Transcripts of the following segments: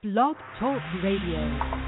Blog Talk Radio.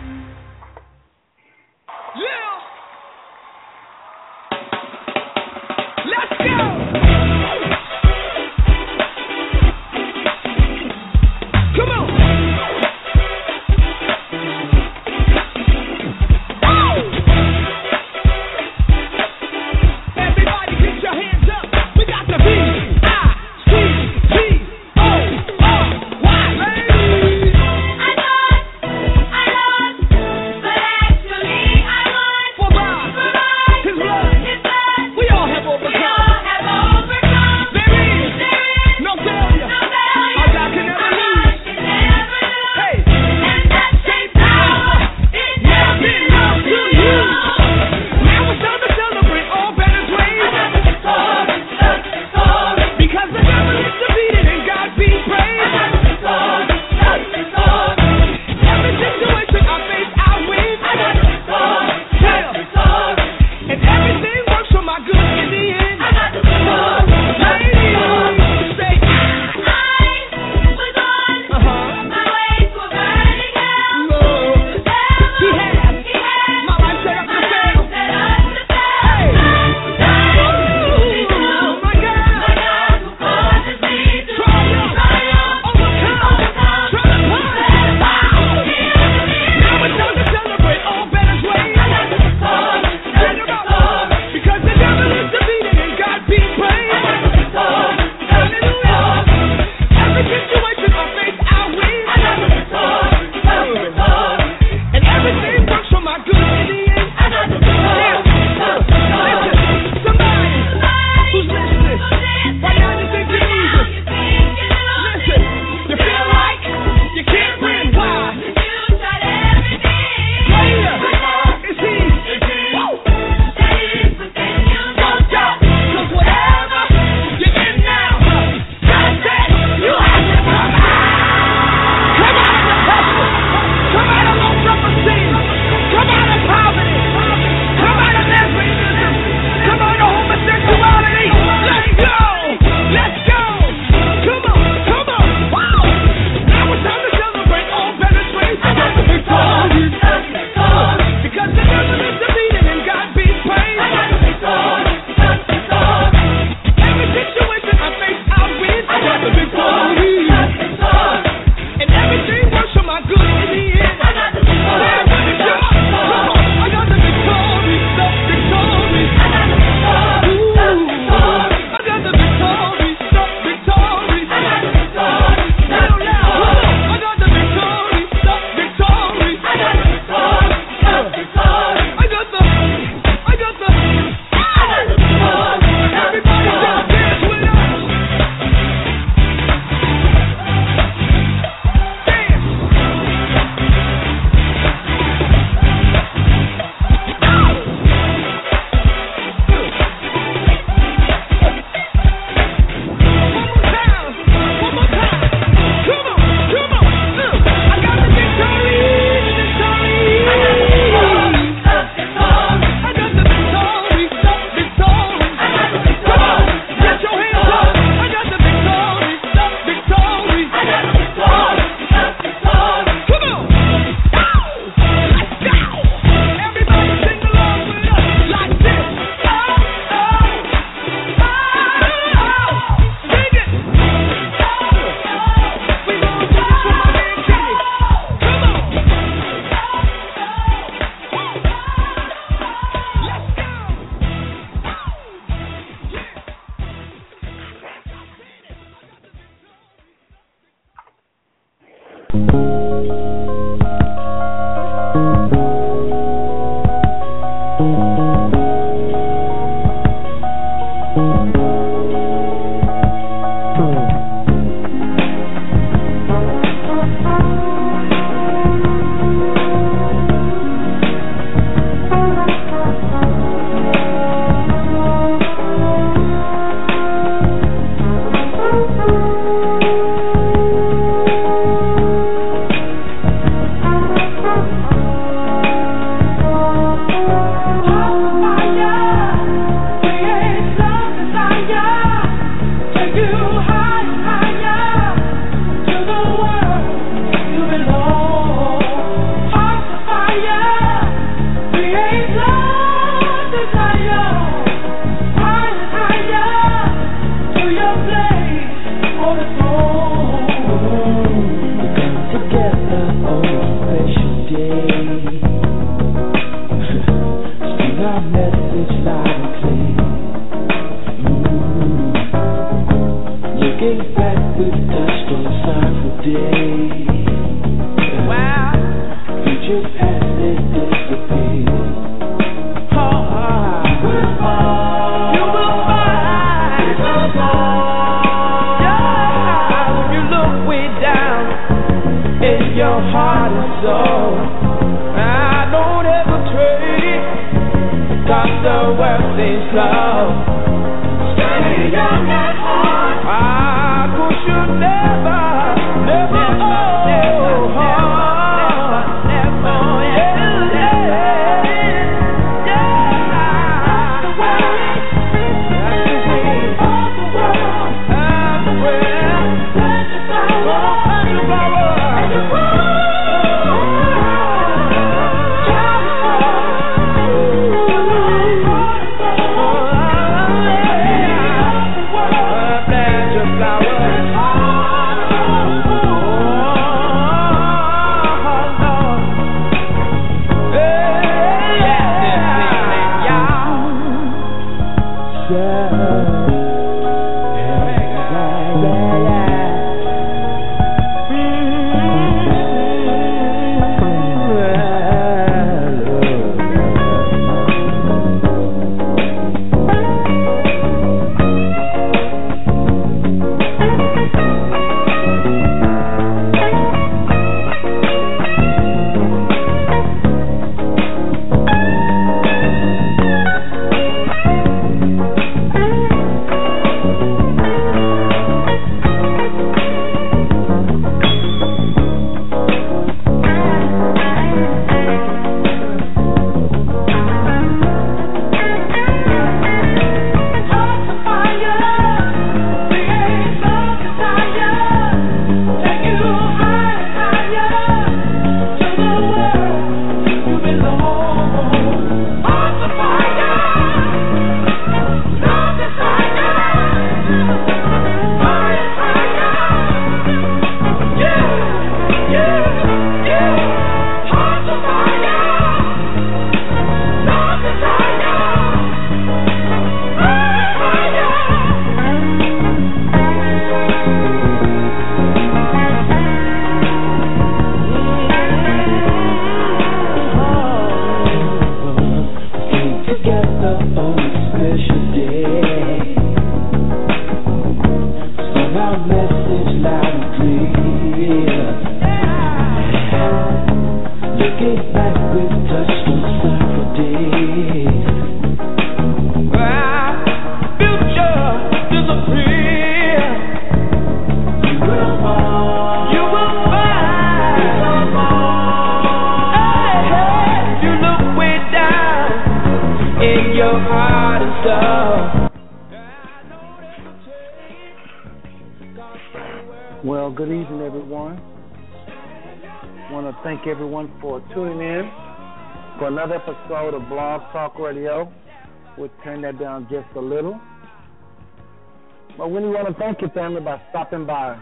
To thank your family by stopping by.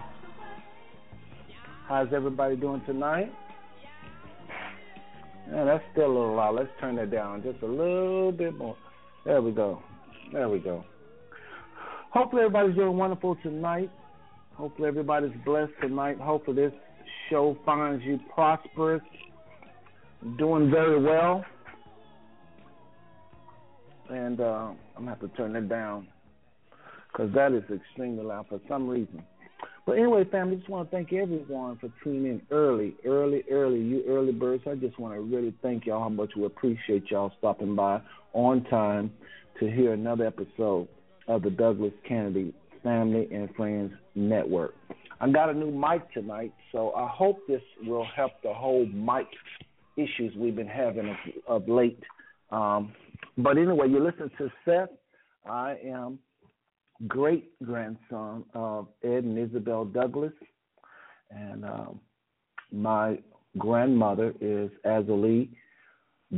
How's everybody doing tonight? Yeah, that's still a little loud. Let's turn that down just a little bit more. There we go. There we go. Hopefully everybody's doing wonderful tonight. Hopefully everybody's blessed tonight. Hopefully this show finds you prosperous, doing very well. And uh, I'm gonna have to turn that down because that is extremely loud for some reason. But anyway, family, just want to thank everyone for tuning in early, early, early. You early birds, I just want to really thank y'all how much we appreciate y'all stopping by on time to hear another episode of the Douglas Canady Family and Friends Network. I got a new mic tonight, so I hope this will help the whole mic issues we've been having of, of late. Um, but anyway, you listen to Seth. I am great grandson of Ed and Isabel Douglas, and um, my grandmother is Azilee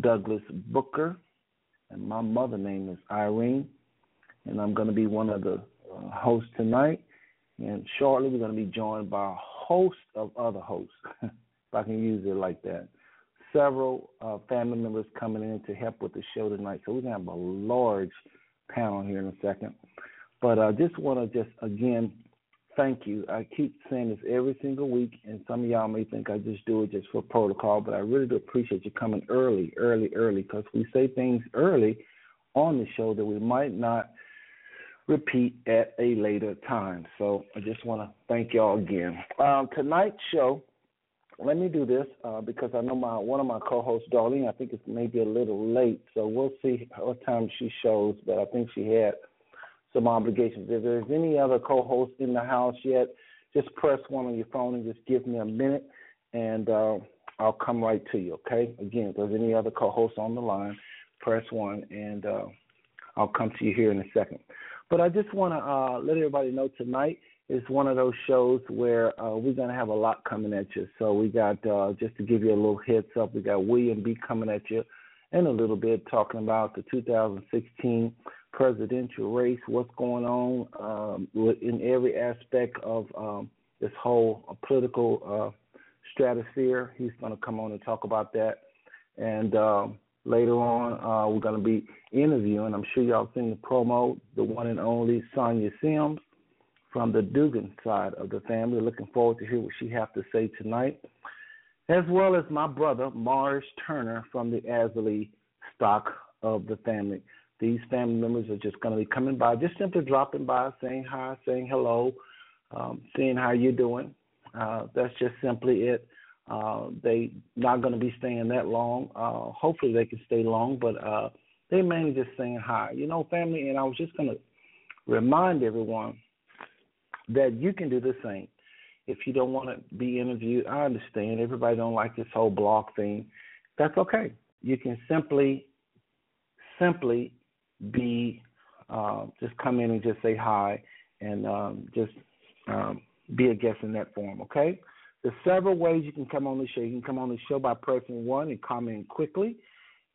Douglas Booker, and my mother name is Irene, and I'm going to be one of the uh, hosts tonight. And shortly, we're going to be joined by a host of other hosts, if I can use it like that. Several uh, family members coming in to help with the show tonight. So we're going to have a large panel here in a second. But I uh, just want to just, again, thank you. I keep saying this every single week, and some of y'all may think I just do it just for protocol, but I really do appreciate you coming early, early, early, because we say things early on the show that we might not repeat at a later time. So I just want to thank y'all again. Um, tonight's show let me do this uh, because I know my one of my co-hosts, Darlene. I think it's maybe a little late, so we'll see what time she shows. But I think she had some obligations. If there's any other co-hosts in the house yet, just press one on your phone and just give me a minute, and uh, I'll come right to you. Okay? Again, if there's any other co-hosts on the line, press one, and uh, I'll come to you here in a second. But I just want to uh, let everybody know tonight is one of those shows where uh, we're going to have a lot coming at you. So we got, uh, just to give you a little heads up, we got William B coming at you in a little bit talking about the 2016 presidential race, what's going on um, in every aspect of um, this whole uh, political uh, stratosphere. He's going to come on and talk about that. And um, later on, uh, we're going to be interviewing, I'm sure y'all seen the promo, the one and only Sonia Sims from the Dugan side of the family. Looking forward to hear what she has to say tonight, as well as my brother Mars Turner from the Azilee stock of the family. These family members are just going to be coming by, just simply dropping by, saying hi, saying hello, um, seeing how you're doing. Uh, that's just simply it. Uh, they not going to be staying that long. Uh, hopefully they can stay long, but uh, they mainly just saying hi. You know, family. And I was just going to remind everyone that you can do the same. If you don't want to be interviewed, I understand. Everybody don't like this whole blog thing. That's okay. You can simply, simply be uh, just come in and just say hi and um, just um, be a guest in that form. Okay. There's several ways you can come on the show. You can come on the show by pressing one and comment quickly,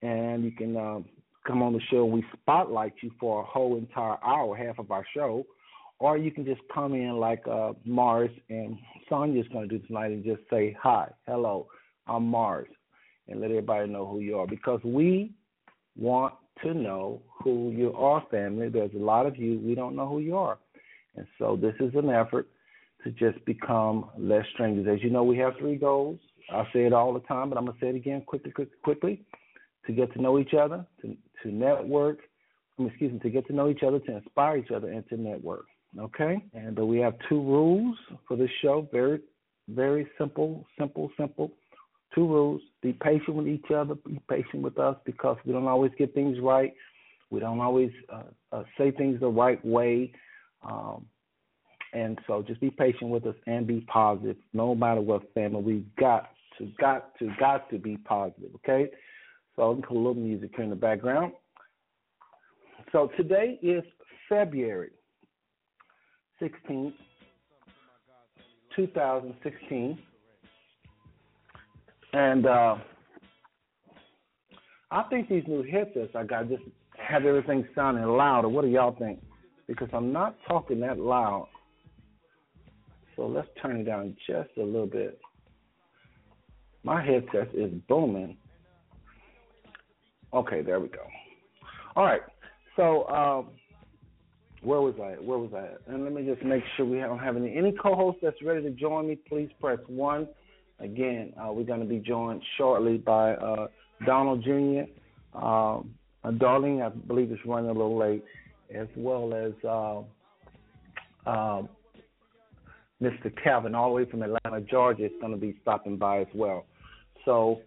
and you can uh, come on the show we spotlight you for a whole entire hour, half of our show or you can just come in like uh, Mars and Sonia's going to do tonight and just say, Hi, hello, I'm Mars, and let everybody know who you are because we want to know who you are, family. There's a lot of you, we don't know who you are. And so this is an effort to just become less strangers. As you know, we have three goals. I say it all the time, but I'm going to say it again quickly, quickly, quickly to get to know each other, to, to network, excuse me, to get to know each other, to inspire each other, and to network. Okay, and uh, we have two rules for this show. Very, very simple, simple, simple. Two rules: be patient with each other, be patient with us, because we don't always get things right. We don't always uh, uh, say things the right way. Um, and so just be patient with us and be positive. No matter what, family, We've got to, got to, got to be positive. Okay. So I'll put a little music here in the background. So today is February 16th, 2016. And uh, I think these new headsets I got just have everything sounding louder. What do y'all think? Because I'm not talking that loud. So let's turn it down just a little bit. My headset is booming. Okay, there we go. All right. So um, where was I? Where was I? And let me just make sure we don't have any any co-hosts that's ready to join me. Please press one. Again, uh, we're going to be joined shortly by uh, Donald Jr. Um, uh, Darlene, I believe is running a little late, as well as uh, uh, Mr. Calvin, all the way from Atlanta, Georgia, is going to be stopping by as well. So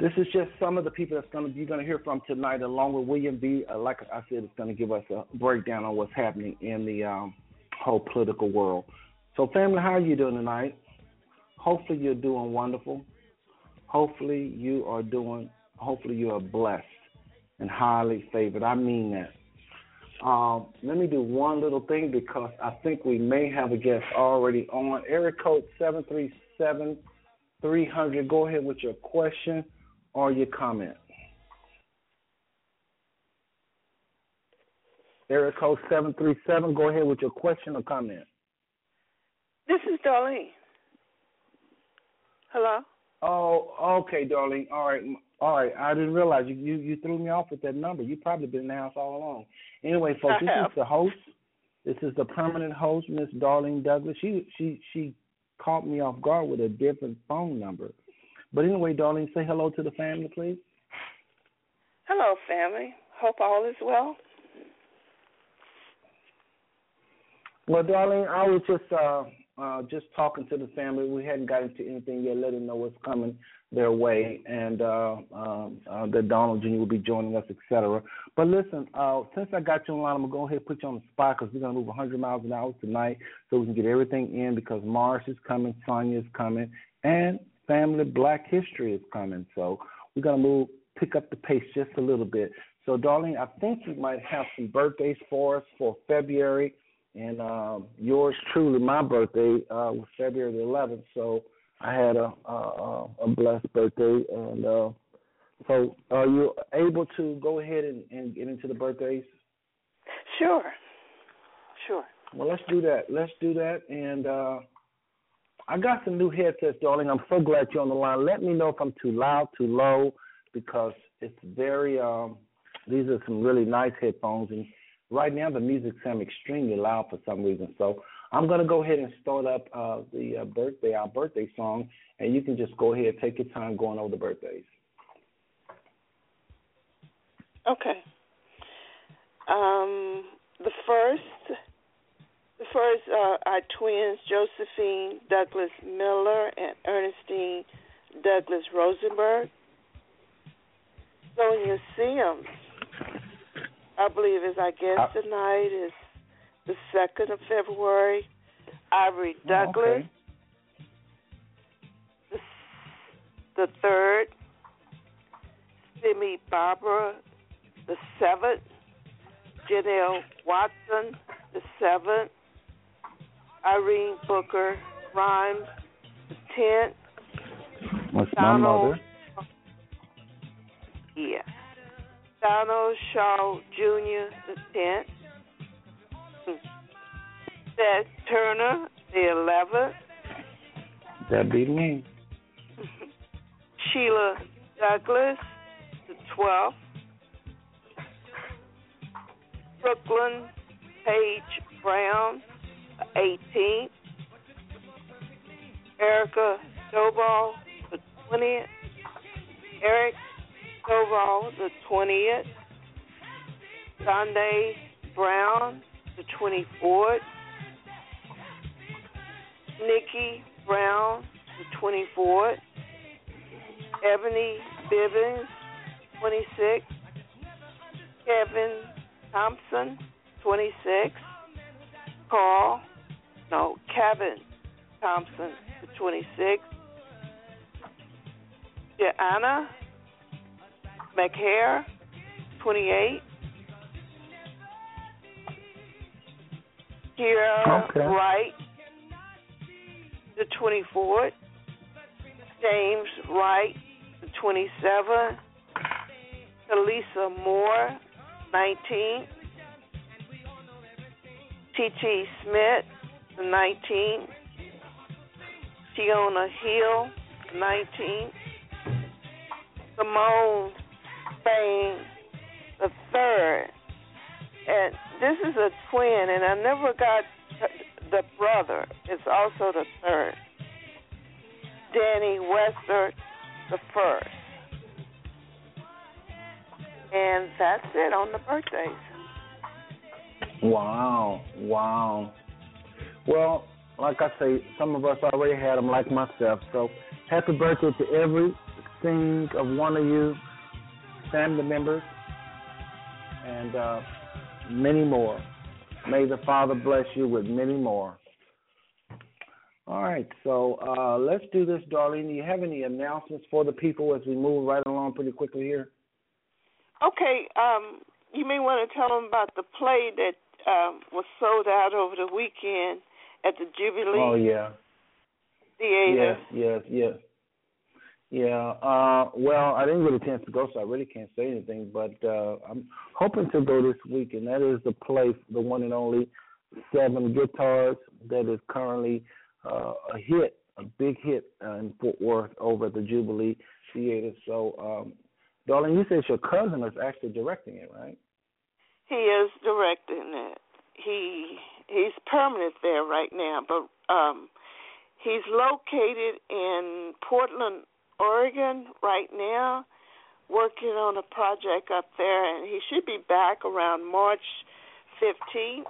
this is just some of the people that's going to you're going to hear from tonight, along with William B. Uh, like I said, it's going to give us a breakdown on what's happening in the um, whole political world. So, family, how are you doing tonight? Hopefully, you're doing wonderful. Hopefully, you are doing. Hopefully, you are blessed and highly favored. I mean that. Um, let me do one little thing because I think we may have a guest already on. Area code seven three seven three hundred. Go ahead with your question or your comment. Area code 737, go ahead with your question or comment. This is Darlene. Hello? Oh, okay, darling. All right. All right. I didn't realize you, you, you threw me off with that number. You've probably been in the house all along. Anyway, folks, I this have. is the host. This is the permanent host, Miss Darlene Douglas. She she she caught me off guard with a different phone number. But anyway, darling, say hello to the family, please. Hello, family. Hope all is well. Well, darling, I was just uh, uh, just talking to the family. We hadn't gotten to anything yet, letting them know what's coming their way, and uh, um, uh, that Donald Jr. will be joining us, etc. But listen, uh, since I got you on line, I'm gonna go ahead and put you on the spot because we're gonna move 100 miles an hour tonight, so we can get everything in because Mars is coming, Sonia is coming, and Family Black History is coming. So we're gonna move, pick up the pace just a little bit. So, darling, I think you might have some birthdays for us for February, and uh, yours truly, my birthday uh, was February the 11th. So I had a a, a blessed birthday, and uh, so are you able to go ahead and, and get into the birthdays? Sure. Sure. Well, let's do that. Let's do that, and uh, I got some new headsets, darling. I'm so glad you're on the line. Let me know if I'm too loud, too low, because it's very. Um, these are some really nice headphones, and right now the music sounds extremely loud for some reason. So I'm going to go ahead and start up uh, the uh, birthday, our birthday song, and you can just go ahead, and take your time going over the birthdays. Okay. Um, the first, the first uh, are twins Josephine Douglas Miller and Ernestine Douglas Rosenberg. Sonia Sims I believe is guest Uh, tonight is the second of February. Ivory Oh, Douglas, okay. the, the third. Simi Barbara, the seventh. Janelle Watson, the seventh. Irene Booker Rhymes, the tenth. What's my mother? Yeah. Donald Shaw Jr. the tenth. Seth Turner the eleventh. That'd be me. Sheila Douglas the twelfth. Brooklyn Page Brown the eighteenth. Erica Doball the twentieth. Eric Doball the twentieth. Sunday Brown the twenty fourth. Nikki Brown the twenty fourth. Ebony Bibbins, 26. Kevin Thompson, 26. Carl, no, Kevin Thompson, the 26. Joanna McHare, 28. Kira Okay. Wright, the 24th. James Wright, the 27th. Elisa Moore, 19. T.T. Smith, the 19. Tiona Hill, 19. Simone Spain, the third. And this is a twin, and I never got the brother. It's also the third. Danny Wester the first. And that's it on the birthdays. Wow, wow. Well, like I say, some of us already had them, like myself. So, happy birthday to every single one of you, family members, and uh, many more. May the Father bless you with many more. All right, so uh, let's do this, Darlene. Do you have any announcements for the people as we move right along pretty quickly here? Okay, um, you may want to tell them about the play that um, was sold out over the weekend at the Jubilee Oh yeah. Theater. Yes, yes, yes. Yeah. Uh well I didn't get a chance to go so I really can't say anything, but uh I'm hoping to go this week and that is the play the one and only Seven Guitars that is currently uh a hit, a big hit in Fort Worth over at the Jubilee Theater. So um darling, you said your cousin is actually directing it, right? He is directing it. He he's permanent there right now, but um he's located in Portland, Oregon right now, working on a project up there and he should be back around March 15th.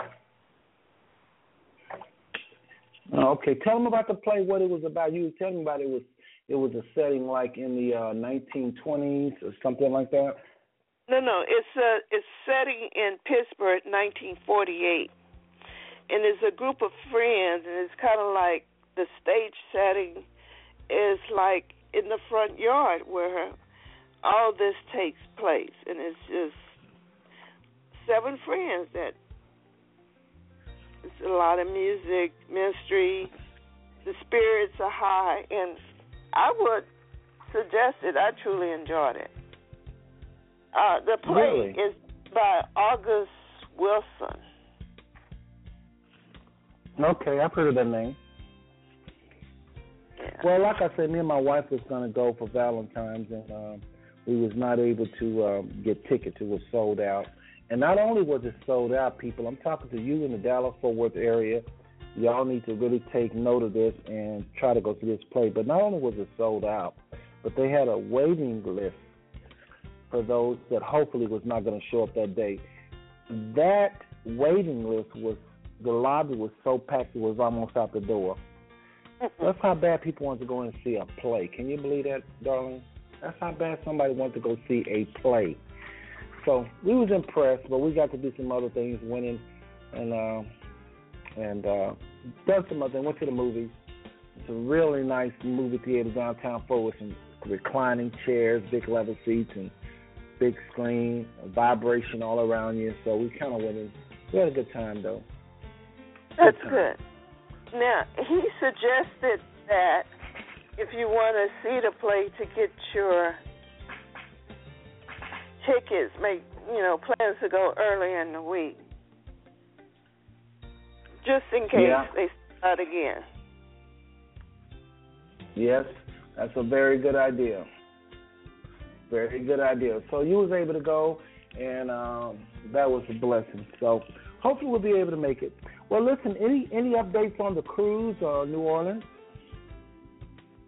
Oh, okay, tell him about the play. What it was about. You were telling about it was it was a setting like in the uh, 1920s or something like that. No, no, it's a it's setting in Pittsburgh, 1948, and it's a group of friends, and it's kind of like the stage setting is like in the front yard where all this takes place, and it's just seven friends that it's a lot of music, mystery, the spirits are high, and I would suggest it. I truly enjoyed it. Uh, the play Really? is by August Wilson. Okay, I've heard of that name. Yeah. Well, like I said, me and my wife was gonna go for Valentine's, and um, we was not able to um, get tickets. It was sold out. And not only was it sold out, people, I'm talking to you in the Dallas Fort Worth area. Y'all need to really take note of this and try to go to this play. But not only was it sold out, but they had a waiting list for those that hopefully was not going to show up that day. That waiting list was the lobby was so packed it was almost out the door. That's how bad people want to go and see a play. Can you believe that, darling? That's how bad somebody wants to go see a play. So we was impressed, but we got to do some other things, went in and uh, and uh, done some other things. Went to the movies. It's a really nice movie theater downtown Fort with some reclining chairs, big leather seats, and big screen, vibration all around you. So we kind of went in. We had a good time though. That's Good good. Now, he suggested that if you want to see the play, to get your tickets, make you know plans to go early in the week, just in case Yeah. they start again. Yes, that's a very good idea. Very good idea. So you was able to go, and um, that was a blessing. So hopefully we'll be able to make it. Well, listen, any any updates on the cruise or New Orleans?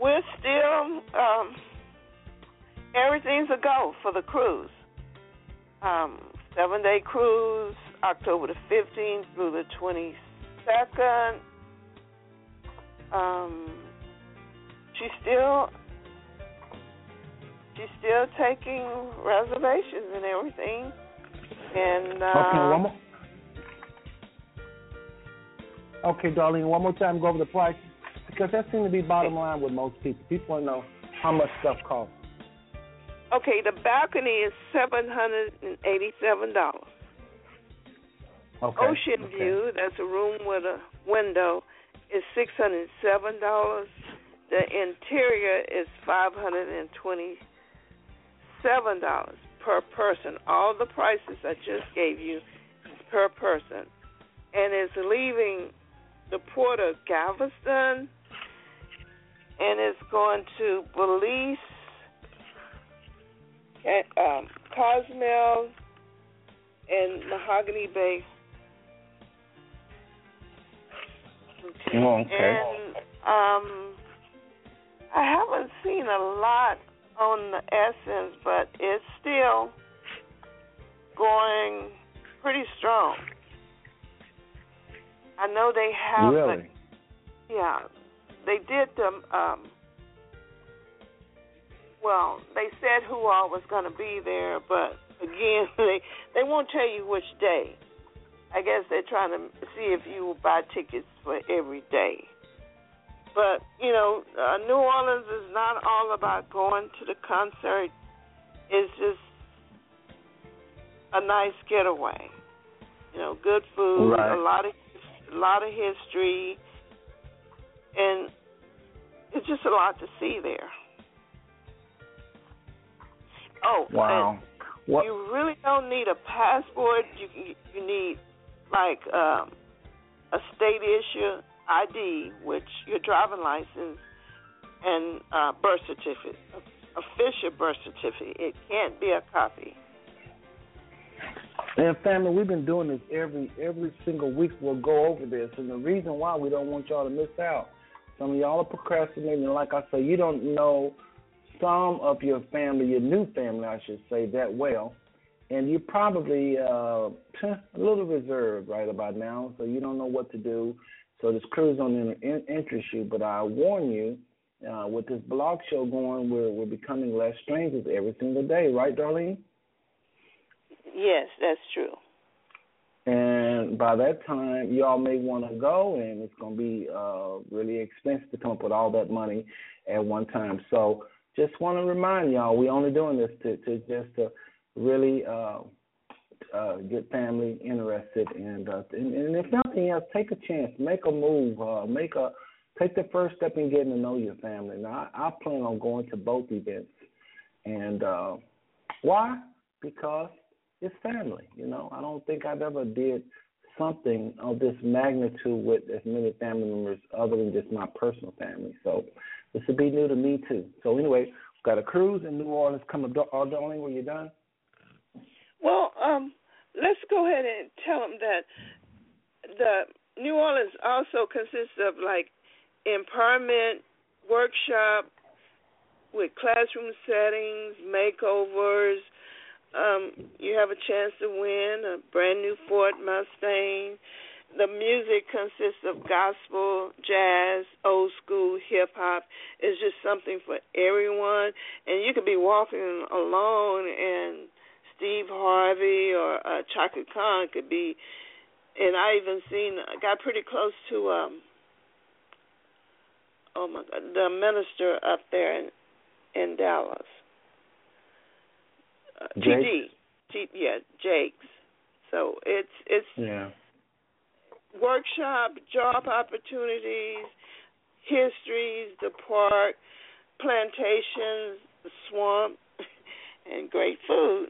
We're still um, everything's a go for the cruise. Um, seven day cruise, October the fifteenth through the twenty second. Um, she's still she's still taking reservations and everything. And uh, okay, one more. Okay, darling, one more time, go over the price because that seems to be bottom line with most people. People want to know how much stuff costs. okay, the balcony is seven hundred and eighty seven dollars. Okay. Ocean okay. View, that's a room with a window, is six hundred and seven dollars. The interior is five hundred and twenty seven dollars per person. All the prices I just gave you is per person. And it's leaving the port of Galveston and it's going to Belize and, um, Cozumel and Mahogany Bay Oh, okay. And um, I haven't seen a lot on the Essence, but it's still going pretty strong. I know they have really? the yeah, they did the um well, they said who all was going to be there, but again, they they won't tell you which day. I guess they're trying to see if you will buy tickets for every day. But you know, uh, New Orleans is not all about going to the concert. It's just a nice getaway. You know, good food, Right. a lot of a lot of history, and it's just a lot to see there. Oh, Wow. What? you really don't need a passport. You can, you need like um, a state issue ID, which your driving license and uh, birth certificate, official birth certificate. It can't be a copy. And family, we've been doing this every every single week. We'll go over this, and the reason why we don't want y'all to miss out. Some of y'all are procrastinating. Like I say, you don't know some of your family, your new family, I should say, that well, and you're probably uh, a little reserved right about now. So you don't know what to do. So this cruise don't in, interest you, but I warn you, uh, with this blog show going, we're we're becoming less strangers every single day, right, Darlene? Yes, that's true. And by that time, y'all may want to go, and it's going to be uh, really expensive to come up with all that money at one time. So, just want to remind y'all, we're only doing this to, to just to really uh, uh, get family interested, and, uh, and and if nothing else, take a chance, make a move, uh, make a take the first step in getting to know your family. Now, I, I plan on going to both events, and uh, why? Because it's family. You know, I don't think I've ever did something of this magnitude with as many family members other than just my personal family. So this would be new to me too. So anyway, we've got a cruise in New Orleans coming. Up. Are darling, were you done? Well, um, let's go ahead and tell them that the New Orleans also consists of like empowerment workshop with classroom settings, makeovers, um, you have a chance to win a brand new Ford Mustang. The music consists of gospel, jazz, old school, hip hop. It's just something for everyone. And you could be walking alone, and Steve Harvey or uh, Chaka Khan could be. And I even seen, got pretty close to, um, oh my God, the minister up there in in Dallas uh, GD, G, yeah, Jakes. So it's it's yeah. workshop, job opportunities, histories, the park, plantations, the swamp, and great food.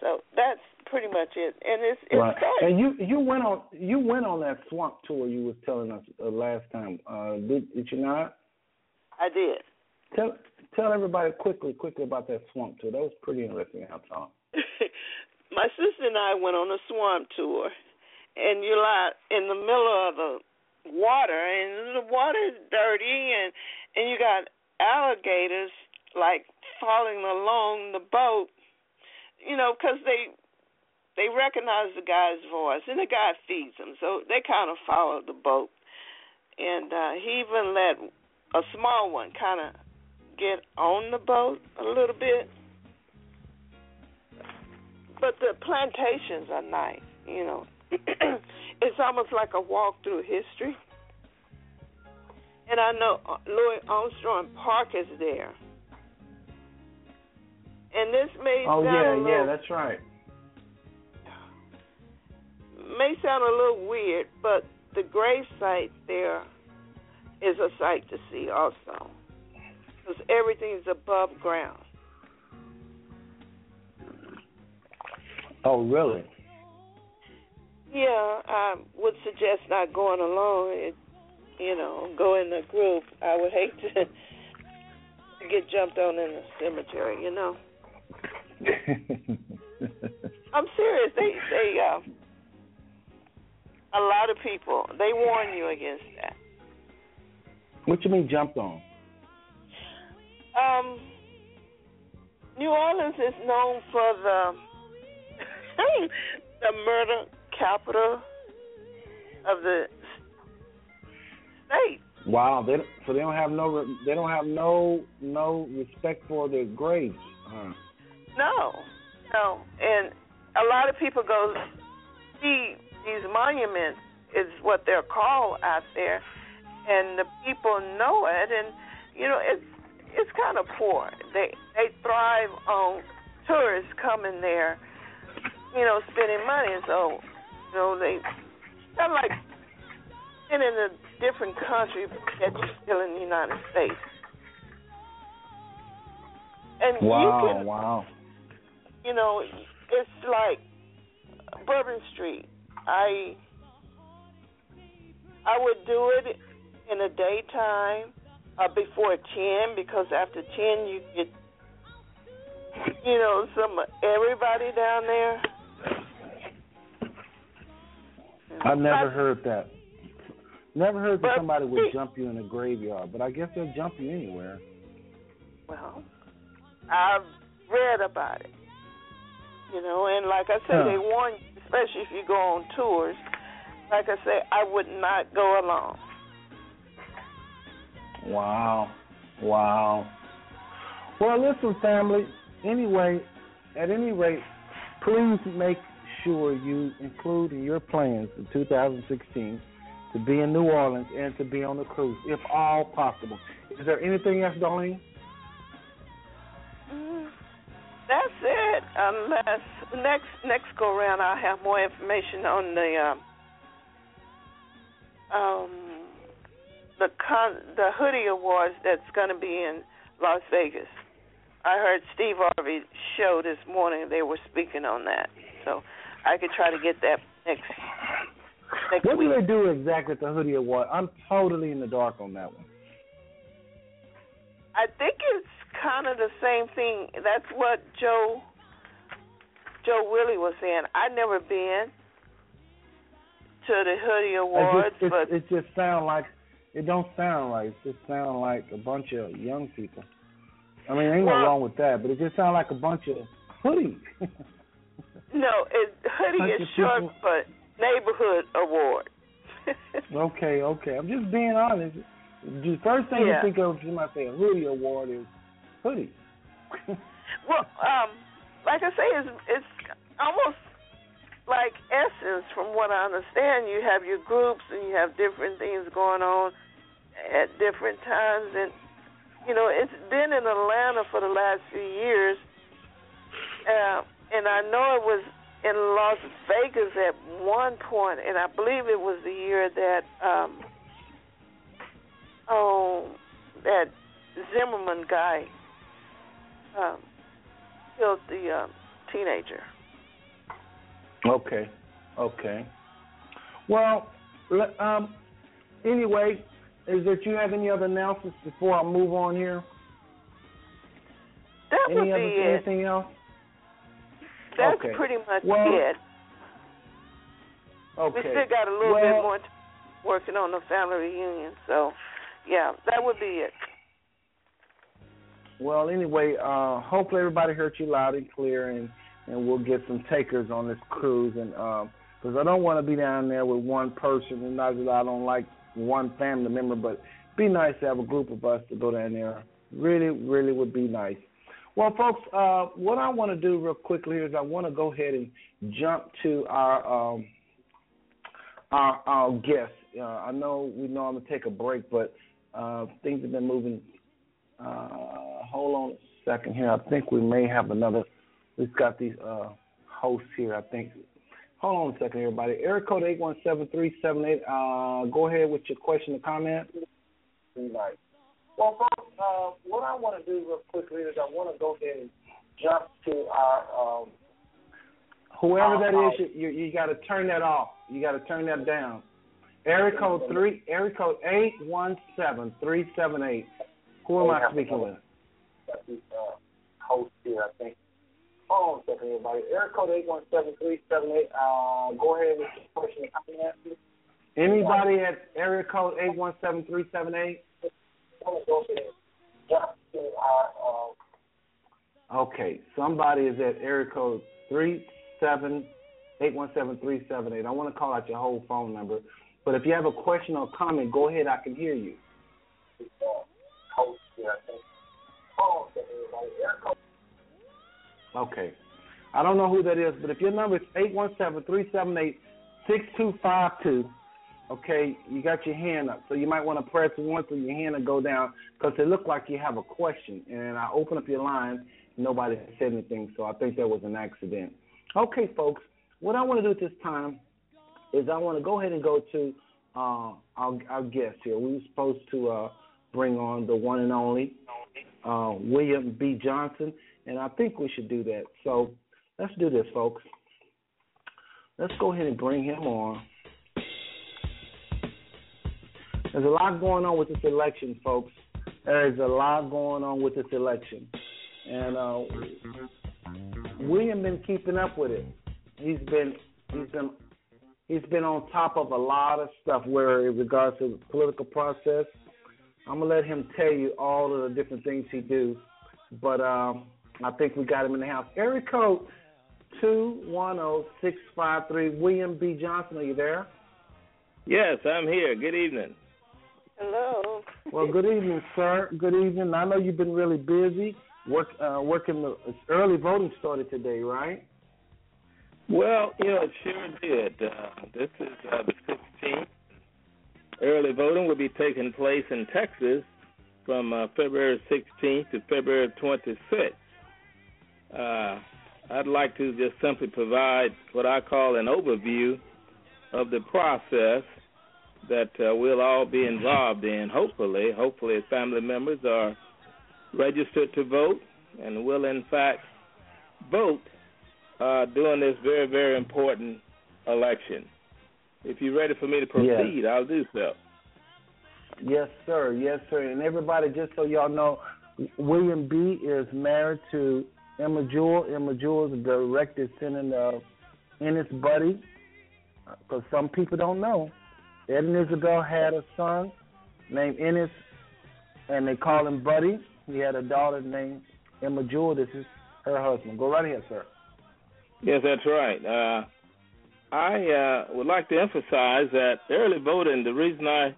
So that's pretty much it, and it's it's right. Fun. And you you went on you went on that swamp tour you was telling us uh, last time. Uh, did did you not? I did. Tell tell everybody quickly, quickly about that swamp tour. That was pretty interesting. I thought. My sister and I went on a swamp tour, and you're like in the middle of the water, and the water is dirty, and and you got alligators like following along the boat, you know, because they they recognize the guy's voice, and the guy feeds them, so they kind of follow the boat. And uh, he even let a small one kind of get on the boat a little bit. But the plantations are nice, you know. it's almost like a walk through history. And I know uh, Louis Armstrong Park is there. And this may oh, sound yeah, little, yeah, that's right. May sound a little weird, but the grave site there is a sight to see also because everything is above ground. Oh, really? Yeah, I would suggest not going alone. It, you know, go in a group. I would hate to get jumped on in the cemetery. You know. I'm serious. They they uh, a lot of people they warn you against that. What you mean jumped on? Um, New Orleans is known for the the murder capital of the state. Wow, they so they don't have no they don't have no no respect for their graves. Huh? No, no, and a lot of people go see these monuments is what they're called out there, and the people know it, and you know it's it's kind of poor. They they thrive on tourists coming there, you know, spending money. And so, you know, they kind of like in a different country, yet you're still in the United States. And wow, you can, wow. You know, it's like Bourbon Street. I I would do it in the daytime uh, before ten because after ten you get you know some everybody down there. I've never heard that. Never heard that somebody would jump you in a graveyard, but I guess they'll jump you anywhere. Well, I've read about it. You know, and like I said, Huh. they warn you, especially if you go on tours, like I say, I would not go along. Wow. Wow. Well, listen, family. Anyway, at any rate, please make sure you include in your plans in 2016 to be in New Orleans and to be on the cruise, if all possible. Is there anything else, Darlene? Mm, that's it. Unless next next go round, I'll have more information on the um, um the con the hoodie awards that's going to be in Las Vegas. I heard Steve Harvey show this morning. They were speaking on that, so I could try to get that next next What week. do they do exactly at the hoodie award? I'm totally in the dark on that one. I think it's kind of the same thing. That's what Joe Joe Willie was saying. I never been to the hoodie awards, it just, but it, it just sound like it don't sound right. It just sound like a bunch of young people. I mean, ain't Well- no wrong with that, but it just sound like a bunch of hoodies. no, it hoodie is short people- for neighborhood award. okay, okay. I'm just being honest. The first thing Yeah. you think of when you might say a hoodie award is hoodie. well, um, like I say, it's it's almost like essence. From what I understand, you have your groups and you have different things going on at different times, and you know it's been in Atlanta for the last few years, uh, and I know it was in Las Vegas at one point, and I believe it was the year that um, oh that Zimmerman guy um, killed the um, teenager. Okay, okay. Well, um, anyway, is that you have any other announcements before I move on here? That would Any be other it. anything else? That's okay. pretty much Well, it. Okay. We still got a little well, bit more working on the family reunion, so yeah, that would be it. Well, anyway, uh, hopefully everybody heard you loud and clear, and and we'll get some takers on this cruise, and because I don't want to be down there with one person, and not that I don't like one family member, but be nice to have a group of us to go down there. Really, really would be nice. Well, folks, uh, what I want to do real quickly is I want to go ahead and jump to our um, our, our guest. Uh, I know we know I'm gonna take a break, but uh, things have been moving uh, hold on a second here. I think we may have another. We've got these uh, hosts here. I think. Hold on a second, everybody. Area code eight one seven three seven eight. Uh, go ahead with your question or comment. Right. Well, folks, uh, what I want to do real quickly is I want to go ahead and jump to our um, whoever that is. You you, you got to turn that off. You got to turn that down. Area code three. Area code eight one seven three seven eight. Who am I speaking with? Uh, host here, I think. Hold on a second, everybody. Area code eight one seven three seven eight. Uh, go ahead with your question and comment. Anybody at area code eight one seven three seven eight? Okay, somebody is at area code three seven eight one seven three seven eight. I want to call out your whole phone number, but if you have a question or comment, go ahead. I can hear you. Okay. I don't know who that is, but if your number is eight one seven three seven eight six two five two, okay, you got your hand up. So you might want to press once so your hand will go down because it looked like you have a question. And I open up your line, nobody said anything, so I think that was an accident. Okay, folks, what I want to do at this time is I want to go ahead and go to uh, our, our guest here. We were supposed to uh, bring on the one and only uh, William B. Johnson, and I think we should do that. So let's do this, folks. Let's go ahead and bring him on. There's a lot going on with this election, folks. There is a lot going on with this election, and uh, William been keeping up with it. He's been he's been he's been on top of a lot of stuff where in regards to the political process. I'm gonna let him tell you all of the different things he do, but um, I think we got him in the house. Area code two one zero six five three. William B. Johnson, are you there? Yes, I'm here. Good evening. Hello. Well, good evening, sir. Good evening. I know you've been really busy. Work, uh, working. The early voting started today, right? Well, you know, it sure did. Uh, this is uh, the 16th. Early voting will be taking place in Texas from uh, February 16th to February 26th. Uh, I'd like to just simply provide what I call an overview of the process that uh, we'll all be involved in. Hopefully, hopefully, family members are registered to vote and will, in fact, vote uh, during this very, very important election. If you're ready for me to proceed, Yes. I'll do so. Yes, sir. Yes, sir. And everybody, just so y'all know, William B. is married to Emma Jewell. Emma Jewell is the direct descendant of Ennis Buddy. Because some people don't know, Ed and Isabel had a son named Ennis, and they call him Buddy. He had a daughter named Emma Jewell. This is her husband. Go right ahead, sir. Yes, that's right. Uh, I uh, would like to emphasize that early voting, the reason I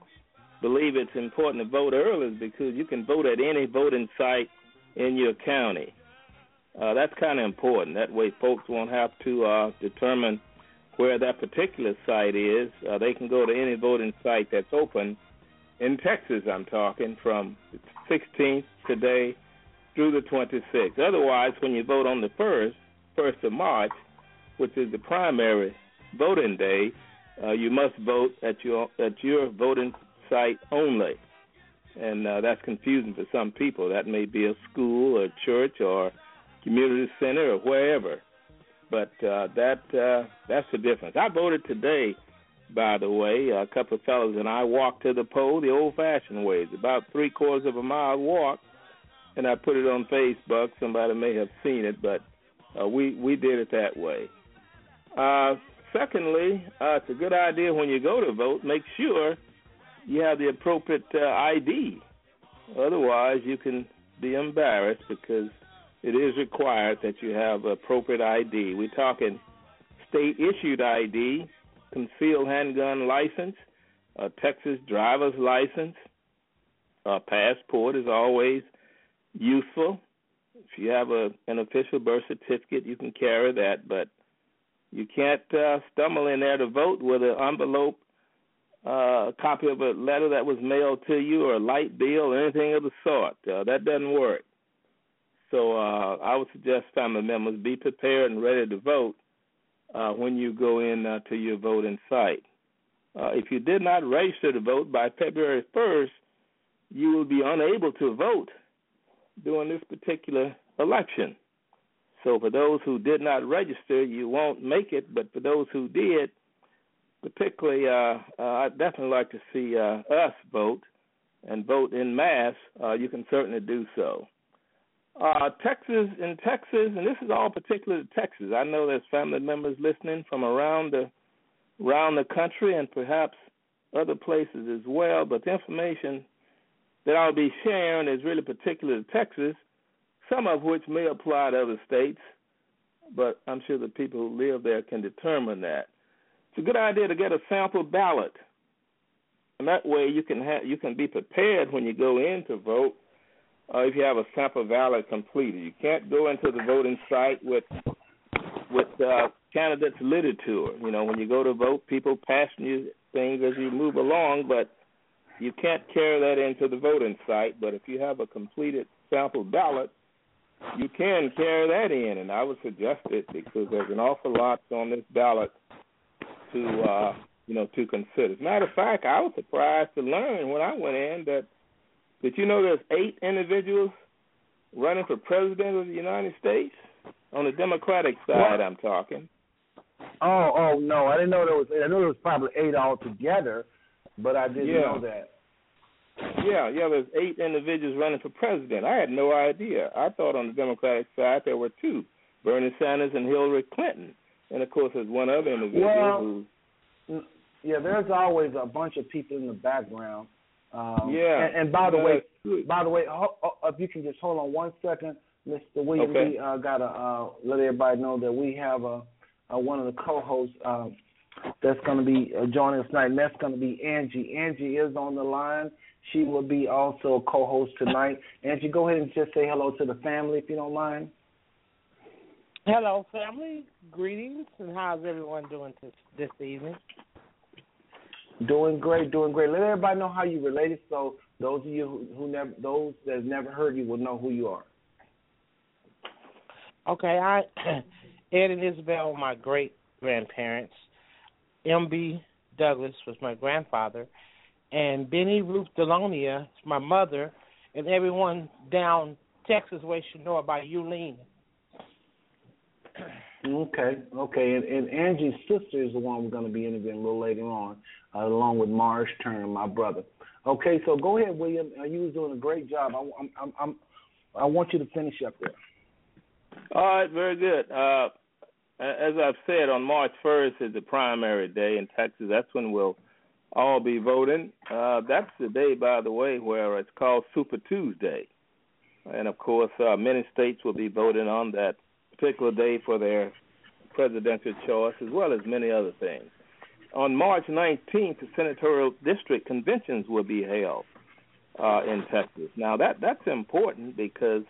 believe it's important to vote early is because you can vote at any voting site in your county. Uh, that's kind of important. That way, folks won't have to uh, determine where that particular site is. Uh, they can go to any voting site that's open in Texas. I'm talking from the 16th today through the 26th. Otherwise, when you vote on the first, first of March, which is the primary voting day, uh, you must vote at your at your voting site only, and uh, that's confusing for some people. That may be a school, or church, or community center, or wherever. But uh, that uh, that's the difference. I voted today, by the way. A couple of fellows and I walked to the poll the old-fashioned way. It's about three quarters of a mile walk, and I put it on Facebook. Somebody may have seen it, but uh, we we did it that way. Uh, secondly, uh, it's a good idea when you go to vote, make sure you have the appropriate uh, ID. Otherwise, you can be embarrassed because it is required that you have appropriate ID. We're talking state issued ID, concealed handgun license, a Texas driver's license, a passport is always useful. If you have a an official birth certificate, you can carry that, but you can't uh, stumble in there to vote with an envelope, uh, a copy of a letter that was mailed to you, or a light bill, or anything of the sort. Uh, that doesn't work. So uh, I would suggest family members be prepared and ready to vote uh, when you go in uh, to your voting site. Uh, if you did not register to vote by February 1st, you will be unable to vote during this particular election. So for those who did not register, you won't make it. But for those who did, particularly, uh, uh, I'd definitely like to see us vote and vote in mass. You can certainly do so. Uh, Texas, in Texas, and this is all particular to Texas. I know there's family members listening from around the around the country and perhaps other places as well. But the information that I'll be sharing is really particular to Texas, some of which may apply to other states, but I'm sure the people who live there can determine that. It's a good idea to get a sample ballot, and that way you can have you can be prepared when you go in to vote. Uh, if you have a sample ballot completed, you can't go into the voting site with with uh, candidates literature. You know, when you go to vote, people passing you things as you move along, but you can't carry that into the voting site. But if you have a completed sample ballot, you can carry that in, and I would suggest it because there's an awful lot on this ballot to uh, you know to consider. As a matter of fact, I was surprised to learn when I went in that did you know there's eight individuals running for president of the United States on the Democratic side? I'm talking. Oh, oh no, I didn't know there was. I know there was probably eight altogether, but I didn't Yeah. know that. Yeah, yeah, there's eight individuals running for president. I had no idea. I thought on the Democratic side there were two, Bernie Sanders and Hillary Clinton. And of course there's one other individual Well, who Yeah, there's always a bunch of people in the background. Um, Yeah. And, and by the Yeah, way, good. by the way, ho- ho- if you can just hold on one second, Mr. William Okay. B. Uh, got to uh, let everybody know that we have a, uh one of the co-hosts, uh, that's going to be uh, joining us tonight, and that's going to be Angie. Angie is on the line. She will be also a co-host tonight. Angie, go ahead and just say hello to the family if you don't mind. Hello, family. Greetings, and how's everyone doing this, this evening? Doing great, doing great. Let everybody know how you related, so those of you who, who never, those that never heard you, will know who you are. Okay, I Ed and Isabel were my great grandparents. M.B. Douglas was my grandfather, and Benny Ruth Delonia is my mother, and everyone down Texas way should know about Eulene. Okay, okay, and, and Angie's sister is the one we're going to be interviewing a little later on, uh, along with Morris Turner, my brother. Okay, so go ahead, William. Uh, you was doing a great job. I, I'm, I'm, I'm, I want you to finish up there. All right, very good. Uh, as I've said, on March 1st is the primary day in Texas. That's when we'll all be voting. Uh, that's the day, by the way, where it's called Super Tuesday. And of course, uh, many states will be voting on that particular day for their presidential choice, as well as many other things. On March 19th, the senatorial district conventions will be held uh, in Texas. Now, that that's important because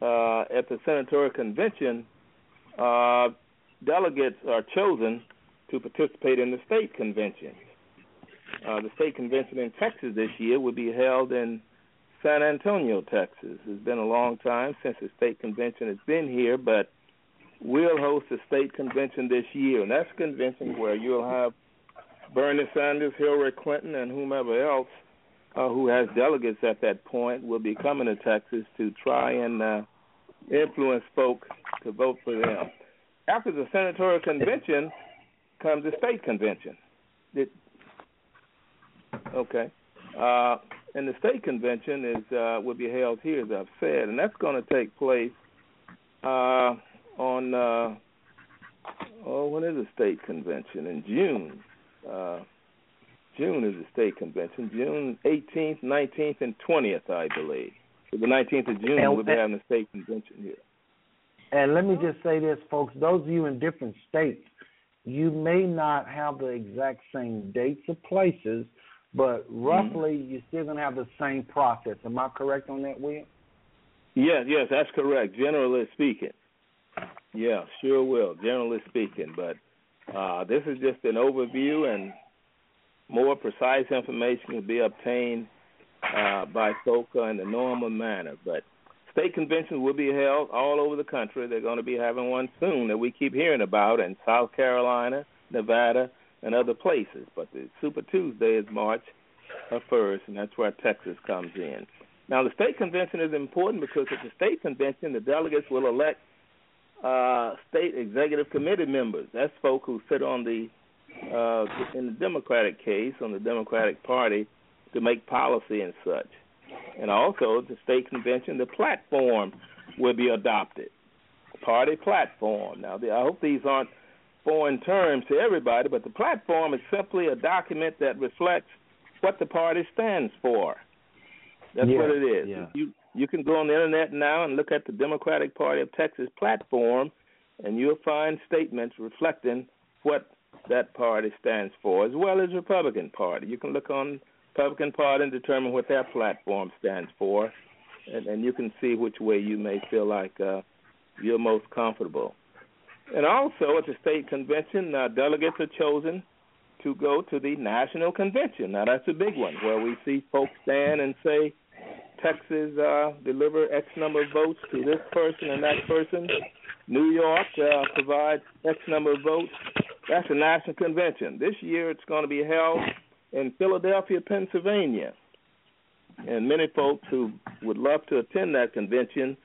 uh, at the senatorial convention, uh, delegates are chosen to participate in the state convention. Uh, the state convention in Texas this year will be held in San Antonio, Texas. It's been a long time since the state convention has been here, but we'll host a state convention this year, and that's a convention where you'll have Bernie Sanders, Hillary Clinton, and whomever else uh, who has delegates at that point will be coming to Texas to try and uh, influence folks to vote for them. After the senatorial convention comes the state convention. It, okay. Uh, and the state convention is uh, will be held here, as I've said, and that's going to take place uh, on uh, oh, when is the state convention? In June. Uh, June is the state convention. June 18th, 19th, and 20th, I believe. So the 19th of June, we'll be having the state convention here. And let me just say this, folks. Those of you in different states, you may not have the exact same dates or places, but roughly mm-hmm. you're still going to have the same process. Am I correct on that, William? Yes, yes, that's correct. Generally speaking, yeah, sure will. Generally speaking, but uh, this is just an overview, and more precise information will be obtained uh, by FOCA in the normal manner. But state conventions will be held all over the country. They're going to be having one soon that we keep hearing about in South Carolina, Nevada, and other places. But the Super Tuesday is March 1st, and that's where Texas comes in. Now, the state convention is important because at the state convention, the delegates will elect uh, state executive committee members. That's folk who sit on the uh, in the Democratic case on the Democratic Party to make policy and such. And also, the state convention, the platform will be adopted. Party platform. Now, I hope these aren't foreign terms to everybody, but the platform is simply a document that reflects what the party stands for. That's yeah, what it is. Yeah. You you can go on the internet now and look at the Democratic Party of Texas platform, and you'll find statements reflecting what that party stands for, as well as Republican Party. You can look on Republican Party and determine what their platform stands for, and, and you can see which way you may feel like uh, you're most comfortable. And also at the state convention, uh, delegates are chosen to go to the national convention. Now that's a big one, where we see folks stand and say, Texas uh, deliver X number of votes to this person and that person. New York uh, provides X number of votes. That's a national convention. This year it's going to be held in Philadelphia, Pennsylvania. And many folks who would love to attend that convention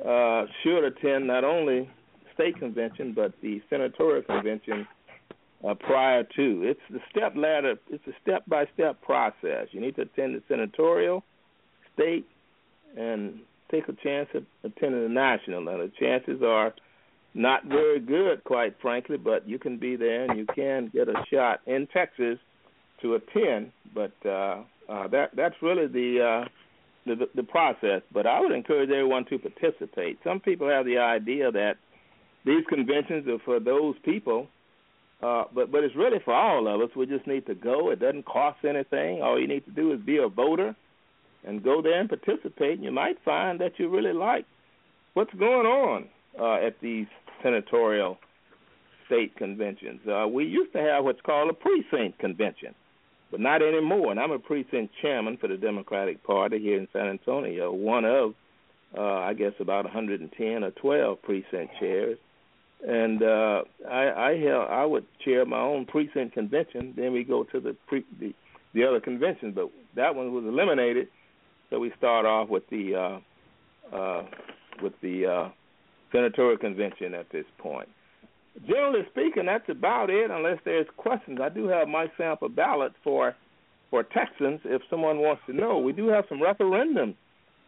uh, should attend not only state convention but the senatorial convention uh, prior to. It's the step ladder. It's a step by step process. You need to attend the senatorial, state, and take a chance at attending the national. Now the chances are not very good, quite frankly, but you can be there and you can get a shot in Texas to attend. But uh, uh, that that's really the, uh, the the process. But I would encourage everyone to participate. Some people have the idea that these conventions are for those people Uh, but but it's really for all of us. We just need to go. It doesn't cost anything. All you need to do is be a voter and go there and participate. And you might find that you really like what's going on uh, at these senatorial state conventions. Uh, we used to have what's called a precinct convention, but not anymore. And I'm a precinct chairman for the Democratic Party here in San Antonio, one of, uh, I guess, about 110 or 12 precinct chairs. And uh, I, I held, I would chair my own precinct convention. Then we go to the pre, the, the other conventions, but that one was eliminated. So we start off with the uh, uh, with the uh, senatorial convention at this point. Generally speaking, that's about it. Unless there's questions, I do have my sample ballot for for Texans. If someone wants to know, we do have some referendums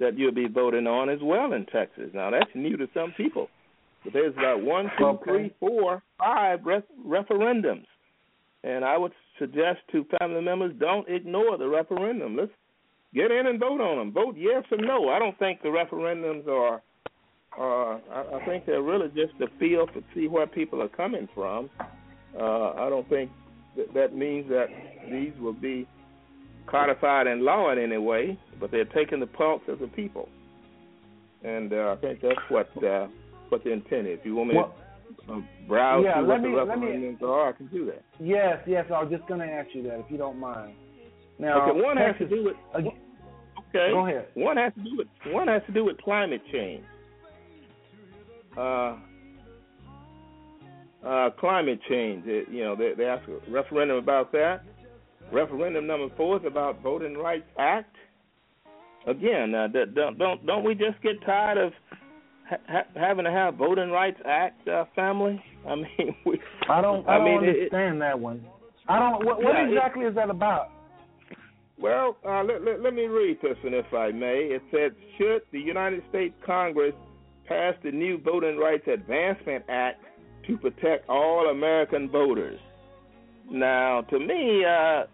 that you'll be voting on as well in Texas. Now that's new to some people, but there's about one, two, Okay. three, four, five ref- referendums, and I would suggest to family members don't ignore the referendum. Let's get in and vote on them. Vote yes or no. I don't think the referendums are uh, I, I think they're really just a feel to see where people are coming from. Uh, I don't think that, that means that these will be codified in law in any way, but they're taking the pulse of the people, and uh, I think that's what uh, what the intent is. If you want me Well, to um, browse yeah, through let what the me- let me- are, I can do that. Yes, yes. I was just going to ask you that, if you don't mind. Now, okay, one has to do with okay. Go ahead. One has to do with one has to do with climate change. Uh, uh, climate change. It, you know, they, they ask a referendum about that. Referendum number four is about Voting Rights Act. Again, uh, don't don't don't we just get tired of ha- ha- having to have Voting Rights Act, uh, family? I mean, we. I don't. I, I don't mean, it- understand that one. I don't. What, what Yeah, exactly is that about? Well, uh, let, let, let me read this one, if I may. It said, should the United States Congress pass the new Voting Rights Advancement Act to protect all American voters? Now, to me, uh,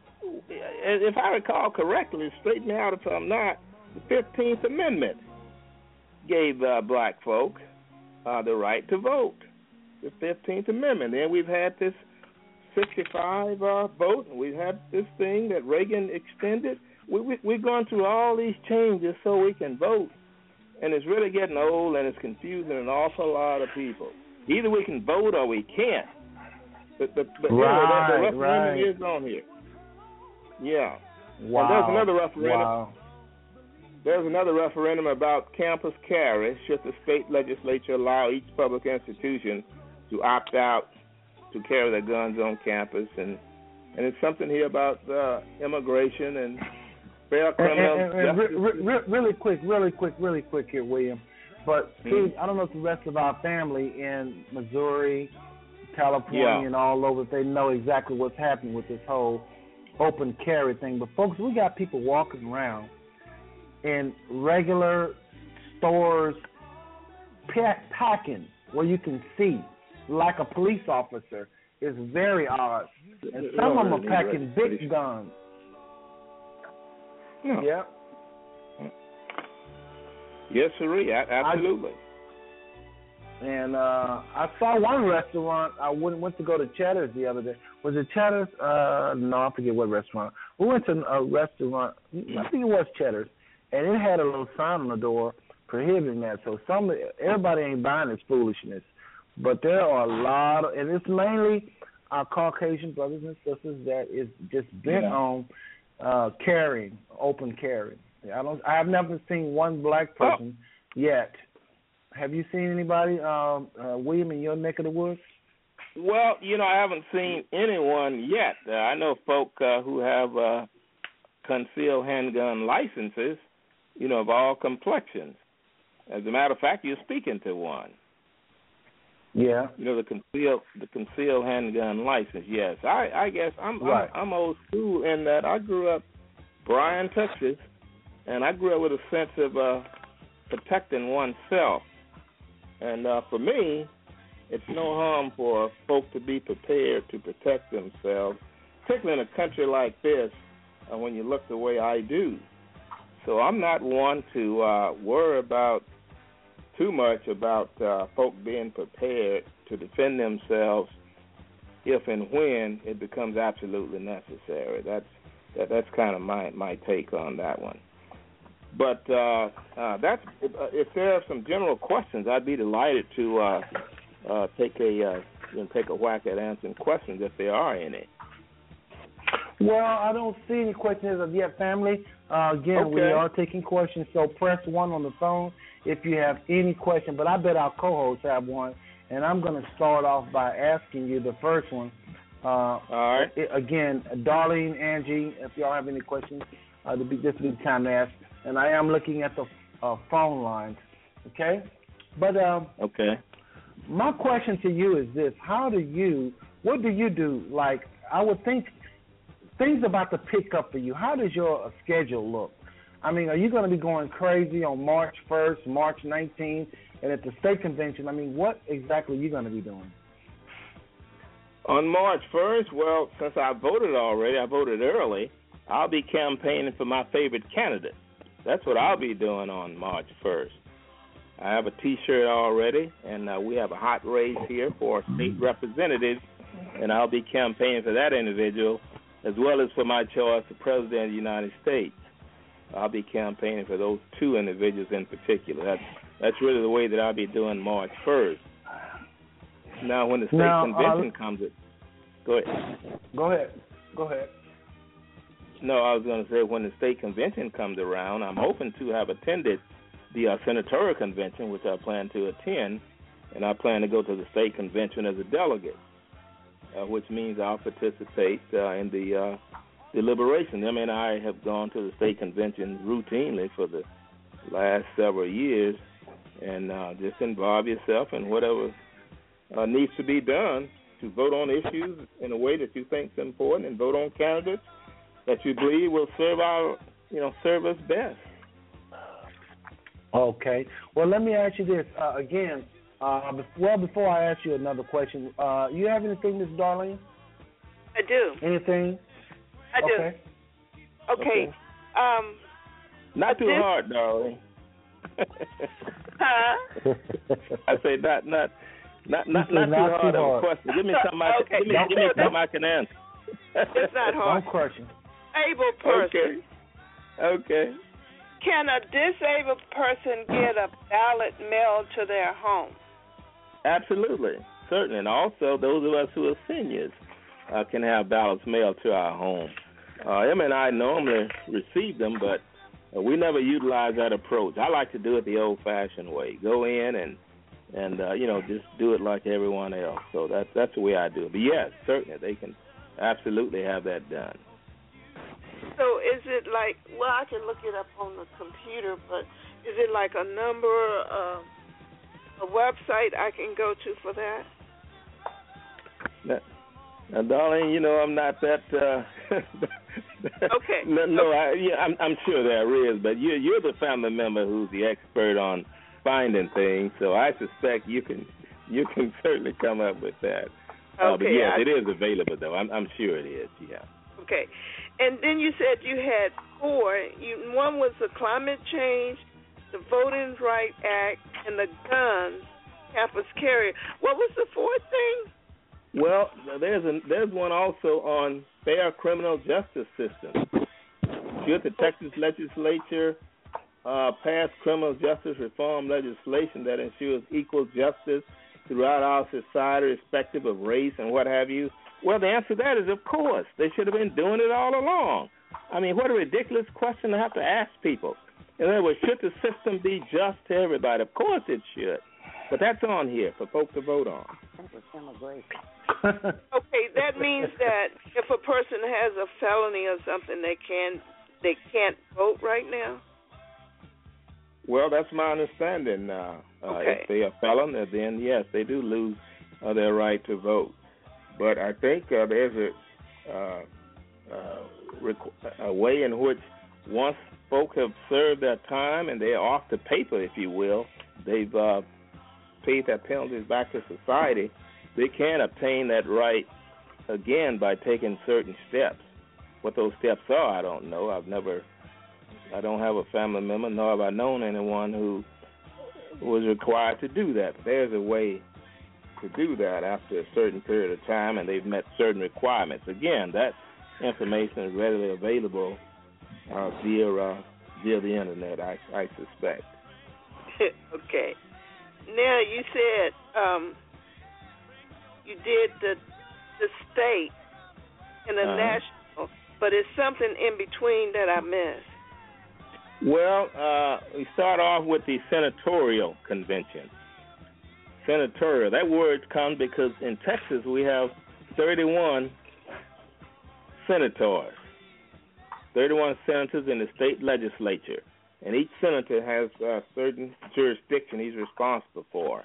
if I recall correctly, straighten me out if I'm not, the 15th Amendment gave uh, black folk uh, the right to vote. The 15th Amendment. Then we've had this 65 uh, vote. and We've had this thing that Reagan extended. We, we, we've gone through all these changes so we can vote, and it's really getting old and it's confusing an awful lot of people. Either we can vote or we can't. But, but, but anyway, that, the referendum right. is on here. Yeah. Wow. there's another referendum. Wow. There's another referendum about campus carry. Should the state legislature allow each public institution to opt out to carry their guns on campus? And and it's something here about uh, immigration and fair And, criminal and, and, justice. re- re- re- really quick, really quick, really quick here, William. But see, Mhm. I don't know if the rest of our family in Missouri, California, Yeah. and all over, they know exactly what's happening with this whole open carry thing. But folks, we got people walking around in regular stores, pack, packing where you can see, like a police officer. Is very odd. And some of them are packing big guns. Yeah. Yep. Yes, sir. Absolutely. And uh I saw one restaurant. I went went to go to Cheddar's the other day. Was it Cheddar's? Uh no, I forget what restaurant. We went to a restaurant. I think it was Cheddar's, and it had a little sign on the door prohibiting that. So some everybody ain't buying this foolishness, but there are a lot of, and it's mainly our Caucasian brothers and sisters that is just bent Yeah. on uh carrying, open carry. I don't. I have never seen one black person yet. Have you seen anybody, um, uh, William, in your neck of the woods? Well, you know, I haven't seen anyone yet. Uh, I know folk uh, who have uh, concealed handgun licenses, you know, of all complexions. As a matter of fact, you're speaking to one. Yeah. You know, the concealed the concealed handgun license. Yes, I I guess I'm Right. I'm, I'm old school in that I grew up Bryan, Texas, and I grew up with a sense of uh, protecting oneself. And uh, for me, it's no harm for folk to be prepared to protect themselves, particularly in a country like this, uh, when you look the way I do. So I'm not one to uh, worry about too much about uh, folk being prepared to defend themselves if and when it becomes absolutely necessary. That's that, that's kind of my my take on that one. But uh, uh, that's if, uh, if there are some general questions, I'd be delighted to uh, uh, take a uh, take a whack at answering questions if there are any. Well, I don't see any questions of yet, family. Uh, again, Okay. we are taking questions, so press one on the phone if you have any question. But I bet our co-hosts have one, and I'm going to start off by asking you the first one. Uh, All right. again, Darlene, Angie, if y'all have any questions, uh, be, this will be the time to ask. And I am looking at the uh, phone lines. Okay, but um, Okay. my question to you is this: How do you? What do you do? Like, I would think things about to pick up for you. How does your schedule look? I mean, are you going to be going crazy on March 1st, March 19th, and at the state convention? I mean, what exactly are you going to be doing? On March 1st, well, since I voted already, I voted early. I'll be campaigning for my favorite candidate. That's what I'll be doing on March 1st. I have a T-shirt already, and uh, we have a hot race here for state representatives, and I'll be campaigning for that individual as well as for my choice for president of the United States. I'll be campaigning for those two individuals in particular. That's that's really the way that I'll be doing March 1st. Now, when the state Now, uh, convention comes, it go ahead. Go ahead. Go ahead. No, I was going to say when the state convention comes around, I'm hoping to have attended the uh, senatorial convention, which I plan to attend, and I plan to go to the state convention as a delegate, uh, which means I'll participate uh, in the deliberation. Them and I have gone to the state convention routinely for the last several years, and uh, just involve yourself in whatever uh, needs to be done to vote on issues in a way that you think is important, and vote on candidates that you believe will serve our, you know, serve us best. Okay. Well, let me ask you this uh, again. Uh, well, before I ask you another question, uh, you have anything, Miss Darlene? I do. Anything? I do. Okay. Okay. Um. Not too This- hard, darling. Huh? I say not not not not, not, not too too hard of a question. Give me something I Okay. can, give me, give me something I can answer. It's not hard. Don't question. Able person. Okay. Okay. Can a disabled person get a ballot mailed to their home? Absolutely, certainly, and also those of us who are seniors uh, can have ballots mailed to our home. Uh, Em and I normally receive them, but uh, we never utilize that approach. I like to do it the old-fashioned way: go in and and uh, you know just do it like everyone else. So that's that's the way I do it. But yes, certainly they can absolutely have that done. So is it like? Well, I can look it up on the computer, but is it like a number, uh, a website I can go to for that? Now, now, darling, you know I'm not that. Uh, Okay. No, no I, yeah, I'm, I'm sure there is, but you're you're the family member who's the expert on finding things, so I suspect you can you can certainly come up with that. Uh, but yes, I- it is available though. I'm I'm sure it is. Yeah. Okay. And then you said you had four. You one was the climate change, the Voting Rights Act, and the guns campus carry. What was the fourth thing? Well, there's a there's one also on fair criminal justice system. Should the Texas legislature uh, pass criminal justice reform legislation that ensures equal justice throughout our society, respective of race and what have you? Well, the answer to that is of course. They should have been doing it all along. I mean, what a ridiculous question to have to ask people. In other words, should the system be just to everybody? Of course it should. But that's on here for folks to vote on. Okay, that means that if a person has a felony or something, they can they can't vote right now. Well, that's my understanding. Uh, uh, Okay. If they are felon, uh, then yes, they do lose uh, their right to vote. But I think uh, there's a, uh, uh, requ- a way in which once folk have served their time and they're off the paper, if you will, they've uh, paid their penalties back to society, they can obtain that right again by taking certain steps. What those steps are, I don't know. I've never I don't have a family member, nor have I known anyone who was required to do that. There's a way to do that after a certain period of time and they've met certain requirements. Again, that information is readily available uh, via uh, via the internet. I I suspect. okay. Now you said um, you did the the state and the Uh-huh. national, but it's something in between that I missed. Well, uh, we start off with the senatorial convention. Senatorial. That word comes because in Texas we have 31 senators, 31 senators in the state legislature, and each senator has a certain jurisdiction he's responsible for.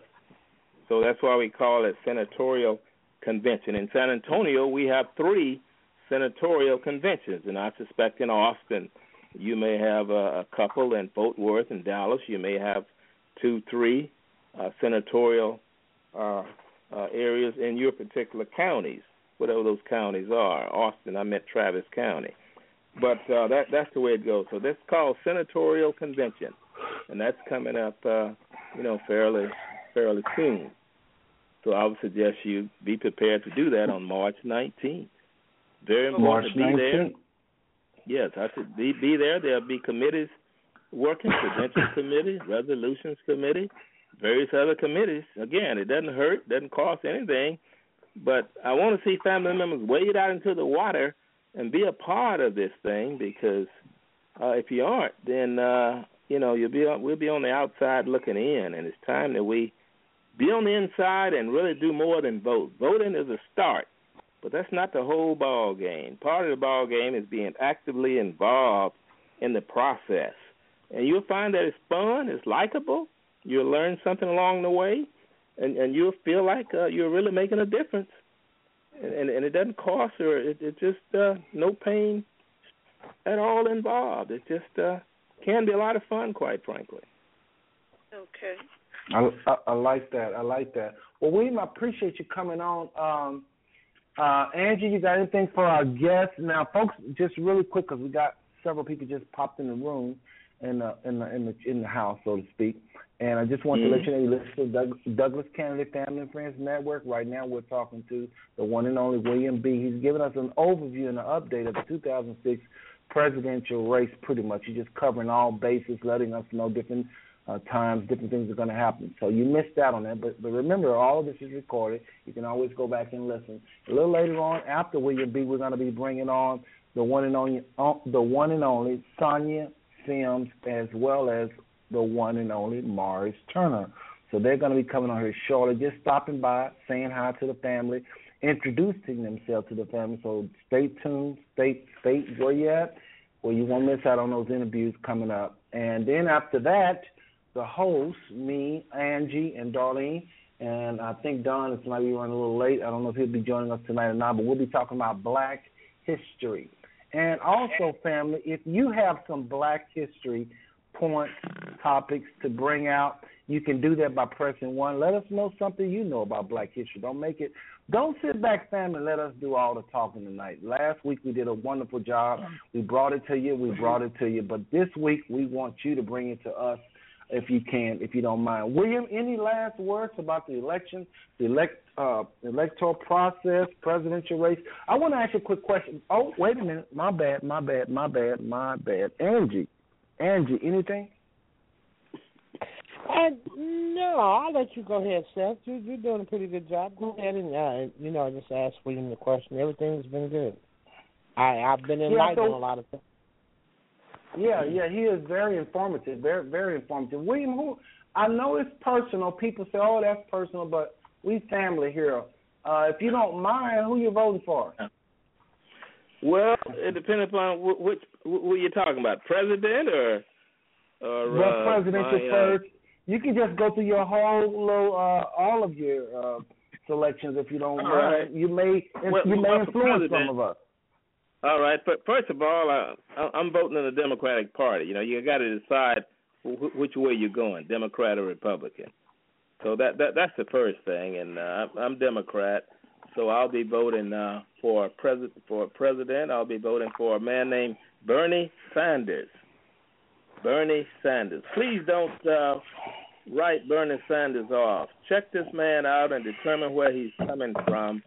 So that's why we call it senatorial convention. In San Antonio, we have three senatorial conventions, and I suspect in Austin you may have a, a couple, in Fort Worth and Dallas you may have two, three uh, senatorial uh, uh, areas in your particular counties, whatever those counties are. Austin, I meant Travis County, but uh, that that's the way it goes. So that's called senatorial convention, and that's coming up, uh, you know, fairly fairly soon. So I would suggest you be prepared to do that on March 19th. Very March important to be there. Yes, I said be be there. There'll be committees working, credentials committee, resolutions committee, various other committees. Again, it doesn't hurt, doesn't cost anything, but I want to see family members wade out into the water and be a part of this thing because uh, if you aren't, then uh, you know you'll be on, we'll be on the outside looking in, and it's time that we be on the inside and really do more than vote. Voting is a start, but that's not the whole ball game. Part of the ball game is being actively involved in the process, and you'll find that it's fun, it's likable. You'll learn something along the way, and and you'll feel like uh, you're really making a difference. And, and and it doesn't cost or it, it just uh, no pain at all involved. It just uh, can be a lot of fun, quite frankly. Okay. I, I, I like that. I like that. Well, William, I appreciate you coming on. Um, uh, Angie, you got anything for our guests? Now, folks, just really quick because we got several people just popped in the room, in the in the in the in the house, so to speak. And I just want to let you know you listen to Doug, Douglas Canady Family and Friends Network. Right now, we're talking to the one and only William B. He's giving us an overview and an update of the 2006 presidential race. Pretty much, he's just covering all bases, letting us know different uh, times, different things are going to happen. So you missed out on that, but but remember, all of this is recorded. You can always go back and listen. A little later on, after William B, we're going to be bringing on the one and only, uh, the one and only Sonia Sims, as well as the one and only Morris Turner. So they're going to be coming on here shortly, just stopping by, saying hi to the family, introducing themselves to the family. So stay tuned, stay stay where you at, where you won't miss out on those interviews coming up. And then after that, the hosts, me, Angie, and Darlene, and I think Don is might be running a little late. I don't know if he'll be joining us tonight or not, but we'll be talking about Black history. And also, family, if you have some Black history points, topics to bring out, you can do that by pressing one. Let us know something you know about Black history. Don't make it. Don't sit back, family. and let us do all the talking tonight. Last week we did a wonderful job. We brought it to you. We brought it to you. But this week we want you to bring it to us if you can, if you don't mind. William, any last words about the election, the elect uh, electoral process, presidential race? I want to ask you a quick question. Oh, wait a minute. My bad. My bad. My bad. My bad. Angie, Angie, anything? Uh, no, I'll let you go ahead, Seth. You, you're doing a pretty good job. Go ahead and uh, you know I just ask William the question. Everything's been good. I I've been enlightened so- on a lot of things. Yeah, yeah, he is very informative, very, very informative. William, who I know it's personal. People say, "Oh, that's personal," but we family here. Uh, if you don't mind, who you voting for? Well, it depends upon wh- which who you're talking about, president or or What uh, presidential my, uh, first? You can just go through your whole little, uh, all of your uh, selections if you don't All mind. right. You may, Well, you may influence some of us. All right, but first of all, I- I'm voting in the Democratic Party. You know, you got to decide wh- which way you're going, Democrat or Republican. So that that that's the first thing, and uh, I'm- Democrat, so I'll be voting uh, for president for a president. I'll be voting for a man named Bernie Sanders. Bernie Sanders. Please don't, uh, write Bernie Sanders off. Check this man out and determine where he's coming from.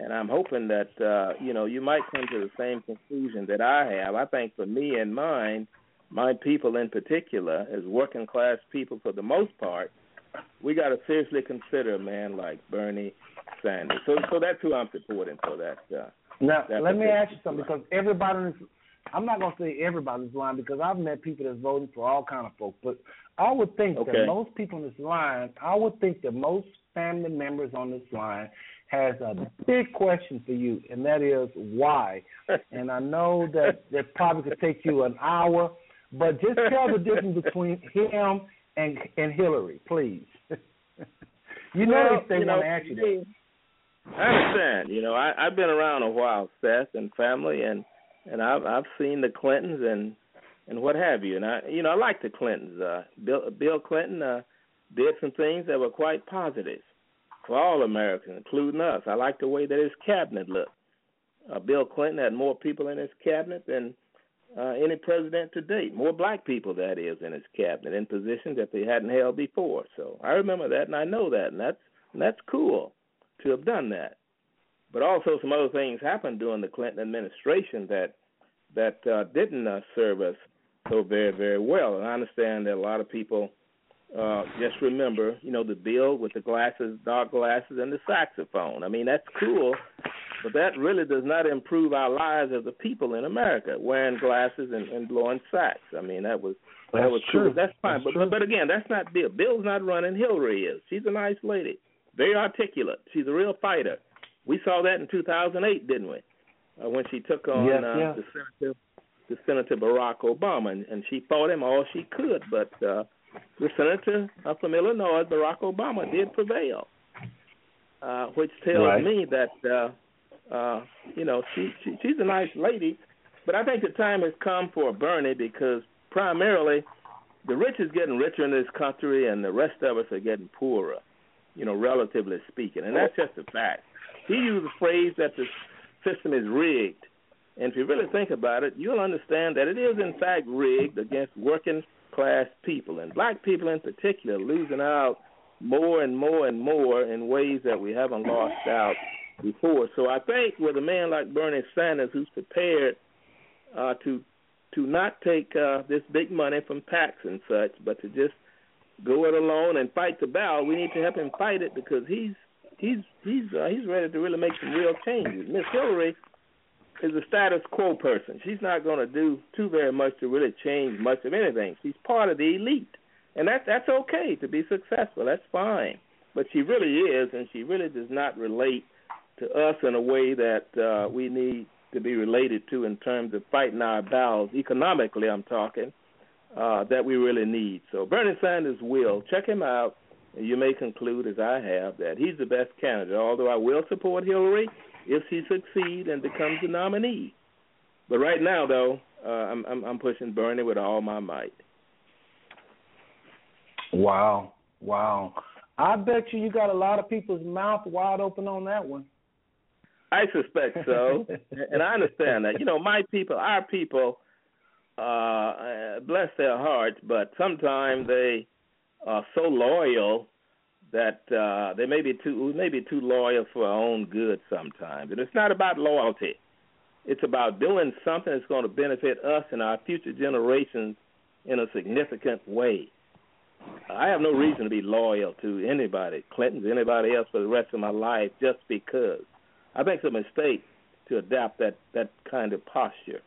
And I'm hoping that uh, you know you might come to the same conclusion that I have. I think for me and mine, my people in particular, as working class people for the most part, we got to seriously consider a man like Bernie Sanders. So, so that's who I'm supporting for that. Uh, now, that let me ask you something because everybody, I'm not gonna say everybody in this line because I've met people that's voting for all kind of folks, but I would think Okay. that most people in this line, I would think that most family members on this line has a big question for you, and that is why. and I know that that probably could take you an hour, but just tell the difference between him and and Hillary, please. you know Well, they you want know, to ask you that. I understand. You know, I, I've been around a while, Seth, and family, and and I've I've seen the Clintons and and what have you. And I, you know, I like the Clintons. Uh, Bill Bill Clinton uh, did some things that were quite positive for all Americans, including us. I like the way that his cabinet looked. Uh, Bill Clinton had more people in his cabinet than uh, any president to date. More black people, that is, in his cabinet in positions that they hadn't held before. So I remember that, and I know that, and that's and that's cool to have done that. But also some other things happened during the Clinton administration that that uh, didn't uh, serve us so very very well. And I understand that a lot of people uh, just remember, you know, the bill with the glasses, dark glasses, and the saxophone. I mean, that's cool, but that really does not improve our lives as a people in America wearing glasses and, and blowing sax. I mean, that was that That's was true. cool. That's fine. That's but, but but again, that's not Bill. Bill's not running. Hillary is. She's a nice lady, very articulate. She's a real fighter. We saw that in 2008, didn't we? Uh, when she took on Yes, uh, yes. the Senator, the Senator Barack Obama, and, and she fought him all she could. But uh, the senator from Illinois, Barack Obama, did prevail, uh, which tells Right. me that uh, uh, you know she, she she's a nice lady. But I think the time has come for Bernie because primarily the rich is getting richer in this country, and the rest of us are getting poorer. You know, relatively speaking, and that's just a fact. He used the phrase that the system is rigged. And if you really think about it, you'll understand that it is in fact rigged against working class people and black people in particular losing out more and more and more in ways that we haven't lost out before. So I think with a man like Bernie Sanders who's prepared uh to to not take uh this big money from PACs and such, but to just go it alone and fight the battle, we need to help him fight it because he's he's he's uh, he's ready to really make some real changes. Miss Hillary is a status quo person. She's not going to do too very much to really change much of anything. She's part of the elite, and that that's okay to be successful. That's fine. But she really is, and she really does not relate to us in a way that uh, we need to be related to in terms of fighting our battles economically. I'm talking uh, that we really need. So Bernie Sanders will check him out. You may conclude, as I have, that he's the best candidate. Although I will support Hillary if she succeeds and becomes the nominee. But right now, though, uh, I'm, I'm I'm pushing Bernie with all my might. Wow, wow. I bet you you got a lot of people's mouth wide open on that one. I suspect so, and I understand that. You know, my people, our people, uh, uh, bless their hearts, but sometimes they are so loyal that uh, they may be too we may be too loyal for our own good sometimes. And it's not about loyalty; it's about doing something that's going to benefit us and our future generations in a significant way. I have no reason to be loyal to anybody, Clinton's, anybody else for the rest of my life, just because. I think it's a mistake to adopt that that kind of posture.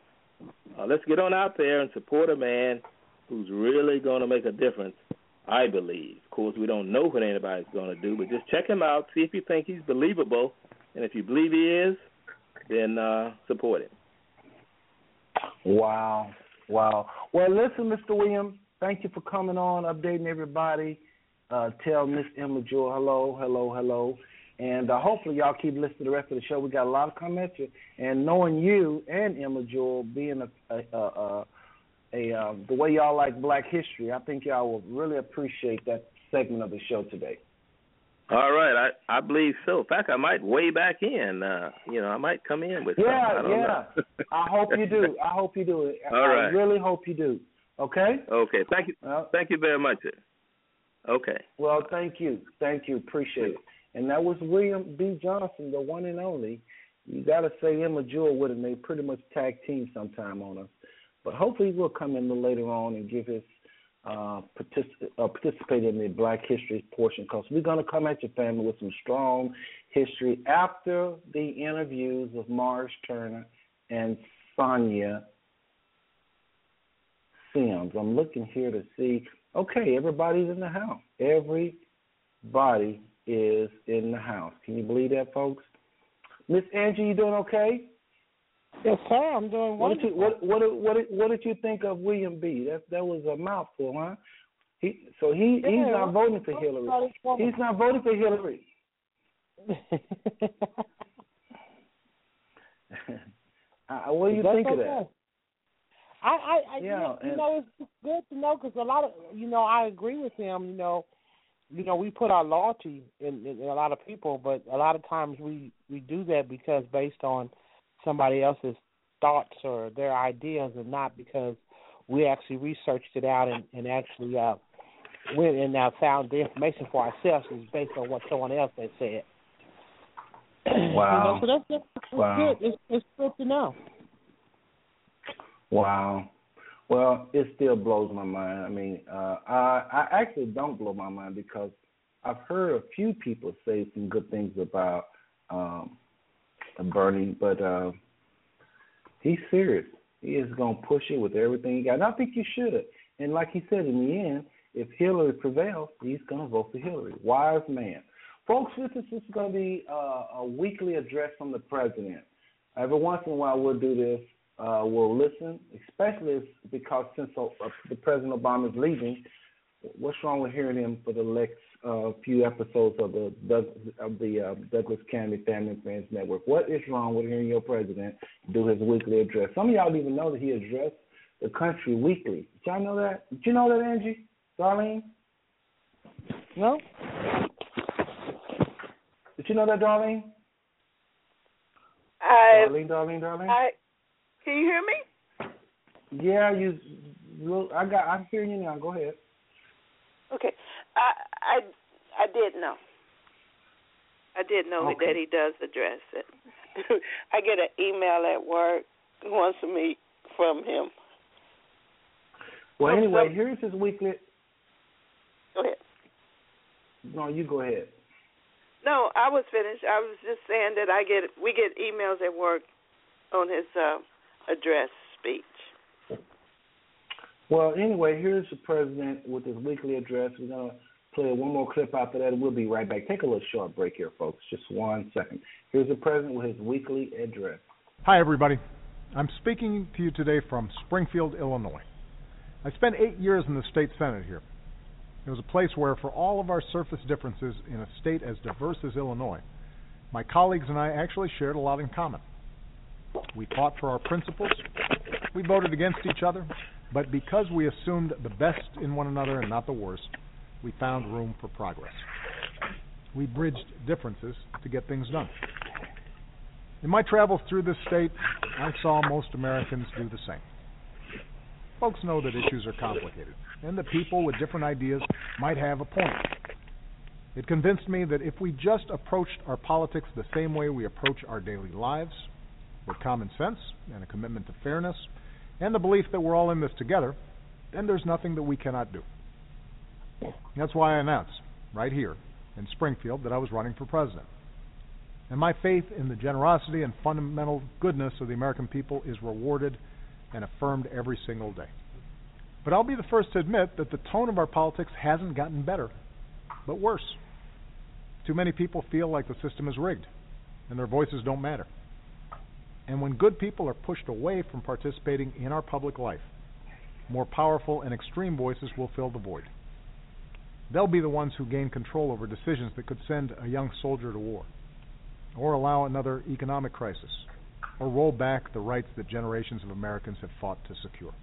Uh, let's get on out there and support a man who's really going to make a difference. I believe. Of course, we don't know what anybody's going to do, but just check him out, see if you think he's believable, and if you believe he is, then uh, support him. Wow, wow. Well, listen, Mr. Williams, thank you for coming on, updating everybody. Uh, tell Miss Emma Joy hello, hello, hello. And uh, hopefully y'all keep listening to the rest of the show. We got a lot of comments. And knowing you and Emma Joy being a, a, a, a, a uh, the way y'all like Black history, I think y'all will really appreciate that segment of the show today. All right, I I believe so. In fact, I might weigh back in. Uh, you know, I might come in with something. Yeah, I don't yeah. I hope you do. I hope you do. All I right. really hope you do. Okay? Okay, thank you, Well, thank you very much. Sir. Okay. Well, thank you, thank you, appreciate it. And that was William B. Johnson, the one and only. You got to say Emma Jewel with him. They pretty much tag team sometime on us. But hopefully, we'll come in later on and give his uh, particip- uh, participate in the Black History portion because we're going to come at your family with some strong history after the interviews of Morris Turner and Sonia Sims. I'm looking here to see. Okay, everybody's in the house. Everybody is in the house. Can you believe that, folks? Miss Angie, you doing okay? Yes, sir. I'm doing What did you what what what did, what did you think of William B? That that was a mouthful, huh? He so he he's Yeah, not voting for Hillary. He's not voting for Hillary. uh, what do you That's think of that? I, I, I Yeah, you know, you know, it's good to know because a lot of, you know, I agree with him. You know, you know, we put our loyalty in, in, in a lot of people, but a lot of times we we do that because based on somebody else's thoughts or their ideas, and not because we actually researched it out and, and actually uh, went and uh, found the information for ourselves is based on what someone else has said. Wow. You know, so that's, that's, that's Wow. good. It's, it's good to know. Wow. Well, it still blows my mind. I mean, uh, I I actually don't blow my mind because I've heard a few people say some good things about um, Bernie, but uh, he's serious. He is gonna push it with everything he got. And I think you should. And like he said, in the end, if Hillary prevails, he's gonna vote for Hillary. Wise man. Folks, this is, is going to be uh, a weekly address from the president. Every once in a while, we'll do this. Uh, we'll listen, especially because since uh, the President Obama is leaving, what's wrong with hearing him for the next uh, few episodes of the Doug, of the uh, Douglas Canady Family and Friends Network? What is wrong with hearing your president do his weekly address? Some of y'all don't even know that he addressed the country weekly. Did y'all know that? Did you know that, Angie? Darlene? No, Did you know that, Darlene? I, Darlene, Darlene, Darlene. I, can you hear me? Yeah, you. Look, I got. I'm hearing you now. Go ahead. Okay. I, I, I did know. I did know Okay. that he does address it. I get an email at work once a meet from him. Well, Oh, anyway, so- here's his weekly. Go ahead. No, you go ahead. No, I was finished. I was just saying that I get we get emails at work on his uh, address speech. Well, anyway, here's the president with his weekly address. We're gonna play one more clip after that, and we'll be right back. Take a little short break here, folks. Just one second. Here's the president with his weekly address. Hi, everybody. I'm speaking to you today from Springfield, Illinois. I spent eight years in the state senate here. It was a place where, for all of our surface differences in a state as diverse as Illinois, my colleagues and I actually shared a lot in common. We fought for our principles, we voted against each other, but because we assumed the best in one another and not the worst, we found room for progress. We bridged differences to get things done. In my travels through this state, I saw most Americans do the same. Folks know that issues are complicated, and that people with different ideas might have a point. It convinced me that if we just approached our politics the same way we approach our daily lives, with common sense and a commitment to fairness, and the belief that we're all in this together, then there's nothing that we cannot do. That's why I announced, right here in Springfield, that I was running for president. And my faith in the generosity and fundamental goodness of the American people is rewarded and affirmed every single day. But I'll be the first to admit that the tone of our politics hasn't gotten better, but worse. Too many people feel like the system is rigged, and their voices don't matter. And when good people are pushed away from participating in our public life, more powerful and extreme voices will fill the void. They'll be the ones who gain control over decisions that could send a young soldier to war, or allow another economic crisis, or roll back the rights that generations of Americans have fought to secure.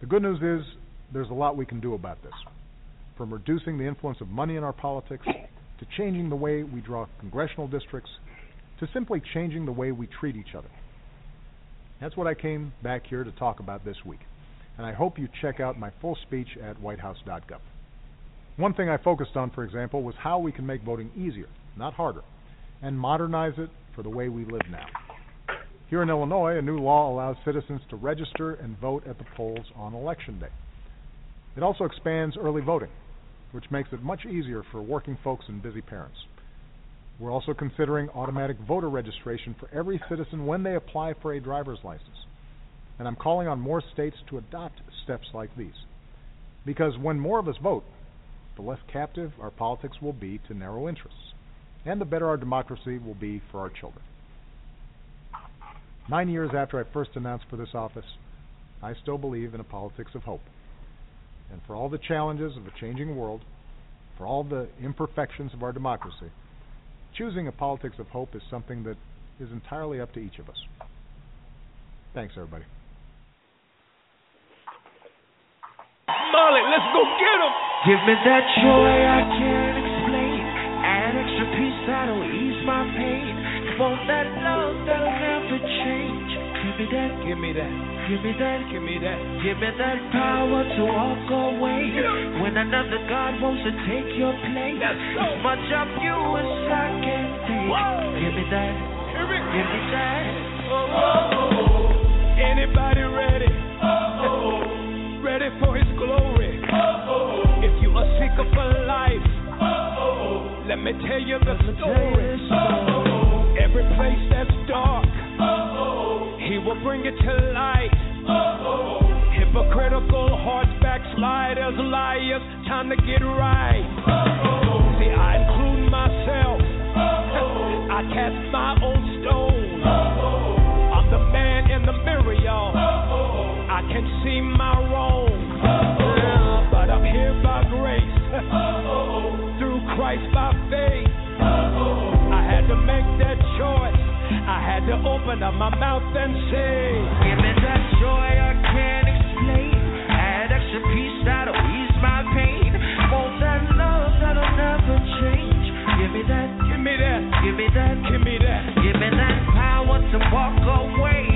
The good news is there's a lot we can do about this, from reducing the influence of money in our politics, to changing the way we draw congressional districts, to simply changing the way we treat each other. That's what I came back here to talk about this week, and I hope you check out my full speech at whitehouse.gov. One thing I focused on, for example, was how we can make voting easier, not harder, and modernize it for the way we live now. Here in Illinois, a new law allows citizens to register and vote at the polls on election day. It also expands early voting, which makes it much easier for working folks and busy parents. We're also considering automatic voter registration for every citizen when they apply for a driver's license. And I'm calling on more states to adopt steps like these. Because when more of us vote, the less captive our politics will be to narrow interests, and the better our democracy will be for our children. Nine years after I first announced for this office, I still believe in a politics of hope. And for all the challenges of a changing world, for all the imperfections of our democracy, choosing a politics of hope is something that is entirely up to each of us. Thanks, everybody. Molly, let's go get him. Give me that joy I can't explain. Add extra peace that'll ease my pain. Want that love that'll never change. Give me that, Give me that. give me that, Give me that. give me that power to walk away. When another God wants to take your place. That's so. As much of you as I can take. Whoa. Give me that, give me that. Oh, oh, oh, oh. Anybody let me tell you the story. Every place that's dark, He will bring it to light. Hypocritical hearts, backsliders, liars, time to get right. See, I include myself. I cast my own stone. I'm the man in the mirror, y'all. I can see my wrong. But I'm here by grace. Through Christ by to open up my mouth and say, Give me that joy I can't explain. Add extra peace that'll ease my pain. Want that love that'll never change. Give me that, Give me that. give me that, Give me that. give me that power to walk away.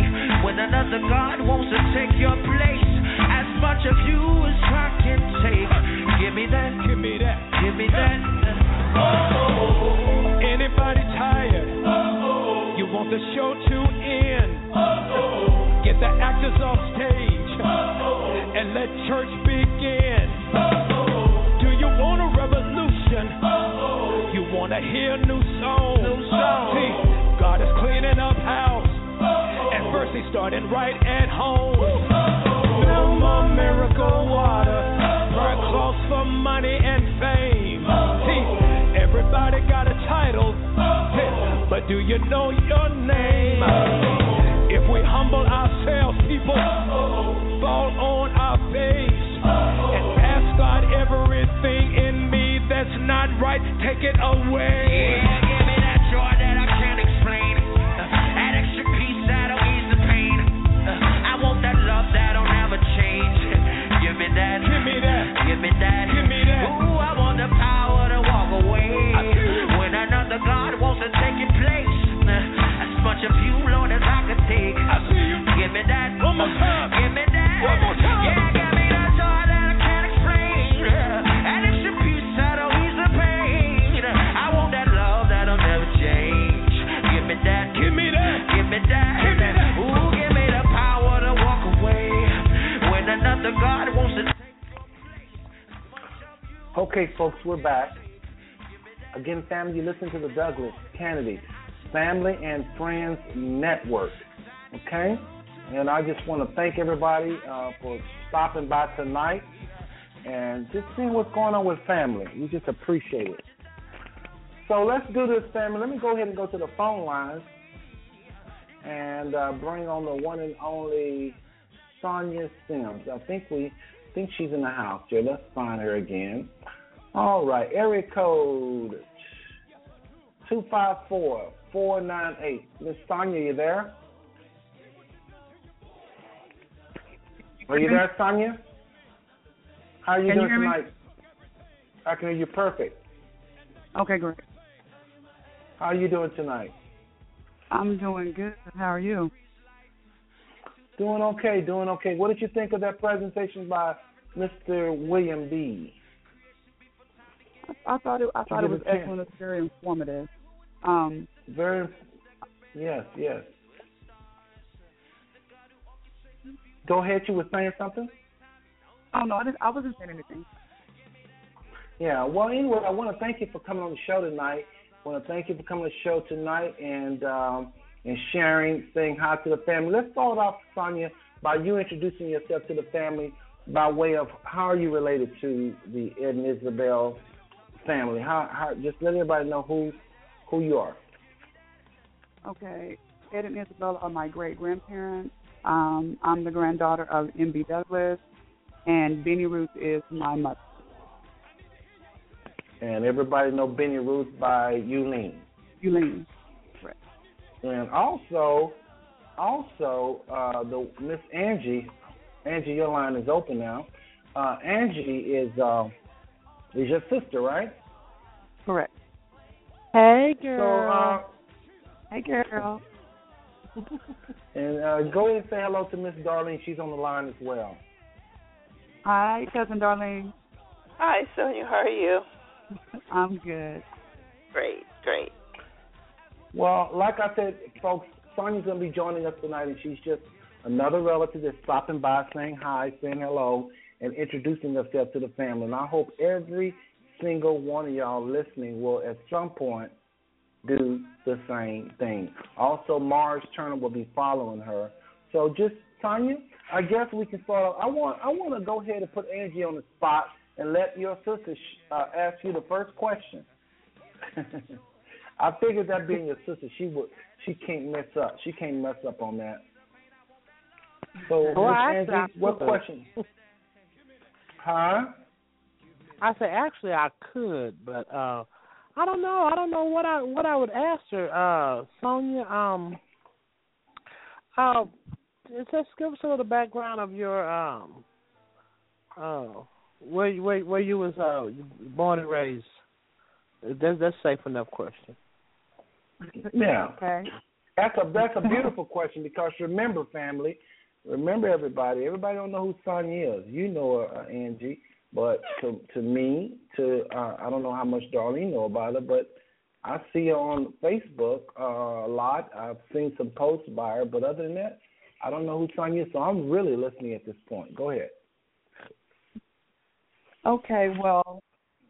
When another God wants to take your place. As much of you as I can take. Give me that, Give me that. give me that. Anybody tired? You want the show to end? Get the actors off stage and let church begin. Do you want a revolution? You want to hear new songs? New songs. See, God is cleaning up house. At first, He's starting right at home. No more miracle water. Burn clothes for money and but do you know your name? If we humble ourselves, people fall on our face and ask God everything in me that's not right, take it away. Yeah, Okay, folks, we're back. Again, family, you listen to the Douglas Canady Family and Friends Network. Okay? And I just want to thank everybody uh, for stopping by tonight and just seeing what's going on with family. We just appreciate it. So let's do this, family. Let me go ahead and go to the phone lines and uh, bring on the one and only Sonia Sims. I think we think she's in the house, Jay. Let's find her again. All right, area code two five four four nine eight. Miss Sonia, you there? Are you there, Sonia? How are you Can you doing me? tonight? I can hear you perfect. Okay, great. How are you doing tonight? I'm doing good. How are you? Doing okay, doing okay. What did you think of that presentation by Mr. William B? I thought it. I thought it was us a chance. excellent. It's very informative. Um, Very. Yes, yes. Go ahead. You were saying something. oh no, I didn't. I wasn't saying anything. Yeah. Well, anyway, I want to thank you for coming on the show tonight. I want to thank you for coming on the show tonight and um, and sharing, saying hi to the family. Let's start off, Sonia, by you introducing yourself to the family by way of how are you related to the Ed and Isabel family? How, how just let everybody know who who you are. Okay, Ed and Isabella are my great grandparents. Um, I'm the granddaughter of M.B. Douglas, and Benny Ruth is my mother. And everybody know Benny Ruth by Yulene. Yulene. And also, also uh, the Miss Angie, Angie, your line is open now. Uh, Angie is uh, is your sister, right? Correct. Hey, So, girl. uh, Hey, girl. And uh, go ahead and say hello to Miss Darlene. She's on the line as well. Hi, cousin Darlene. Hi, Sonia. How are you? I'm good. Great, great. Well, like I said, folks, Sonia's going to be joining us tonight, and she's just another relative that's stopping by, saying hi, saying hello, and introducing herself to the family. And I hope every single one of y'all listening will, at some point, do the same thing. Also, Morris Turner will be following her. So, just Sonia, I guess we can start. Off. I want I want to go ahead and put Angie on the spot and let your sister sh- uh, ask you the first question. I figured that being your sister, she would she can't mess up. She can't mess up on that. So, Well, Miss actually, I Angie, what question? Huh? I said actually I could, but uh I don't know. I don't know what I what I would ask her. Uh Sonia, um uh just give us a little background of your um uh where you- where where you was uh born and raised. That's that's safe enough question. Yeah. Okay. That's a that's a beautiful question because remember, family, remember everybody. Everybody don't know who Sonia is. You know her, uh, Angie, but to to me, to uh, I don't know how much Darlene know about her, but I see her on Facebook uh, a lot. I've seen some posts by her, but other than that, I don't know who Sonia is. So I'm really listening at this point. Go ahead. Okay, well,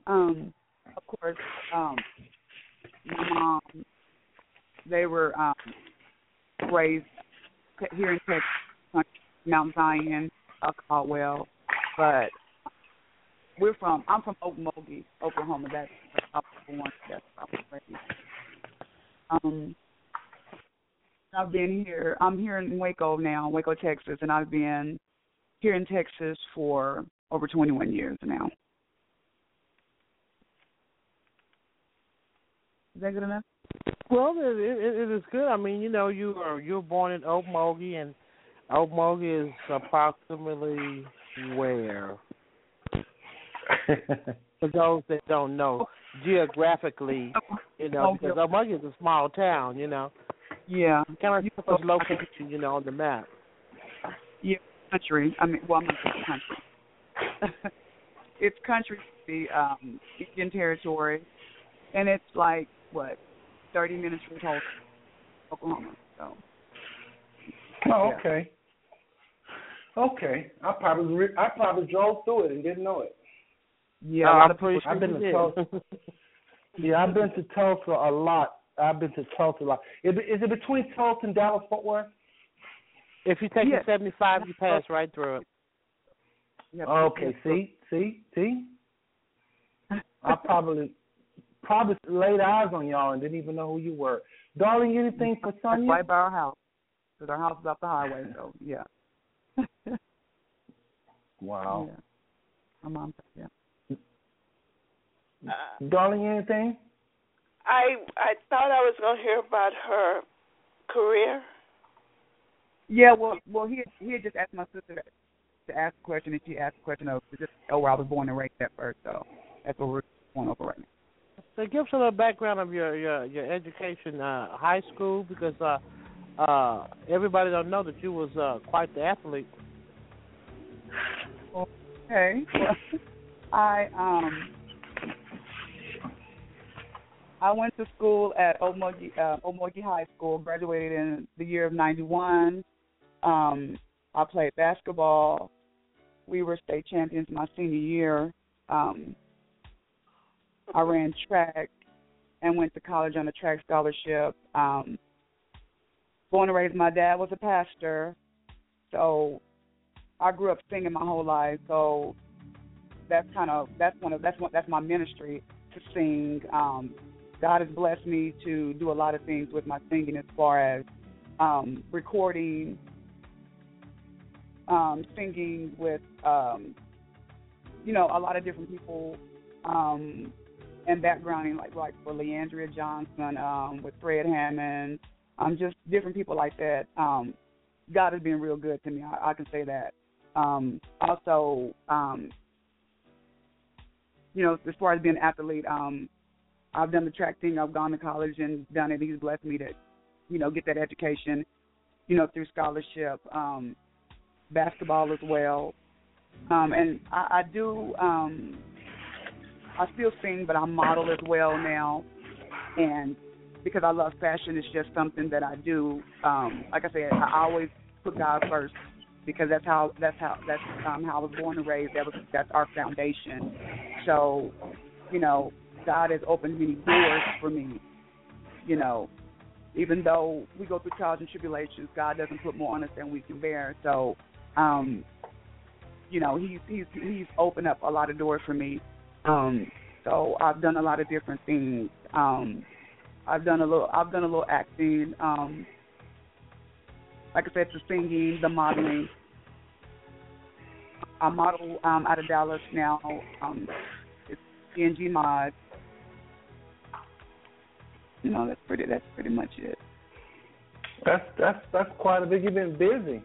um, of course, um, my mom, they were um, raised here in Texas, Mount Zion, uh, Caldwell, but we're from, I'm from Okmulgee, Oklahoma. That's the one. That's where I was raised. Um, I've been here. I'm here in Waco now, Waco, Texas, and I've been here in Texas for over 21 years now. Is that good enough? Well, it, it, it is good. I mean, you know, you are you were born in Okmulgee, and Okmulgee is approximately where? For those that don't know, geographically, you know, because Okmulgee is a small town, you know, Yeah. kind of its location, you know, on the map. Yeah, country. I mean, well, I'm not country. it's country, the um, Indian Territory, and it's like what, 30 minutes from Tulsa, Oklahoma. So. Oh, Yeah. okay. Okay. I probably re- I probably drove through it and didn't know it. Yeah, a lot I'm of people. pretty sure I've been to. Tulsa. Yeah, I've been to Tulsa a lot. I've been to Tulsa a lot. Is it, is it between Tulsa and Dallas Fort Worth? If you take Yeah. the 75, you pass right through it. Yeah, Okay, see, see, see. I probably probably laid eyes on y'all and didn't even know who you were. Darlene, anything for That's Sonia? right by our house. Because our house is off the highway, so yeah. Wow. Yeah. My mom, yeah. Darlene, anything? I I thought I was going to hear about her career. Yeah, well, well, he he had just asked my sister to ask a question, and she asked a question of just oh, where I was born and raised at first. So that's what we're going over right now. So give us a little background of your your your education, uh, high school, because uh, uh, everybody don't know that you was uh, quite the athlete. Okay. I um I went to school at Okmulgee, uh, High School. Graduated in the year of '91. Um, I played basketball. We were state champions my senior year. Um, I ran track and went to college on a track scholarship. Um, born and raised, my dad was a pastor, so I grew up singing my whole life. So that's kind of that's one of that's one that's my ministry to sing. Um, God has blessed me to do a lot of things with my singing as far as um, recording, um, singing with um, you know a lot of different people um, and backgrounding like like for Le'Andria Johnson, um, with Fred Hammond, um, just different people like that. Um, God has been real good to me. I, I can say that. Um, also, um, you know, as far as being an athlete, um, I've done the track thing. I've gone to college and done it. He's blessed me to, you know, get that education, you know, through scholarship, um, basketball as well. Um, and I, I do, um, I still sing, but I model as well now. And because I love fashion, it's just something that I do. Um, like I said, I always put God first because that's how that's how that's um, how I was born and raised. That was that's our foundation. So, you know, God has opened many doors for me. You know, even though we go through trials and tribulations, God doesn't put more on us than we can bear. So, um, you know, he's he's he's opened up a lot of doors for me. Um, so I've done a lot of different things. Um, I've done a little I've done a little acting. Um, like I said, the singing, the modeling. I model um, out of Dallas now. Um, it's PNG Mod. You know, that's pretty. That's pretty much it. That's that's that's quite a bit. You've been busy.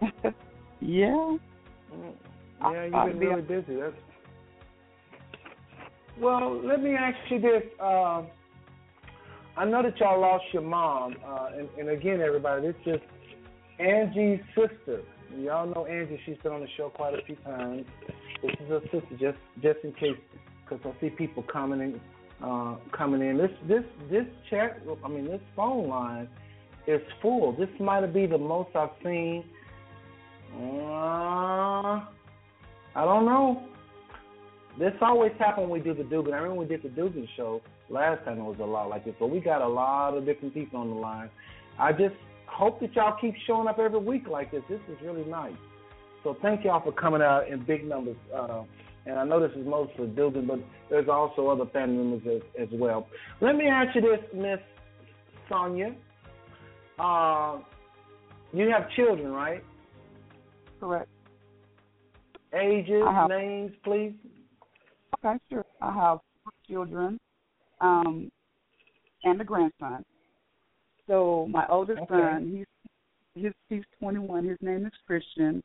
yeah. Yeah, you've been really busy. That's well. Let me ask you this. Uh, I know that y'all lost your mom, uh, and, and again, everybody, this is Angie's sister. Y'all know Angie; she's been on the show quite a few times. This is her sister, just just in case, because I see people coming in, uh, coming in. This this this chat, I mean, this phone line is full. This might be the most I've seen. Uh, I don't know. This always happens when we do the Dugan. I remember we did the Dugan show last time. It was a lot like this, but we got a lot of different people on the line. I just hope that y'all keep showing up every week like this. This is really nice. So thank y'all for coming out in big numbers. Uh, and I know this is mostly Dugan, but there's also other family members as, as well. Let me ask you this, Miss Sonia. Uh, you have children, right? Correct. Ages, names, please. Okay, sure. I have four children um, and a grandson. So my oldest Okay. son, he's he's he's 21. His name is Christian,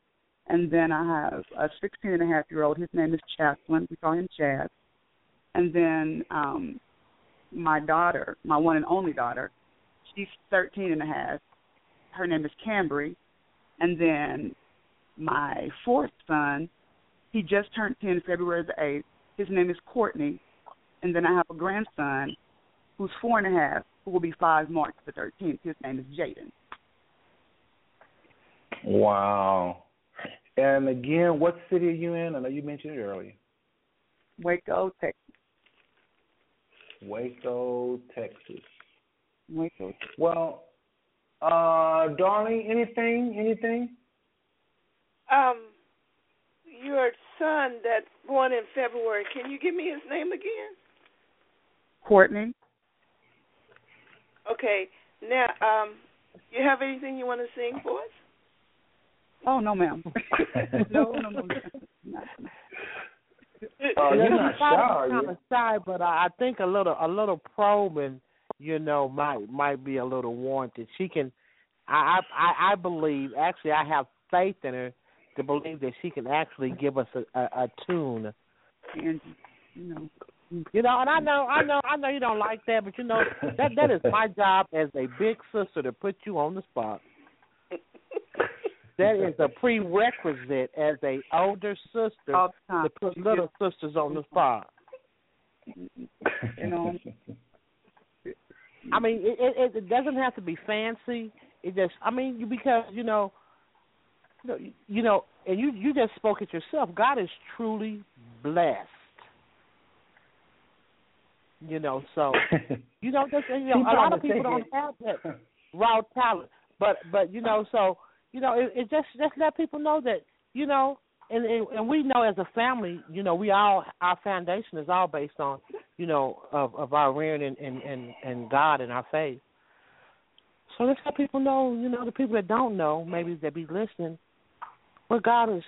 and then I have a 16 and a half year old. His name is Chaplin. We call him Chad. And then um, my daughter, my one and only daughter, she's 13 and a half. Her name is Cambry. And then my fourth son, he just turned 10 February the 8th. His name is Courtney. And then I have a grandson who's four and a half, who will be five March the 13th. His name is Jaden. Wow. And again, what city are you in? I know you mentioned it earlier. Waco, Texas. Waco, Texas. Waco. Well, uh, Darlene, anything, anything? Um, your son that's born in February. Can you give me his name again? Courtney. Okay. Now, um, you have anything you want to sing for us? Oh no, ma'am. no, no, no, no. Not- Oh, you're not she's shy, are kind you? of shy, but I, I think a little a little probing, you know, might might be a little warranted. She can, I I I believe actually I have faith in her to believe that she can actually give us a, a, a tune. And you know, You know, and I know I know I know you don't like that, but you know that that is my job as a big sister to put you on the spot. That is a prerequisite as a older sister all the time. to put She little sisters on the mm-hmm. spot. You know. I mean, it, it it doesn't have to be fancy. It just, I mean, you because you know, you know, you know, and you you just spoke it yourself. God is truly blessed. You know, so you know, just, you know, a lot of people don't have that raw talent, but but you know, so you know, it, it just just let people know that you know, and, and and we know as a family, you know, we all our foundation is all based on, you know, of of our rearing and and and, and God and our faith. So let's let people know, you know, the people that don't know, maybe that be listening, what God is,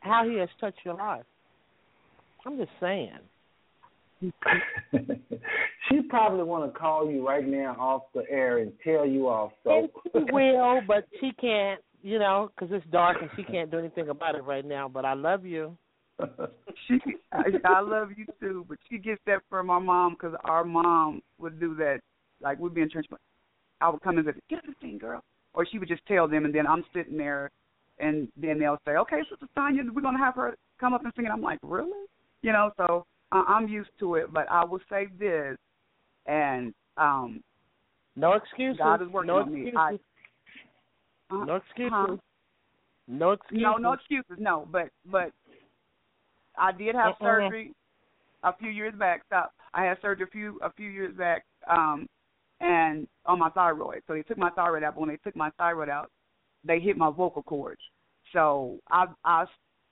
how He has touched your life. I'm just saying. she probably want to call you right now off the air and tell you off. So. And she will, but she can't you know, because it's dark and she can't do anything about it right now. But I love you. she, I, I love you too. But she gets that from our mom because our mom would do that. Like we'd be in church, but I would come and say, "Get the thing, girl," or she would just tell them, and then I'm sitting there, and then they'll say, "Okay, Sister Sonia, we're gonna have her come up and sing." And I'm like, "Really?" You know, so uh, I'm used to it. But I will say this, and um, no excuses. God is working no on excuses. me. I, uh, no excuses. Huh? No excuses. No, no excuses. No, but but I did have uh-uh. surgery a few years back. Stop. I had surgery a few a few years back, um, and on my thyroid. So they took my thyroid out. But when they took my thyroid out, they hit my vocal cords. So I I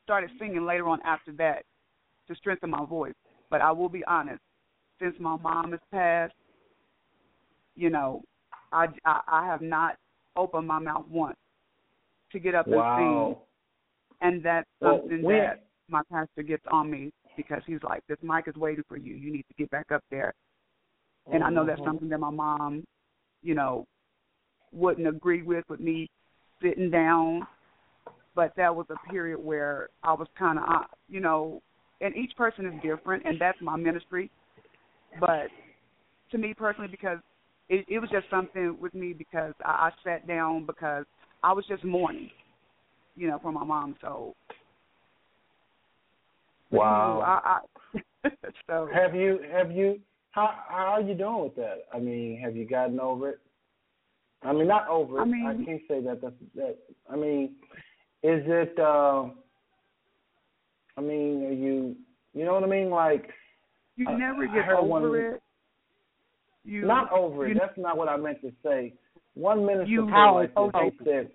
started singing later on after that to strengthen my voice. But I will be honest, since my mom has passed, you know, I I, I have not opened my mouth once to get up wow. and sing. And that's well, something when, that my pastor gets on me because he's like, This mic is waiting for you. You need to get back up there. And I know that's something that my mom, you know, wouldn't agree with with me sitting down. But that was a period where I was kind of, uh, you know, and each person is different, and that's my ministry. But to me personally, because it, it was just something with me because I, I sat down because I was just mourning, you know, for my mom. So, wow. You know, I, I, so have you have you how how are you doing with that? I mean, have you gotten over it? I mean, not over it. I, mean, I can't say that. That's that. I mean, is it? uh I mean, are you? You know what I mean? Like you I, never get over one, it. You, not over you, it. That's not what I meant to say. One minister you, like this, said,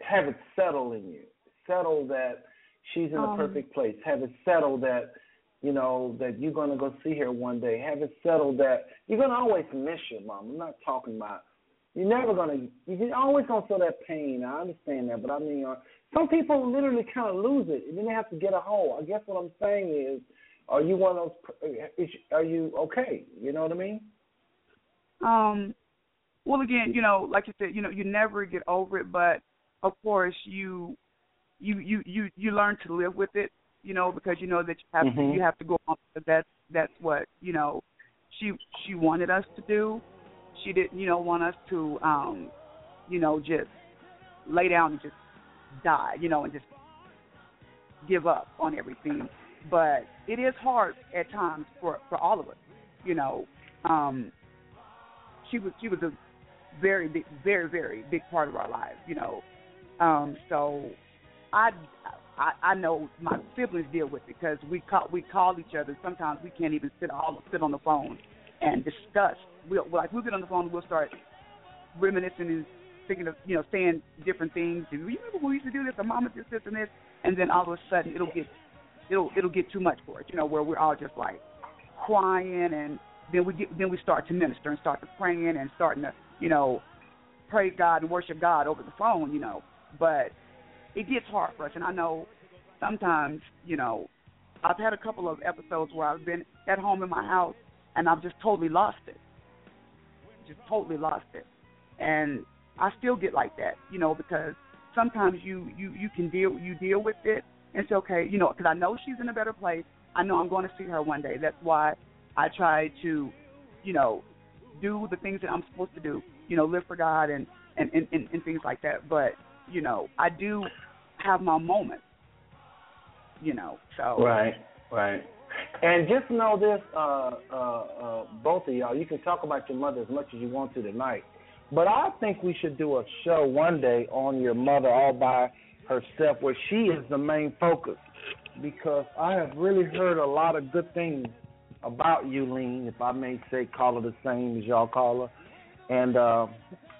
have it settle in you. Settle that she's in um, the perfect place. Have it settle that, you know, that you're going to go see her one day. Have it settle that you're going to always miss your mom. I'm not talking about, you're never going to, you're always going to feel that pain. I understand that. But I mean, uh, some people literally kind of lose it and then they have to get a hold. I guess what I'm saying is, are you one of those? Is, are you okay? You know what I mean? Um. Well, again, you know, like you said, you know, you never get over it, but of course, you you you you you learn to live with it. You know, because you know that you have mm-hmm. to you have to go on. That's that's what you know. She she wanted us to do. She didn't, you know, want us to, um, you know, just lay down and just die, you know, and just give up on everything but it is hard at times for for all of us. You know, um, she was she was a very big, very very big part of our lives. You know, um, so I, I I know my siblings deal with it because we call we call each other. Sometimes we can't even sit all sit on the phone and discuss. We'll like we'll get on the phone and we'll start reminiscing and thinking of you know saying different things. Do you remember when we used to do this? Or mama did this and this, and then all of a sudden it'll get it'll it'll get too much for it. You know, where we're all just like crying, and then we get then we start to minister and start to praying and starting to you know praise God and worship God over the phone. You know, but it gets hard for us, and I know sometimes you know I've had a couple of episodes where I've been at home in my house and I've just totally lost it, just totally lost it, and I still get like that, you know, because sometimes you you you can deal you deal with it it's okay, you know, because I know she's in a better place. I know I'm going to see her one day. That's why I try to, you know, do the things that I'm supposed to do. You know, live for God and and and, and, and things like that. But you know, I do have my moments. You know, so right, right. And just know this, uh, uh, uh, both of y'all, you can talk about your mother as much as you want to tonight. But I think we should do a show one day on your mother all by herself where she is the main focus. Because I have really heard a lot of good things about Lean, if I may say, call her the same as y'all call her. And uh,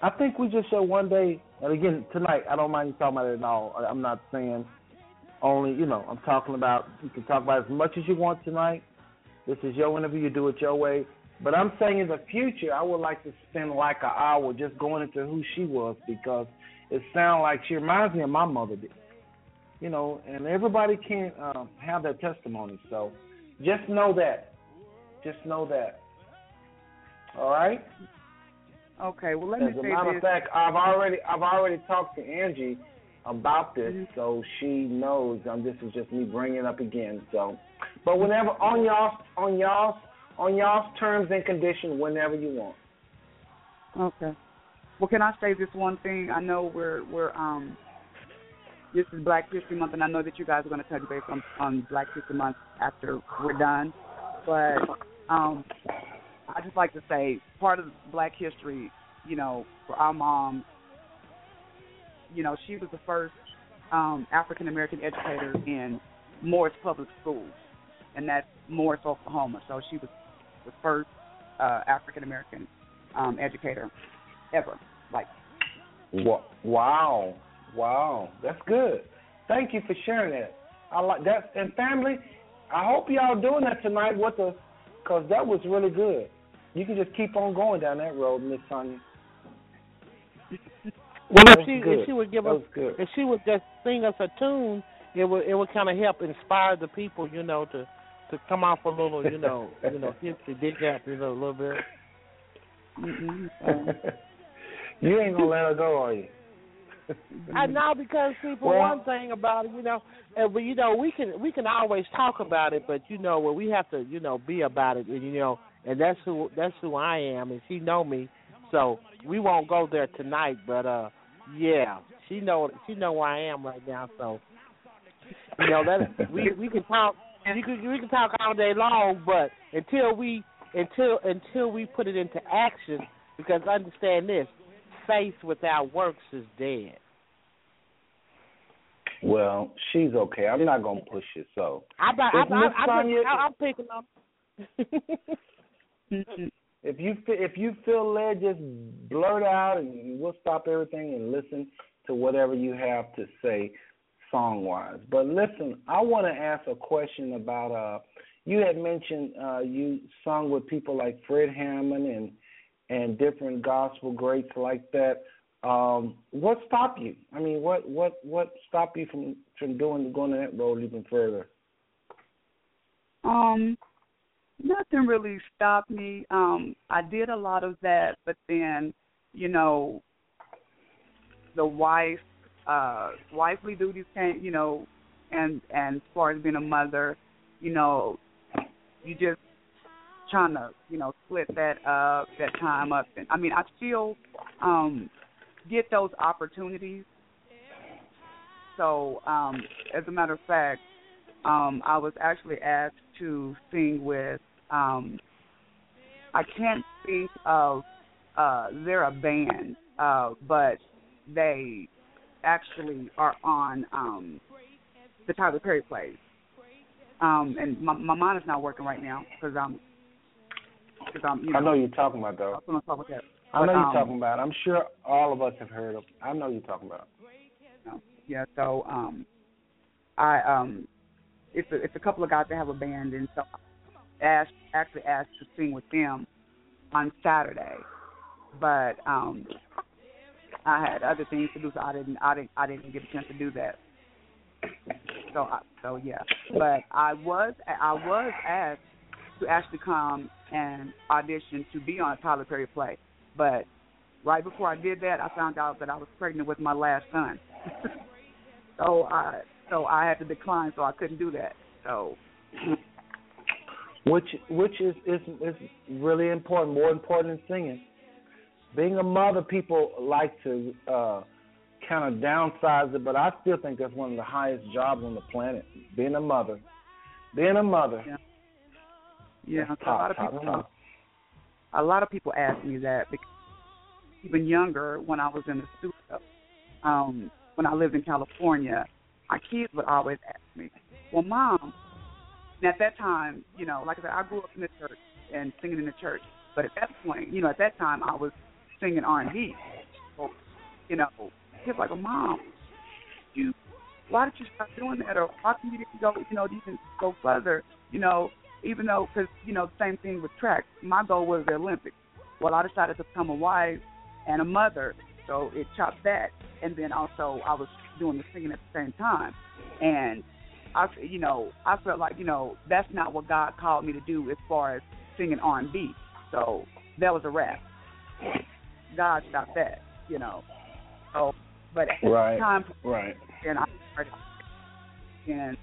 I think we just show one day, and again, tonight, I don't mind you talking about it at all. I'm not saying only, you know, I'm talking about, you can talk about as much as you want tonight. This is your interview, you do it your way. But I'm saying in the future, I would like to spend like an hour just going into who she was because it sounds like she reminds me of my mother did. You know, and everybody can't um, have that testimony. So just know that. Just know that. All right. Okay. Well, let As me a say matter this. of fact, I've already I've already talked to Angie about this, Mhm. so she knows. Um, this is just me bringing it up again. So, but whenever on y'all on y'all on y'all's terms and conditions, whenever you want. Okay. Well, can I say this one thing? I know we're we're um this is Black History Month, and I know that you guys are going to touch base on on Black History Month after we're done. But um, I just like to say part of Black History, you know, for our mom, you know, she was the first um, African American educator in Morris Public Schools, and that's Morris, Oklahoma. So she was the first uh, African American um, educator ever. Like, Wow, wow, that's good. Thank you for sharing that. I like that. And family, I hope y'all doing that tonight with us, cause that was really good. You can just keep on going down that road, Miss Sonia. Well, That if she good. if she would give us good. if she would just sing us a tune, it would it would kind of help inspire the people, you know, to to come off a little, you know, you know, history, dig up, you know, a little bit. mm-mm, um, you ain't gonna let her go, are you? I know because see, for Well- one thing about it, you know, and we, you know we can we can always talk about it, but you know, well, we have to you know be about it, and you know, and that's who that's who I am, and she know me, so we won't go there tonight, but uh, yeah, she know she know where I am right now, so you know that we we can talk we can we can talk all day long, but until we until until we put it into action, because understand this, faith without works is dead. Well, she's okay. I'm not gonna push it. So I, I, I, I, I, I'm picking up. if you if you feel led, just blurt out, and we'll stop everything and listen to whatever you have to say, song wise. But listen, I want to ask a question about. uh You had mentioned uh you sung with people like Fred Hammond and and different gospel greats like that. Um, what stopped you? I mean, what what what stopped you from from doing going that road even further? Um, nothing really stopped me. Um, I did a lot of that, but then, you know, the wife, uh, wifely duties came, you know, and and as far as being a mother, you know, you just trying to, you know, split that uh that time up. And I mean, I still um get those opportunities. So, um, as a matter of fact, um, I was actually asked to sing with um I can't think of uh they're a band, uh, but they actually are on um the Tyler Perry plays. Um and my my mind is not working right now because I'm because I'm you know I know you're talking about though. I talk about that. I know But, you're um, talking about. I'm sure all of us have heard of. I know you're talking about. Yeah, so um I um it's a it's a couple of guys that have a band and so I asked actually asked to sing with them on Saturday. But um I had other things to do so I didn't I didn't I didn't get a chance to do that. So I, so yeah. But I was I was asked to actually come and audition to be on a Tyler Perry play. But right before I did that I found out that I was pregnant with my last son. so I so I had to decline so I couldn't do that. So which which is is is really important, more important than singing. Being a mother, people like to uh kind of downsize it, but I still think that's one of the highest jobs on the planet. Being a mother, being a mother. Yeah. Yeah, That's a lot of people. top. A lot of people ask me that because even younger, when I was in the studio, um, when I lived in California, my kids would always ask me, "Well, mom," and at that time, you know, like I said, I grew up in the church and singing in the church, but at that point, you know, at that time, I was singing R and B. So, you know, kids like, "Well, mom, you, why did you stop doing that, or why can you didn't go, you know, even go further, you know?" Even though, because you know, same thing with track. My goal was the Olympics. Well, I decided to become a wife and a mother, so it chopped that, and then also I was doing the singing at the same time, and I, you know, I felt like you know that's not what God called me to do as far as singing R and B. So that was a wrap. God stopped that, you know. So, but at Right. the time, Right. and I started, and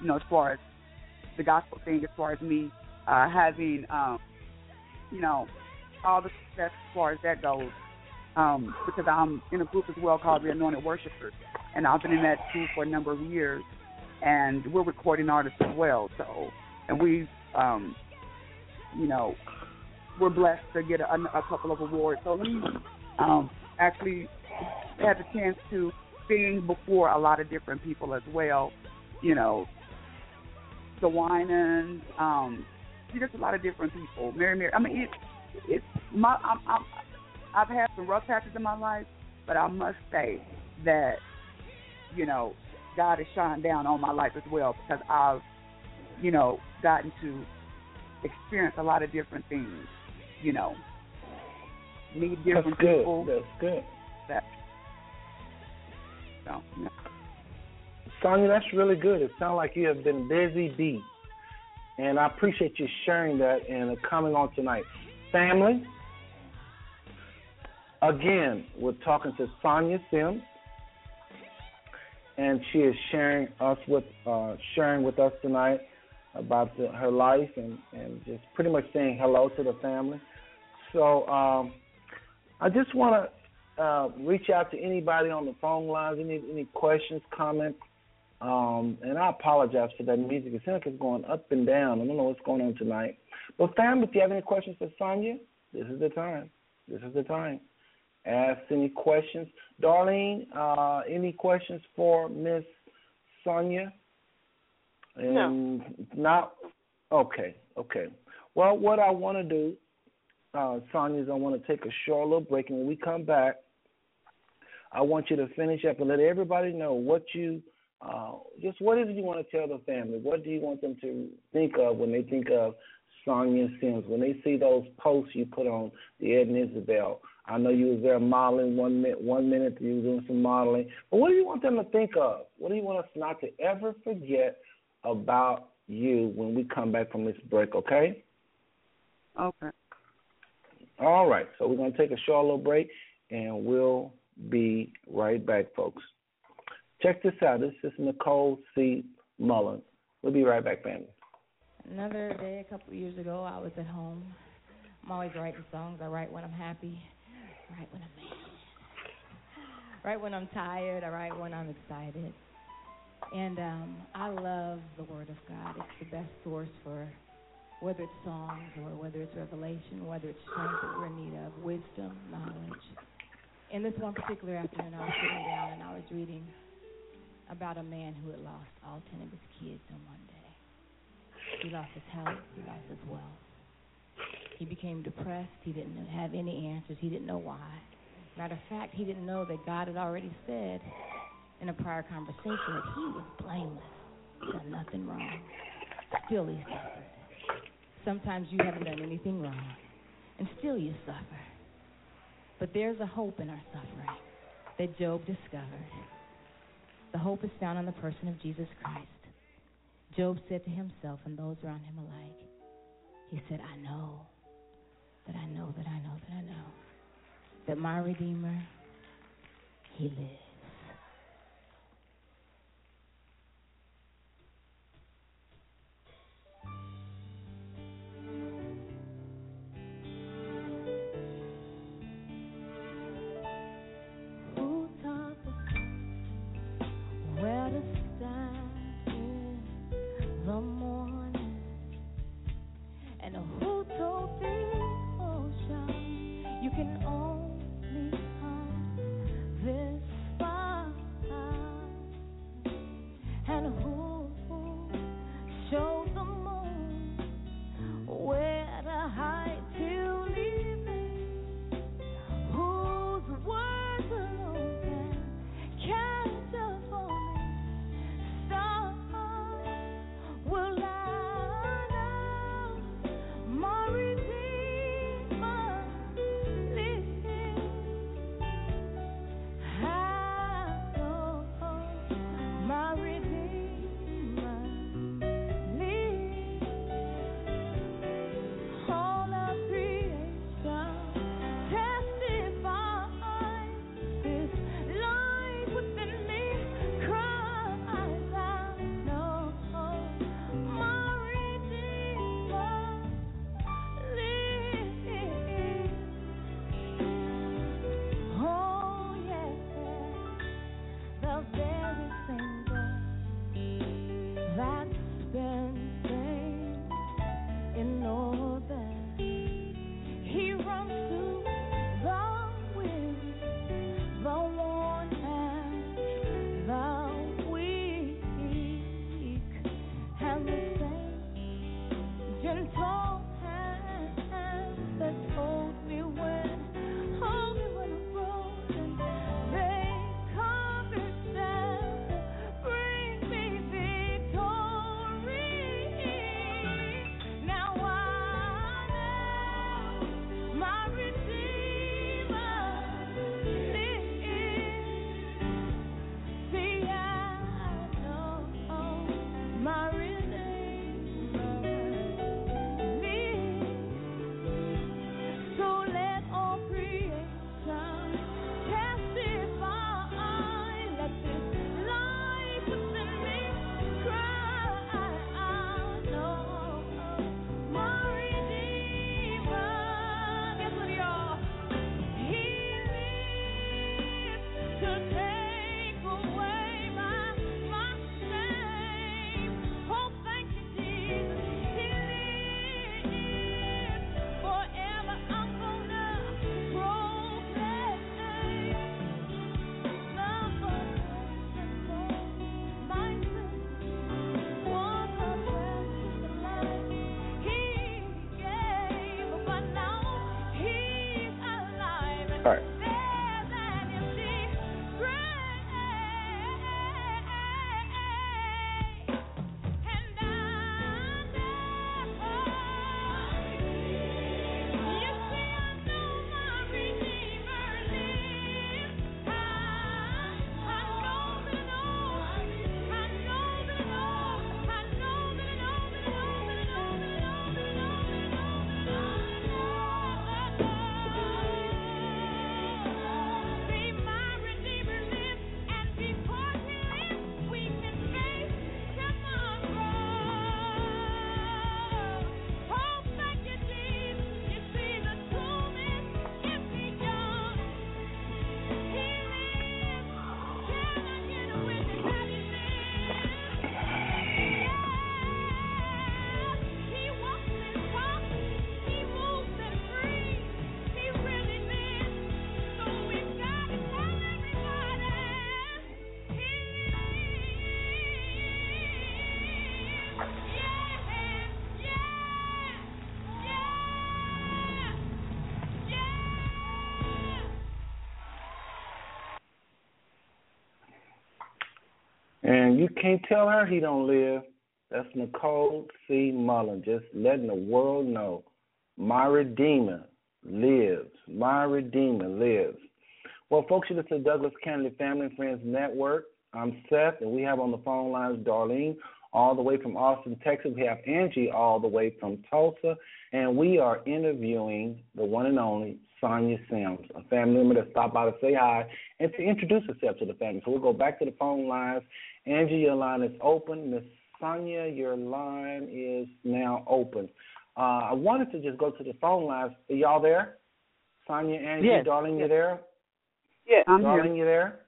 you know, as far as the gospel thing, as far as me uh, having, um, you know, all the success as far as that goes, um, because I'm in a group as well called the Anointed Worshipers, and I've been in that group for a number of years, and we're recording artists as well. So, and we've, um, you know, we're blessed to get a, a couple of awards. So we um, actually had the chance to sing before a lot of different people as well. You know, the Winans, um, just a lot of different people. Mary, Mary. I mean, it, it's my. I'm, I'm, I've had some rough patches in my life, but I must say that you know God has shined down on my life as well because I've you know gotten to experience a lot of different things. You know, meet different people. That's good. people. That's good. That so know. Sonia, that's really good. It sounds like you have been busy bee. And I appreciate you sharing that and coming on tonight. Family, again, we're talking to Sonia Sims. And she is sharing us with uh, sharing with us tonight about the, her life and, and just pretty much saying hello to the family. So um, I just want to uh, reach out to anybody on the phone lines, any any questions, comments, um, and I apologize for that music. It seems like it's going up and down. I don't know what's going on tonight. But fam, if you have any questions for Sonia, this is the time. This is the time. Ask any questions. Darlene, uh, any questions for Miss Sonia? And not okay, okay. Well, what I want to do, uh, Sonia, is I want to take a short little break, and when we come back, I want you to finish up and let everybody know what you uh, just what is it you want to tell the family? What do you want them to think of when they think of Sonia Sims? When they see those posts you put on the Ed and Isabel, I know you was there modeling one minute. One minute you were doing some modeling, but what do you want them to think of? What do you want us not to ever forget about you when we come back from this break? Okay. Okay. All right. So we're gonna take a short little break, and we'll be right back, folks. Check this out. This is Nicole C. Mullen. We'll be right back, family. Another day, a couple years ago, I was at home. I'm always writing songs. I write when I'm happy. I write when I'm mad. Write when I'm tired. I write when I'm excited. And um, I love the Word of God. It's the best source for whether it's songs or whether it's revelation, whether it's strength that we're in need of, wisdom, knowledge. And this one particular afternoon, I was sitting down and I was reading about a man who had lost all ten of his kids in one day. He lost his health, he lost his wealth. He became depressed. He didn't have any answers. He didn't know why. Matter of fact, he didn't know that God had already said in a prior conversation that he was blameless. Done nothing wrong. Still he suffered. Sometimes you haven't done anything wrong, and still you suffer. But there's a hope in our suffering that Job discovered. The hope is found in the person of Jesus Christ. Job said to himself and those around him alike, he said, I know that I know that I know that I know that my Redeemer, he lives. And you can't tell her he don't live. That's Nicole C. Mullen, just letting the world know my Redeemer lives. My Redeemer lives. Well, folks, you listen to Douglas Canady Family and Friends Network. I'm Seth, and we have on the phone lines Darlene all the way from Austin, Texas. We have Angie all the way from Tulsa, and we are interviewing the one and only Sonia Sims, a family member that stopped by to say hi and to introduce herself to the family. So we'll go back to the phone lines. Angie, your line is open. Miss Sonia, your line is now open. Uh, I wanted to just go to the phone lines. Are y'all there? Sonia, Angie, Yes. Darlene, you there? Yes, I'm Darlene, here. you there?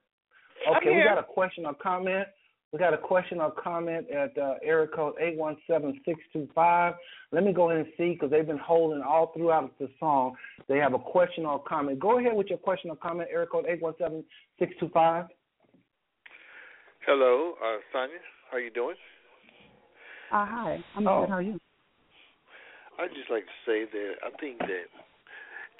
I'm Okay, we got a question or comment. We got a question or comment at uh, area code eight one seven six two five. Let me go ahead and see because they've been holding all throughout the song. They have a question or comment. Go ahead with your question or comment. Area code eight one seven six two five. Hello, uh, Sonia. How you doing? Uh, hi, I'm Oh. good. How are you? I'd just like to say that I think that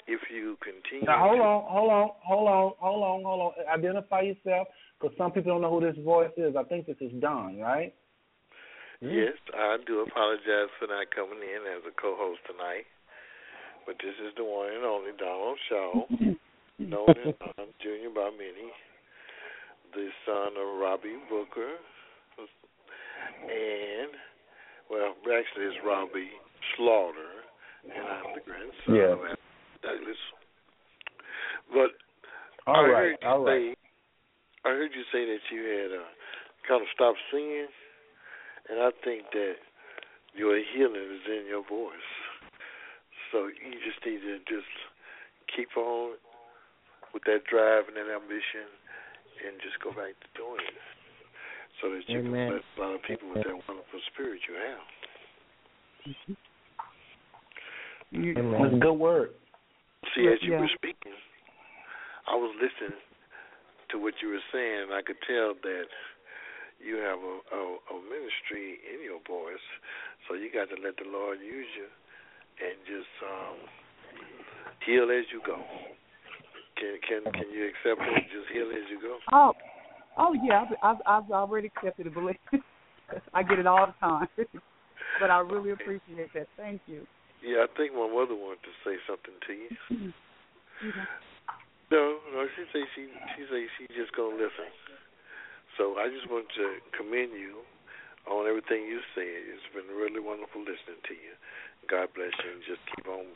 if you continue Now hold on, hold on, hold on, hold on, hold on. Identify yourself because some people don't know who this voice is. I think this is Don, right? yes, I do apologize for not coming in as a co-host tonight, but this is the one and only Donald Shaw, known as Don Junior by many, the son of Robbie Booker, and well, actually it's Robbie Slaughter, and I'm the grandson Yeah. of Douglas. But All I right, heard you all say, right. I heard you say that you had uh, kind of stopped singing, and I think that your healing is in your voice. So you just need to just keep on with that drive and that ambition, and just go back to doing it, so that you Amen. can bless a lot of people with that wonderful spirit you have. You, That's a good word. See, as you yeah. were speaking, I was listening to what you were saying. and I could tell that you have a, a, a ministry in your voice, so you got to let the Lord use you and just um, heal as you go. Can can can you accept it? Just heal as you go. Oh, oh yeah, I've, I've, I've already accepted it. Believe I get it all the time, but I really appreciate that. Thank you. Yeah, I think my mother wanted to say something to you. No, no, she say she she say she just gonna listen. So I just want to commend you on everything you said. It's been really wonderful listening to you. God bless you, and just keep on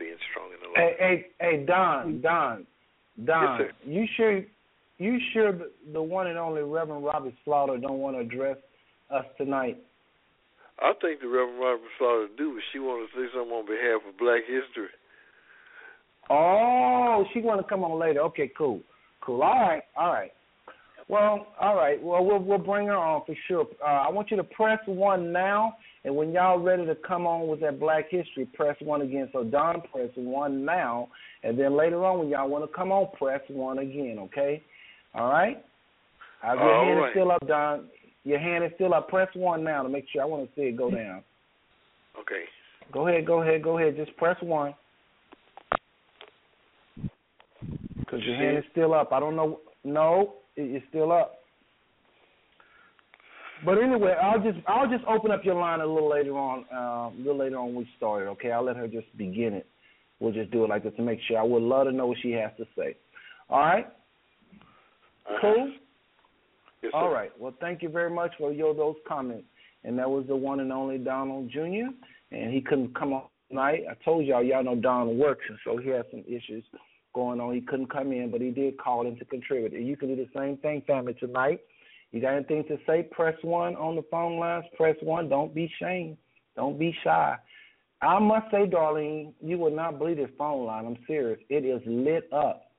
being strong in the Hey, Lord. hey, hey, Don, Don, Don. Yes, you sure? You sure the, one and only Reverend Robert Slaughter don't want to address us tonight? I think the Reverend Robert Slaughter do, but she want to say something on behalf of Black History. Oh, she want to come on later. Okay, cool, cool. All right, all right. Well, all right. Well, we'll we'll bring her on for sure. Uh, I want you to press one now, and when y'all ready to come on with that Black History, press one again. So Don, press one now, and then later on when y'all want to come on, press one again. Okay. All right. Uh, your All hand right. is still up, Don. Your hand is still up. Press one now to make sure. I want to see it go down. Okay. Go ahead, go ahead, go ahead. Just press one. Because your hand is still up. I don't know. No, it's still up. But anyway, I'll just I'll just open up your line a little later on. Uh, a little later on, we start. Okay, I'll let her just begin it. We'll just do it like this to make sure. I would love to know what she has to say. All right. Uh-huh. Cool. Yes, All right. Well, thank you very much for your those comments. And that was the one and only Donald Jr. And he couldn't come on tonight. I told y'all, y'all know Donald works, and so he had some issues going on. He couldn't come in, but he did call in to contribute. And you can do the same thing, family, tonight. You got anything to say? Press one on the phone lines. Press one. Don't be ashamed. Don't be shy. I must say, Darlene, you will not believe this phone line. I'm serious. It is lit up.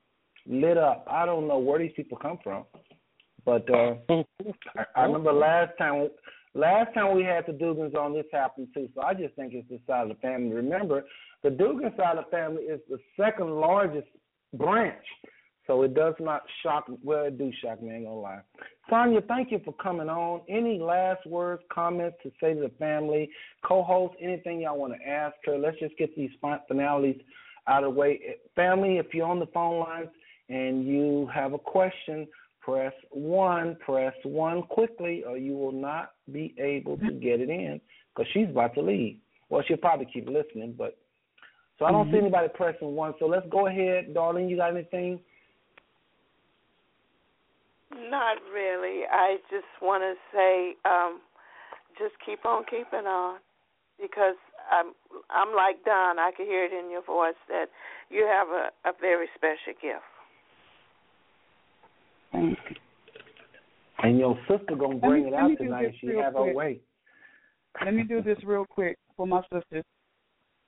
Lit up. I don't know where these people come from. But uh I, I remember last time last time we had the Dugans on this happened too, so I just think it's the side of the family. Remember, the Dugan side of the family is the second largest branch. So it does not shock well it do shock me, I ain't gonna lie. Sonia, thank you for coming on. Any last words, comments to say to the family, co host, anything y'all want to ask her? Let's just get these finalities out of the way. Eh, family, if you're on the phone lines and you have a question, press one, press one quickly, or you will not be able to get it in because she's about to leave. Well, she'll probably keep listening, but so I don't see mm-hmm. anybody pressing one. So let's go ahead, Darlene. You got anything? Not really. I just want to say, um, just keep on keeping on, because I'm I'm like Don. I can hear it in your voice that you have a, a very special gift. Thank you. And your sister gonna bring me- it out tonight. She real have her way. Let me do this real quick for my sisters,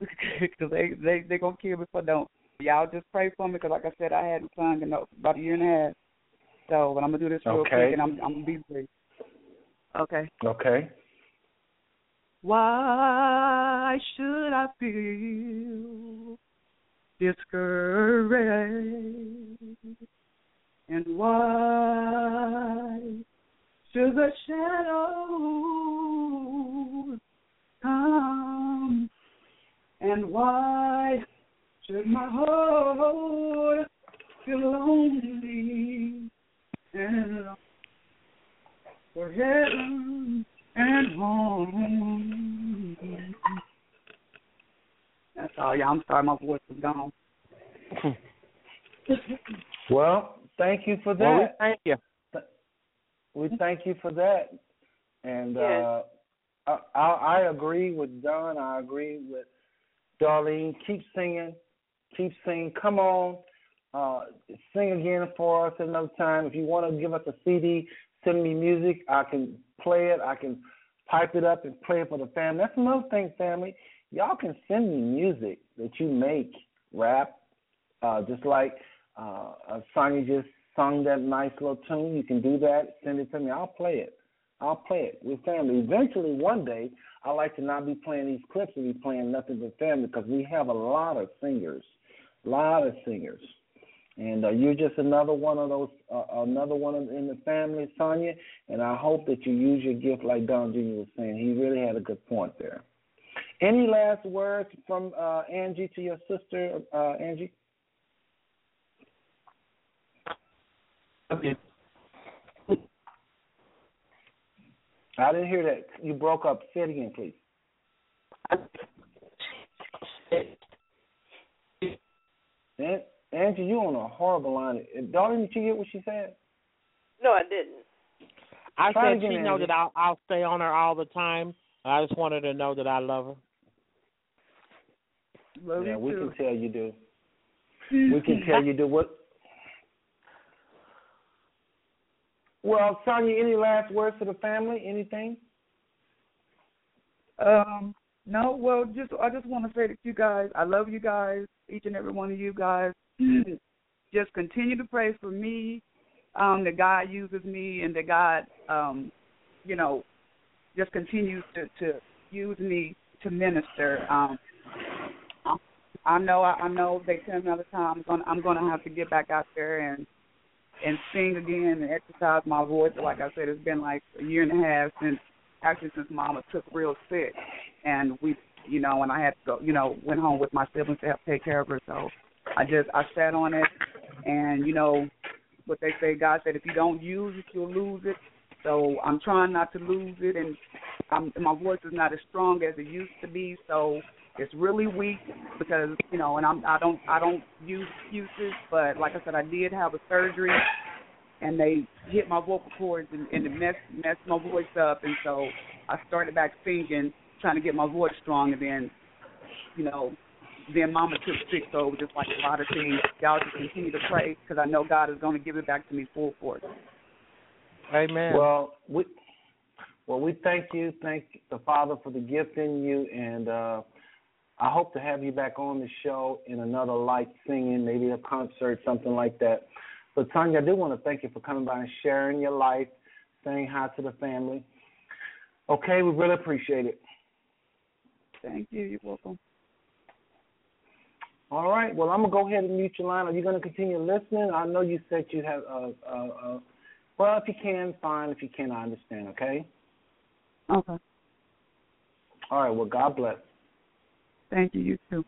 because they they they gonna kill me if I don't. Y'all just pray for me, because like I said, I hadn't sung in about a year and a half. So, but I'm gonna do this real Okay. quick, and I'm I'm gonna be brief. Okay. Okay. Why should I feel discouraged? And why should the shadows come? And why should my heart feel lonely and for heaven and home? That's all, y'all. I'm sorry, my voice is gone. Well, thank you for that. Well, we thank you. We thank you for that. And Yes. uh, I, I, I agree with Don. I agree with Darlene. Keep singing. Keep singing. Come on. Uh, sing again for us another time. If you want to give us a CD, send me music. I can play it. I can pipe it up and play it for the family. That's another thing, family. Y'all can send me music that you make, rap, uh, just like uh, Sonia just sung that nice little tune. You can do that. Send it to me. I'll play it. I'll play it with family. Eventually, one day, I like to not be playing these clips and be playing nothing but family because we have a lot of singers, a lot of singers, and uh, you're just another one of those, uh, another one in the family, Sonia. And I hope that you use your gift like Don Jr. was saying. He really had a good point there. Any last words from uh, Angie to your sister, uh, Angie? Okay. I didn't hear that. You broke up. Say it again, please. An- Angie, you on a horrible line. Darlene, did you get what she said? No, I didn't. I Try said again, she know that I'll I'll stay on her all the time. I just wanted to know that I love her. Love yeah, you we too. can tell you do. We can tell you do what. Well, Sonia, any last words to the family? Anything? Um, no, well, just I just want to say that you guys, I love you guys, each and every one of you guys. just continue to pray for me, um, that God uses me, and that God, um, you know, just continues to to use me to minister. Um, I know, I, I know. They tell me all the time I'm gonna I'm gonna have to get back out there and and sing again and exercise my voice. Like I said, it's been like a year and a half since actually since Mama took real sick, and we, you know, and I had to go, you know, went home with my siblings to help take care of her. So I just I sat on it, and you know, what they say, God said, if you don't use it, you'll lose it. So I'm trying not to lose it, and I'm, my voice is not as strong as it used to be. So it's really weak because you know, and I'm I don't I don't use excuses, but like I said, I did have a surgery, and they hit my vocal cords and, and it messed messed my voice up, and so I started back singing, trying to get my voice strong, and then, you know, then Mama took sick, so it was just like a lot of things. Y'all just continue to pray because I know God is going to give it back to me full force. Amen. Well, we well we thank you, thank the Father for the gift in you, and uh, I hope to have you back on the show in another light singing, maybe a concert, something like that. But Tanya, I do want to thank you for coming by and sharing your life, saying hi to the family. Okay, we really appreciate it. Thank you. You're welcome. All right. Well, I'm gonna go ahead and mute your line. Are you gonna continue listening? I know you said you have. Uh, uh, uh, well, if you can, fine. If you can, I understand. Okay. Okay. All right. Well, God bless. Thank you. You too.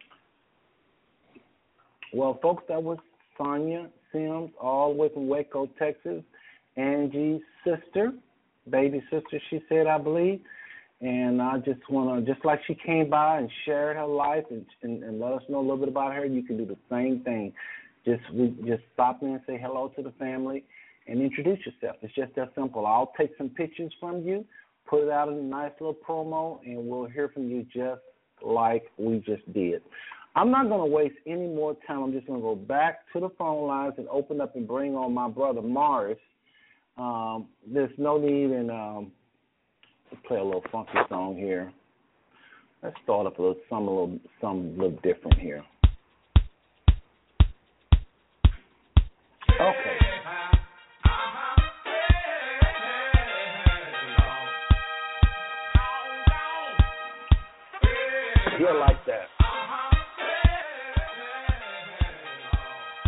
Well, folks, that was Sonia Sims, all the way from Waco, Texas. Angie's sister, baby sister, she said, I believe. And I just want to, just like she came by and shared her life and, and, and let us know a little bit about her, you can do the same thing. Just we just stop in and say hello to the family and introduce yourself. It's just that simple. I'll take some pictures from you, put it out in a nice little promo, and we'll hear from you just like we just did. I'm not going to waste any more time. I'm just going to go back to the phone lines and open up and bring on my brother Morris. Um, there's no need in um, play a little funky song here. Let's start up a little some a little some little different here. Okay.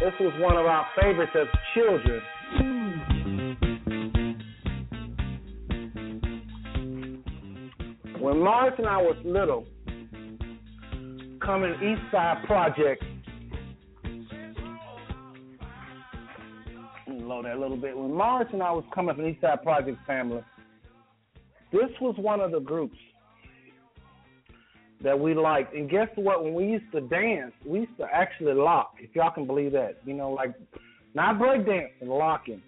This was one of our favorites as children. When Morris and I was little, coming East Side Project, load that a little bit. When Morris and I was coming from East Side Project family, this was one of the groups that we liked. And guess what? When we used to dance, we used to actually lock, if y'all can believe that. You know, like not break dancing, locking.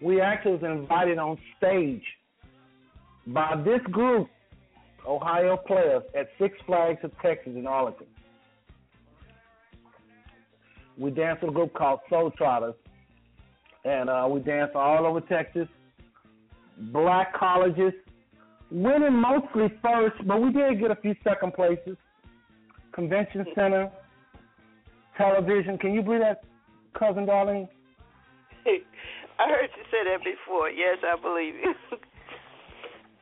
We actually was invited on stage by this group, Ohio players, at Six Flags of Texas in Arlington. We danced with a group called Soul Trotters. And uh, we danced all over Texas, black colleges, winning mostly first, but we did get a few second places. Convention Center, television. Can you believe that, cousin Darlene? I heard you say that before. Yes, I believe you.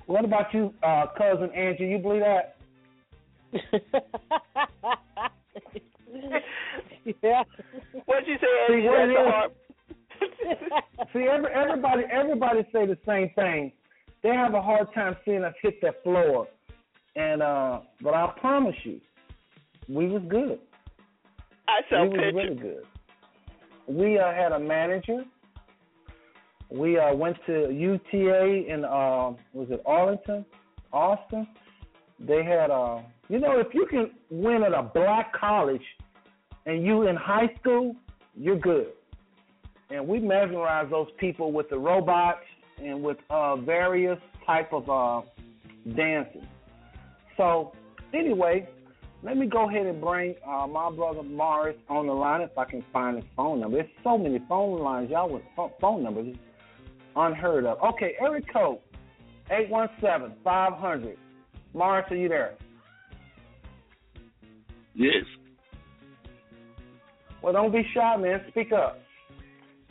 What about you, uh, cousin Angie? You believe that? yeah. What'd you say, See, what That's it a is- hard. See, every, everybody, everybody say the same thing. They have a hard time seeing us hit that floor, and uh, but I promise you, we was good. I saw we was really good. We uh, had a manager. We uh, went to UTA in uh, was it Arlington, Austin. They had uh, you know, if you can win at a black college, and you in high school, you're good. And we mesmerized those people with the robots and with uh, various type of uh, dancing. So anyway, let me go ahead and bring uh, my brother Morris on the line if I can find his phone number. There's so many phone lines, y'all with phone numbers, it's unheard of. Okay, Eric code eight one seven five hundred. Morris, are you there? Yes. Well, don't be shy, man. Speak up.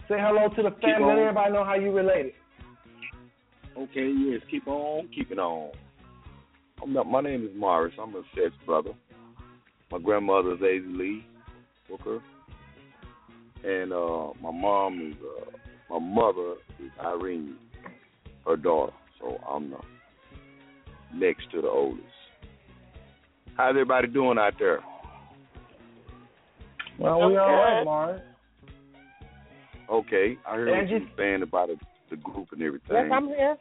Say hello to the family. Let everybody know how you related. Okay, yes, keep on keeping on. I'm not, my name is Morris. I'm a Seth's brother. My grandmother is Daisy Lee Booker. And uh my mom is uh my mother is Irene, her daughter. So I'm the next to the oldest. How's everybody doing out there? Well, we all right, Okay. Morris. Okay, I heard what you were saying about it, the group and everything. Yes, I'm here.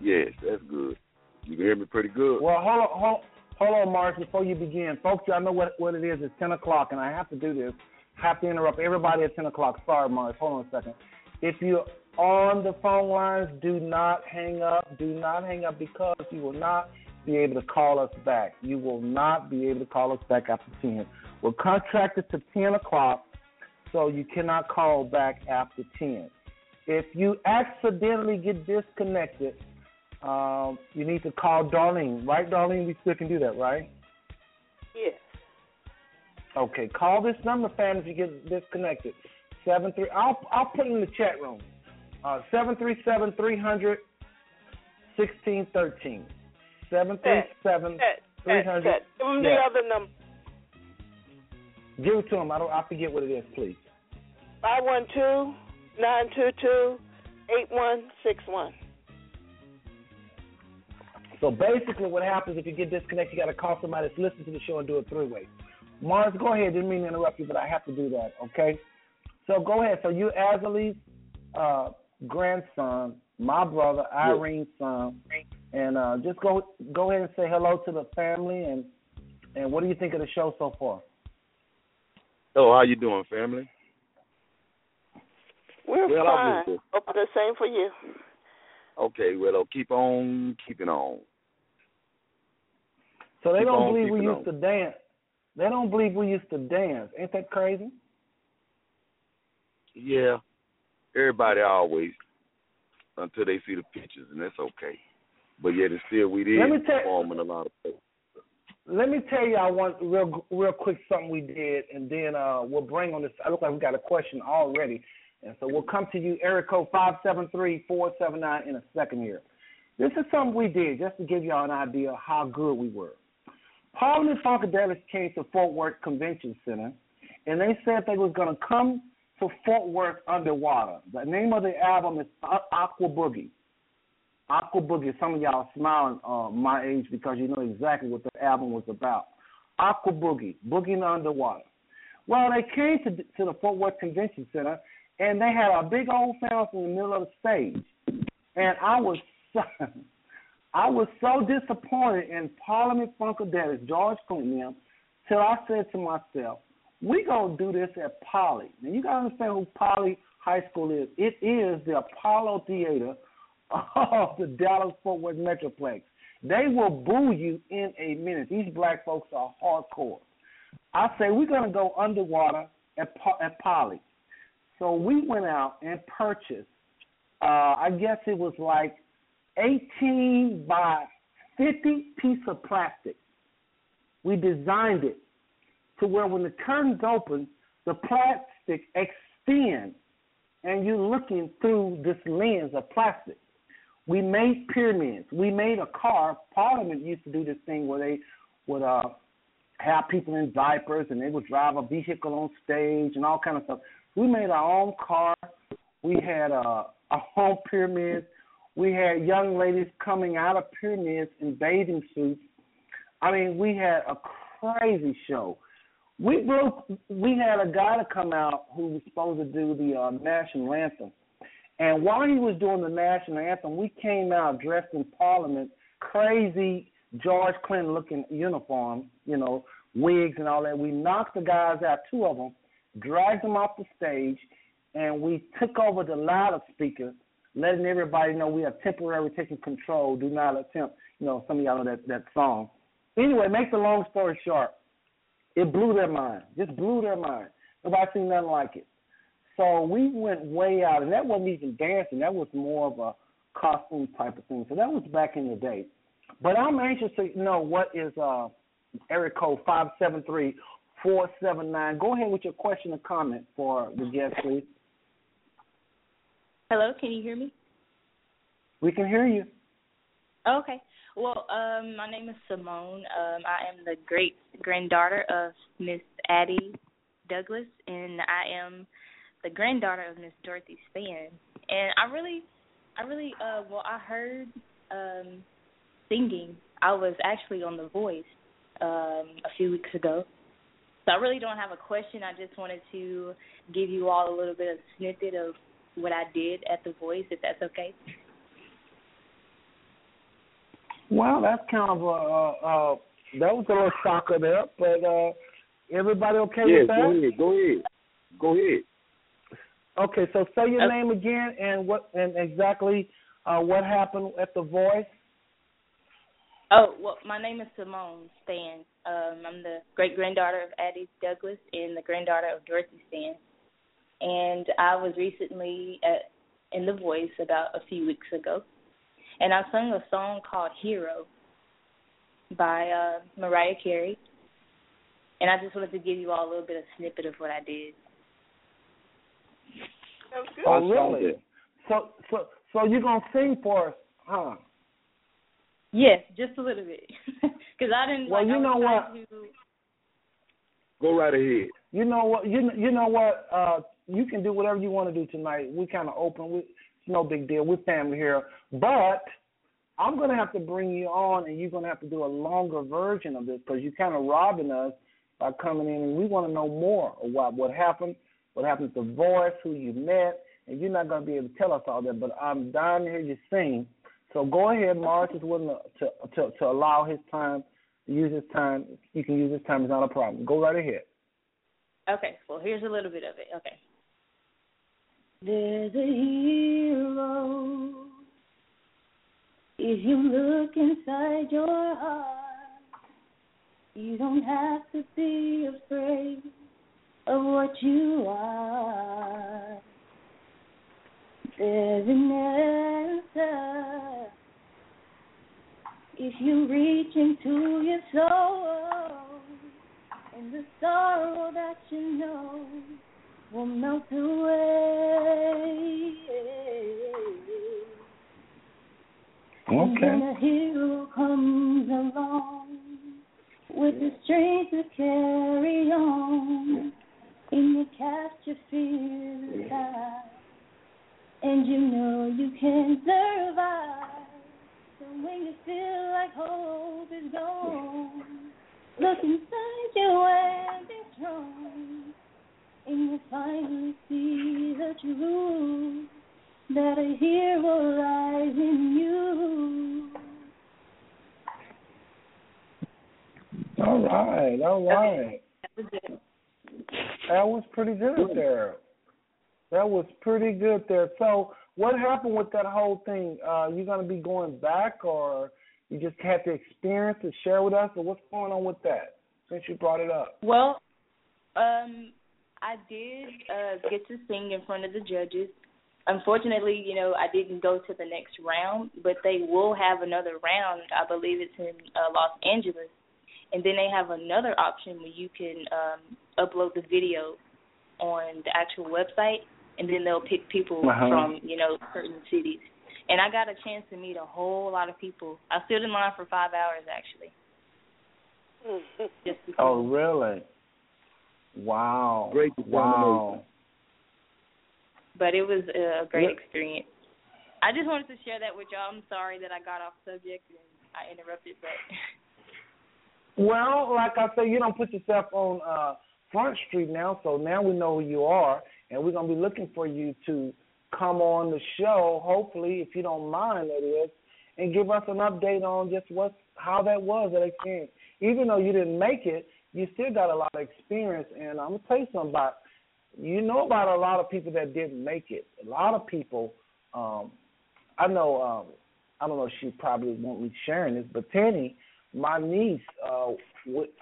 Yes, that's good. You can hear me pretty good. Well, hold on, hold, hold on, Morris, before you begin. Folks, y'all know what, what it is. It's 10 o'clock, and I have to do this. I have to interrupt everybody at 10 o'clock. Sorry, Morris. Hold on a second. If you're on the phone lines, do not hang up. Do not hang up because you will not be able to call us back. You will not be able to call us back after 10. We're contracted to 10 o'clock, so you cannot call back after 10. If you accidentally get disconnected, um, you need to call Darlene, right, Darlene? We still can do that, right? Yes. Okay, call this number, fam, if you get disconnected. Seven three. I'll I'll put it in the chat room. Uh, seven three seven three hundred sixteen thirteen. Seven three seven three hundred. Give him the other number. Give it to him. I don't. I forget what it is, please. Five one two nine two two eight one six one. So basically, what happens if you get disconnected, you got to call somebody that's listening to the show and do a three way. Morris, go ahead. Didn't mean to interrupt you, but I have to do that. Okay. So go ahead. So you, Azilee's uh, grandson, my brother Irene's son, and uh, just go go ahead and say hello to the family and and what do you think of the show so far? Oh, how you doing, family? We're Well, I'm fine. just- Hope the same for you. Okay, well, I'll keep on keeping on. So they Keep don't believe we keeping used to dance. They don't believe we used to dance. Ain't that crazy? Yeah, everybody always until they see the pictures, and that's okay. But yet, and still, we did Let me tell- perform in a lot of places. Let me tell y'all one real real quick something we did, and then uh, we'll bring on this. I look like we got a question already, and so we'll come to you, Eric code five seven three four seven nine, in a second here. This is something we did just to give y'all an idea of how good we were. Parliament Funkadelics came to Fort Worth Convention Center, and they said they was gonna come to Fort Worth underwater. The name of the album is Aqua Boogie. Aqua Boogie. Some of y'all smiling uh, my age because you know exactly what the album was about. Aqua Boogie, Boogie Underwater. Well, they came to to the Fort Worth Convention Center, and they had a big old fountain in the middle of the stage, and I was so, I was so disappointed in Parliament Funkadelics, George Clinton, till I said to myself, we gonna do this at Poly. Now you gotta understand who Poly High School is. It is the Apollo Theater of the Dallas Fort Worth Metroplex. They will boo you in a minute. These black folks are hardcore. I say we're gonna go underwater at at Poly. So we went out and purchased. Uh, I guess it was like 18 by 50 piece of plastic. We designed it to where when the curtains open, the plastic extends and you're looking through this lens of plastic. We made pyramids. We made a car. Parliament used to do this thing where they would uh, have people in diapers and they would drive a vehicle on stage and all kind of stuff. We made our own car. We had uh, our own pyramids. We had young ladies coming out of pyramids in bathing suits. I mean, we had a crazy show. We broke. We had a guy to come out who was supposed to do the uh, national anthem, and while he was doing the national anthem, we came out dressed in Parliament, crazy George Clinton looking uniform, you know, wigs and all that. We knocked the guys out, two of them, dragged them off the stage, and we took over the loudspeaker, letting everybody know we are temporarily taking control. Do not attempt, you know, some of y'all know that that song. Anyway, make the long story short, it blew their mind. Just blew their mind. Nobody seen nothing like it. So we went way out, and that wasn't even dancing. That was more of a costume type of thing. So that was back in the day. But I'm anxious to know what is uh, area code five seven three four seven nine. Go ahead with your question or comment for the guest, please. Hello, can you hear me? We can hear you. Okay. Well, um, my name is Simone. Um, I am the great granddaughter of Miss Addie Douglas, and I am the granddaughter of Miss Dorothy Spann. And I really, I really, uh, well, I heard um, singing. I was actually on The Voice um, a few weeks ago. So I really don't have a question. I just wanted to give you all a little bit of a snippet of what I did at The Voice, if that's okay. Well, that's kind of a uh, uh, that was a little shocker there, but uh, everybody okay yeah, with that? go ahead, go ahead, go ahead. Okay, so say your name again and what and exactly uh, what happened at the Voice. Oh, well, my name is Simone Spann. Um, I'm the great granddaughter of Addie Douglas and the granddaughter of Dorothy Spann. And I was recently at in The Voice about a few weeks ago, and I sung a song called "Hero" by uh, Mariah Carey. And I just wanted to give you all a little bit of snippet of what I did. Oh, I saw really? that. So, so, so you're gonna sing for us, huh? Yes, just a little bit, because I didn't. Well, like, you know what? To, Go right ahead. You know what? You you know what? Uh, you can do whatever you want to do tonight. We kind of open. We, it's no big deal. We're family here. But I'm gonna have to bring you on, and you're gonna have to do a longer version of this because you're kind of robbing us by coming in, and we want to know more of what what happened, what happened to Voice, who you met, and you're not gonna be able to tell us all that. But I'm dying to hear you sing. So go ahead. Morris is willing to to to allow his time. Use his time. You can use his time. It's not a problem. Go right ahead. Okay, well, here's a little bit of it. Okay. There's a hero. If you look inside your heart, you don't have to be afraid of what you are. There's an answer. If you reach into your soul, and the sorrow that you know will melt away. And when a hero comes along with the strength to carry on. And you cast your fears aside, and you know you can survive. So when you feel like hope is gone, look inside you and be strong, and you finally see the truth that a hero lies in you. All right, all right. That. That was pretty good there. That was pretty good there. So, what happened with that whole thing? Uh, you gonna be going back, or you just had the experience to share with us, or what's going on with that? Since you brought it up. Well, um, I did uh, get to sing in front of the judges. Unfortunately, you know, I didn't go to the next round, but they will have another round. I believe it's in uh, Los Angeles, and then they have another option where you can um, upload the video on the actual website, and then they'll pick people Uh-huh. from you know certain cities. And I got a chance to meet a whole lot of people. I stood in line for five hours actually. Just because Oh, really? Wow. Great Wow. but it was a great Yeah. experience. I just wanted to share that with y'all. I'm sorry that I got off subject and I interrupted, but Well, like I say, you don't put yourself on uh Front Street now, so now we know who you are, and we're gonna be looking for you to come on the show. Hopefully, if you don't mind, that is, and give us an update on just what how that was that experience. Even though you didn't make it, you still got a lot of experience, and I'm gonna tell you something about. You know about a lot of people that didn't make it. A lot of people. um I know. um I don't know. She probably won't be sharing this, but Tanny my niece uh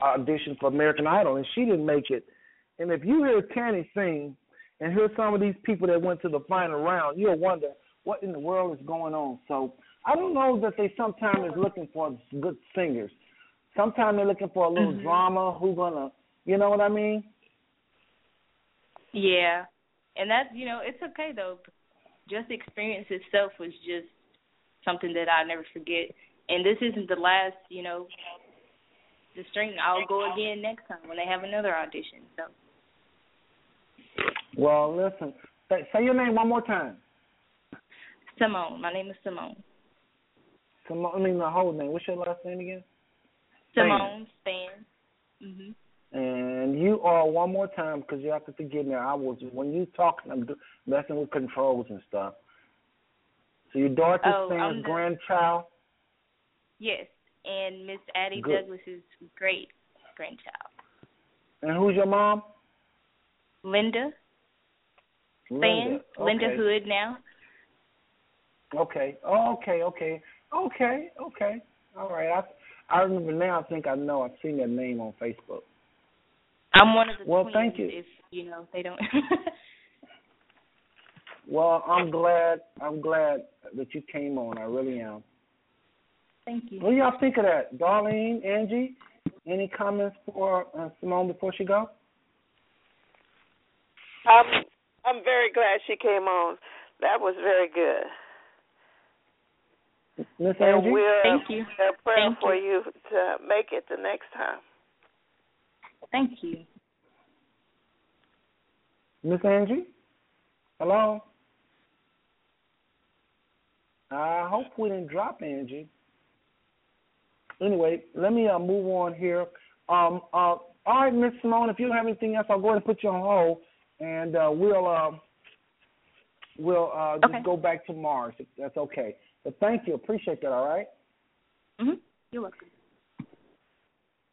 auditioned for American Idol and she didn't make it. And if you hear Tanny sing and hear some of these people that went to the final round, you'll wonder what in the world is going on. So I don't know that they sometimes is looking for good singers. Sometimes they're looking for a little Mhm. drama. Who gonna, you know what I mean? yeah. And that's you know, it's okay though. Just the experience itself was just something that I'll never forget. And this isn't the last, you know, the string. I'll go again next time when they have another audition. So Well, listen. Say, say your name one more time. Simone, my name is Simone. Simone, I mean the whole name. What's your last name again? Simone Spann. Mhm. And you are one more time because you have to forgive me. I was when you talking, I'm messing with controls and stuff. So your Dorothy Oh, Spann's the- grandchild. Yes, and Miss Addie Good. Douglas's great grandchild, And who's your mom? Linda Linda. Linda Okay. Hood now. Okay. Oh, okay. Okay. Okay. Okay. All right. I I remember now. I think I know. I've seen that name on Facebook. I'm one of the Well, thank you. If you know they don't. Well, I'm glad. I'm glad that you came on. I really am. thank you. What do y'all think of that, Darlene, Angie? Any comments for uh, Simone before she go? I'm I'm very glad she came on. That was very good. Miss Angie? we're Thank you. we're praying Thank for you. you to make it the next time. Thank you. Miss Angie? Hello? I hope we didn't drop Angie. Anyway, let me uh, move on here. Um, uh, all right, Miss Simone, if you don't have anything else, I'll go ahead and put you on hold, and uh, we'll uh, we'll uh, just Okay. go back to Mars if that's okay. But thank you, appreciate that. All right. Mhm. You're welcome.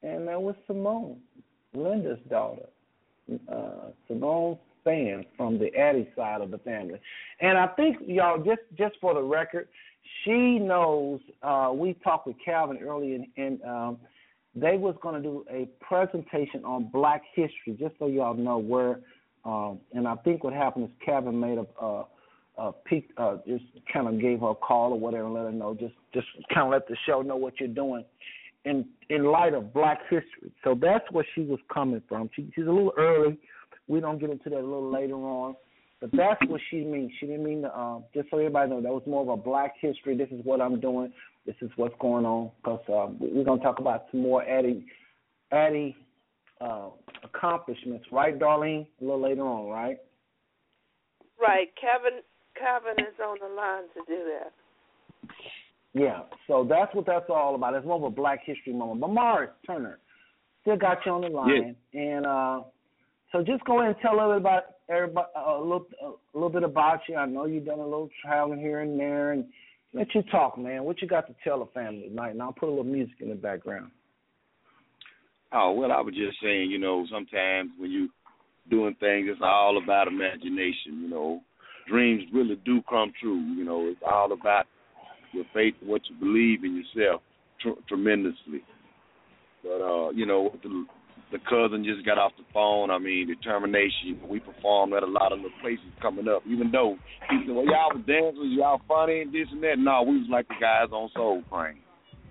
And that was Simone, Linda's daughter, uh, Simone Spann from the Addie side of the family. And I think y'all just just for the record, she knows. Uh, we talked with Calvin earlier, and, and um, they was going to do a presentation on Black history, just so y'all know where. Um, and I think what happened is Calvin made a. Uh, uh, peak, uh, just kind of gave her a call or whatever, and let her know. Just, just kind of let the show know what you're doing in in light of Black history. So that's where she was coming from. She, she's a little early. We don't get into that a little later on, but that's what she means. She didn't mean to. Um, just so everybody knows, that was more of a Black history. This is what I'm doing. This is what's going on. Because uh, we're gonna talk about some more Addie Addie uh, accomplishments, right, Darlene? A little later on, right? Right. Kevin Kevin is on the line to do that. Yeah. So that's what that's all about. It's more of a Black History moment. But Morris Turner still got you on the line, and uh, so just go ahead and tell a everybody about everybody uh, a little a little bit about you. I know you've done a little traveling here and there, and let you talk, man. What you got to tell the family tonight? And I'll put a little music in the background. Oh well, I was just saying, you know, sometimes when you doing things, it's all about imagination. You know, dreams really do come true. You know, it's all about your faith, what you believe in yourself, tr- tremendously. But uh, you know, the the cousin just got off the phone. I mean, determination. We performed at a lot of the places coming up. Even though he said, "Well, y'all was dancers, y'all funny and this and that." No, we was like the guys on Soul Train,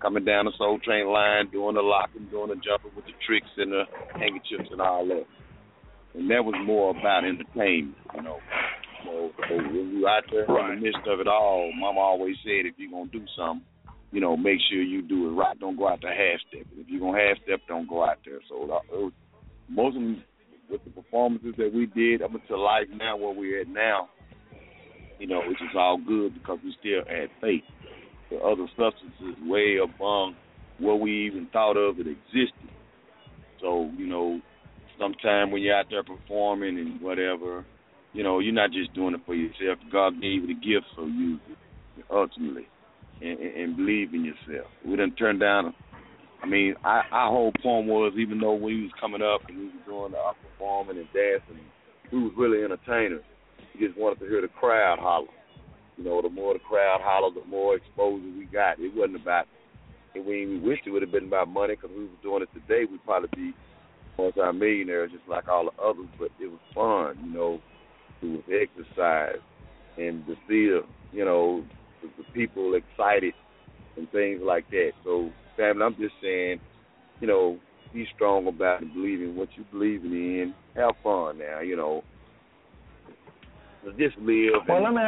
coming down the Soul Train line, doing the locking, doing the jumping with the tricks and the handkerchiefs and all that. And that was more about entertainment, you know. So, so when you out there in the midst of it all, Mama always said, if you're gonna do something, you know, make sure you do it right. Don't go out there half step. If you're gonna half step, don't go out there. So uh, it was, most of them, with the performances that we did up until life now, where we're at now, you know, which is all good because we still had faith. The other substances way above what we even thought of it existed. So you know, sometime when you're out there performing and whatever, you know, you're not just doing it for yourself. God gave you the gift so you ultimately and, and, believe in yourself. We didn't turn down. I mean, I, our whole point was even though we was coming up and we was doing our performing and dancing, we was really entertainers. We just wanted to hear the crowd holler. You know, the more the crowd holler, the more exposure we got. It wasn't about. And we, we wished it would have been about money because we were doing it today. We'd probably be multi-millionaires just like all the others. But it was fun, you know. It was exercise and to see the, you know, the, the people excited and things like that. So, family, I'm just saying, you know, be strong about it, believe in what you believe in. Have fun now, you know. Just live. Well, let me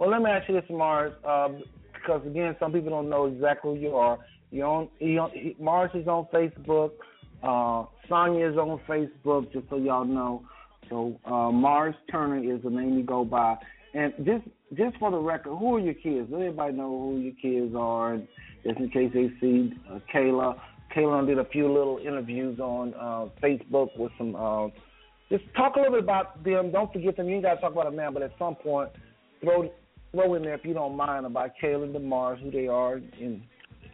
well let me ask you this, Mars, uh, because again, some people don't know exactly who you are. You on, he on he, Mars is on Facebook. Uh, Sonia is on Facebook, just so y'all know. So uh, Mars Turner is the name you go by. And just just for the record, who are your kids? Let everybody know who your kids are, just in case they see uh, Kayla. Kayla did a few little interviews on uh, Facebook with some. Uh, just talk a little bit about them. Don't forget them. You ain't got to talk about them now, but at some point, throw throw in there if you don't mind about Kayla and Mars, who they are, and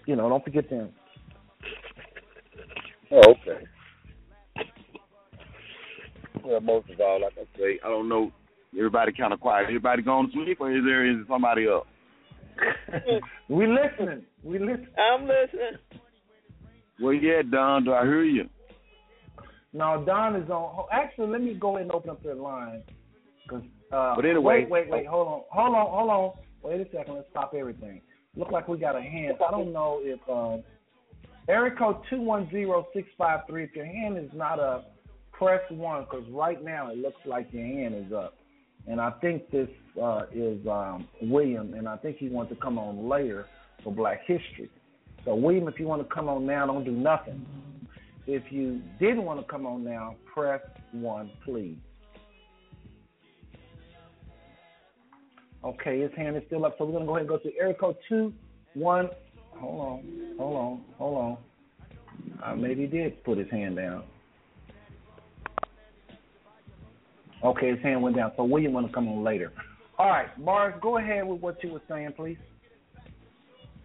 you know, don't forget them. Oh, okay. Well, most of all, like I say, I don't know. Everybody kind of quiet. Everybody going to sleep, or is there is somebody up? we listening. We listen. I'm listening. Well, yeah, Don. Do I hear you? No, Don is on. Oh, actually, let me go ahead and open up their line. Cause, uh, But anyway- wait, wait, wait. Hold on, hold on, hold on. Wait a second. Let's stop everything. Look like we got a hand. I don't know if uh, area code two one zero six five three. If your hand is not up, press one because right now it looks like your hand is up. And I think this uh, is um, William, and I think he wants to come on later for Black History. So William, if you want to come on now, don't do nothing. If you didn't want to come on now, press one, please. Okay, his hand is still up, so we're gonna go ahead and go to area code two one. Hold on, hold on, hold on. Uh, maybe did put his hand down. Okay, his hand went down. So William want to come on later. All right, Mars, go ahead with what you were saying, please.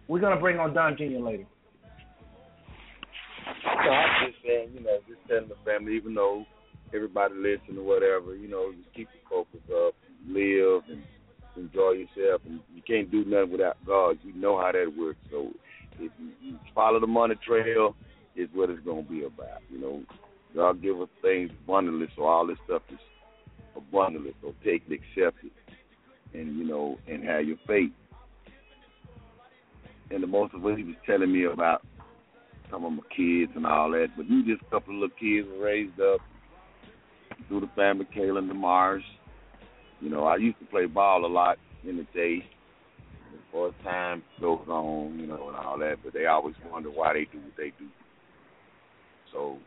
We're gonna bring on Don Jr. later. So I'm just saying, you know, just telling the family, even though everybody listen or whatever, you know, just keep the focus up, live and enjoy yourself, and you can't do nothing without God. You know how that works. So if you, follow the money trail, is what it's gonna be about. You know, God give us things abundantly, so all this stuff is abundantly. So take it, accept it, and you know, and have your faith. And the most of what he was telling me about some of my kids and all that, but you just a couple of little kids raised up through the family, Kayla and Mars. You know, I used to play ball a lot in the day. or as time goes on, you know, and all that. But they always wonder why they do what they do. So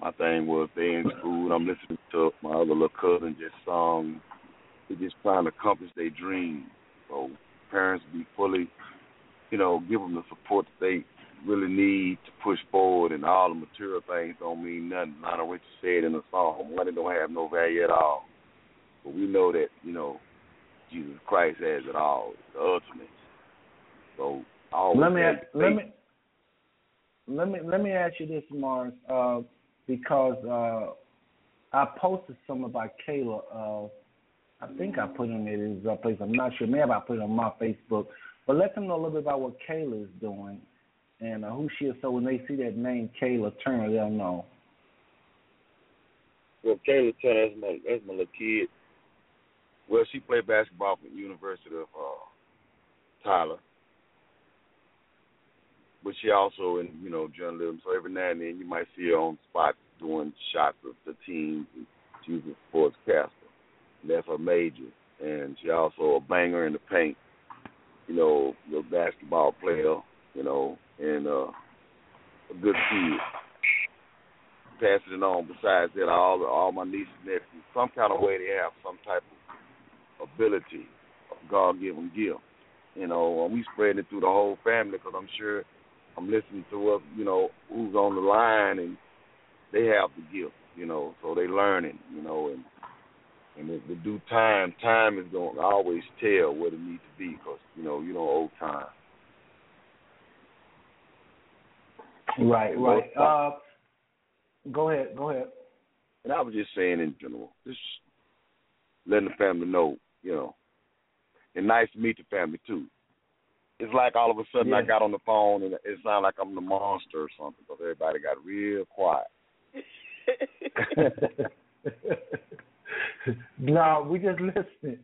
my thing was they in school and I'm listening to my other little cousin just sung they just trying to accomplish their dream. So parents be fully, you know, give them the support that they really need to push forward and all the material things don't mean nothing. Lot of what you said in the song, money don't have no value at all. But we know that, you know, Jesus Christ has it all, the ultimate. So I always let me ask, let me let me let me ask you this, Mars, uh, because uh, I posted some about Kayla. Uh, I think I put him in his uh, place. I'm not sure. Maybe I put it on my Facebook. But let them know a little bit about what Kayla is doing and uh, who she is. So when they see that name, Kayla Turner, they'll know. Well, Kayla Turner, that's my that's my little kid. Well, she played basketball for the University of uh, Tyler, but she also in you know journalism. So every now and then you might see her on spot doing shots of the teams. And she's a sportscaster. And that's her major, and she also a banger in the paint. You know, a basketball player. You know, and uh, a good kid passing it on. Besides that, all all my nieces and nephews, some kind of way they have some type of ability, of God given gift. You know, and we spreading it through the whole family because I'm sure I'm listening to what you know who's on the line and they have the gift. You know, so they learning. You know, and and if the due time, time is going to always tell what it needs to be because you know you don't owe time. Right, right. Uh, go ahead, go ahead. And I was just saying in general, just letting the family know, you know, and nice to meet the family too. It's like all of a sudden I got on the phone and it sounded like I'm the monster or something because everybody got real quiet. no, we just listening.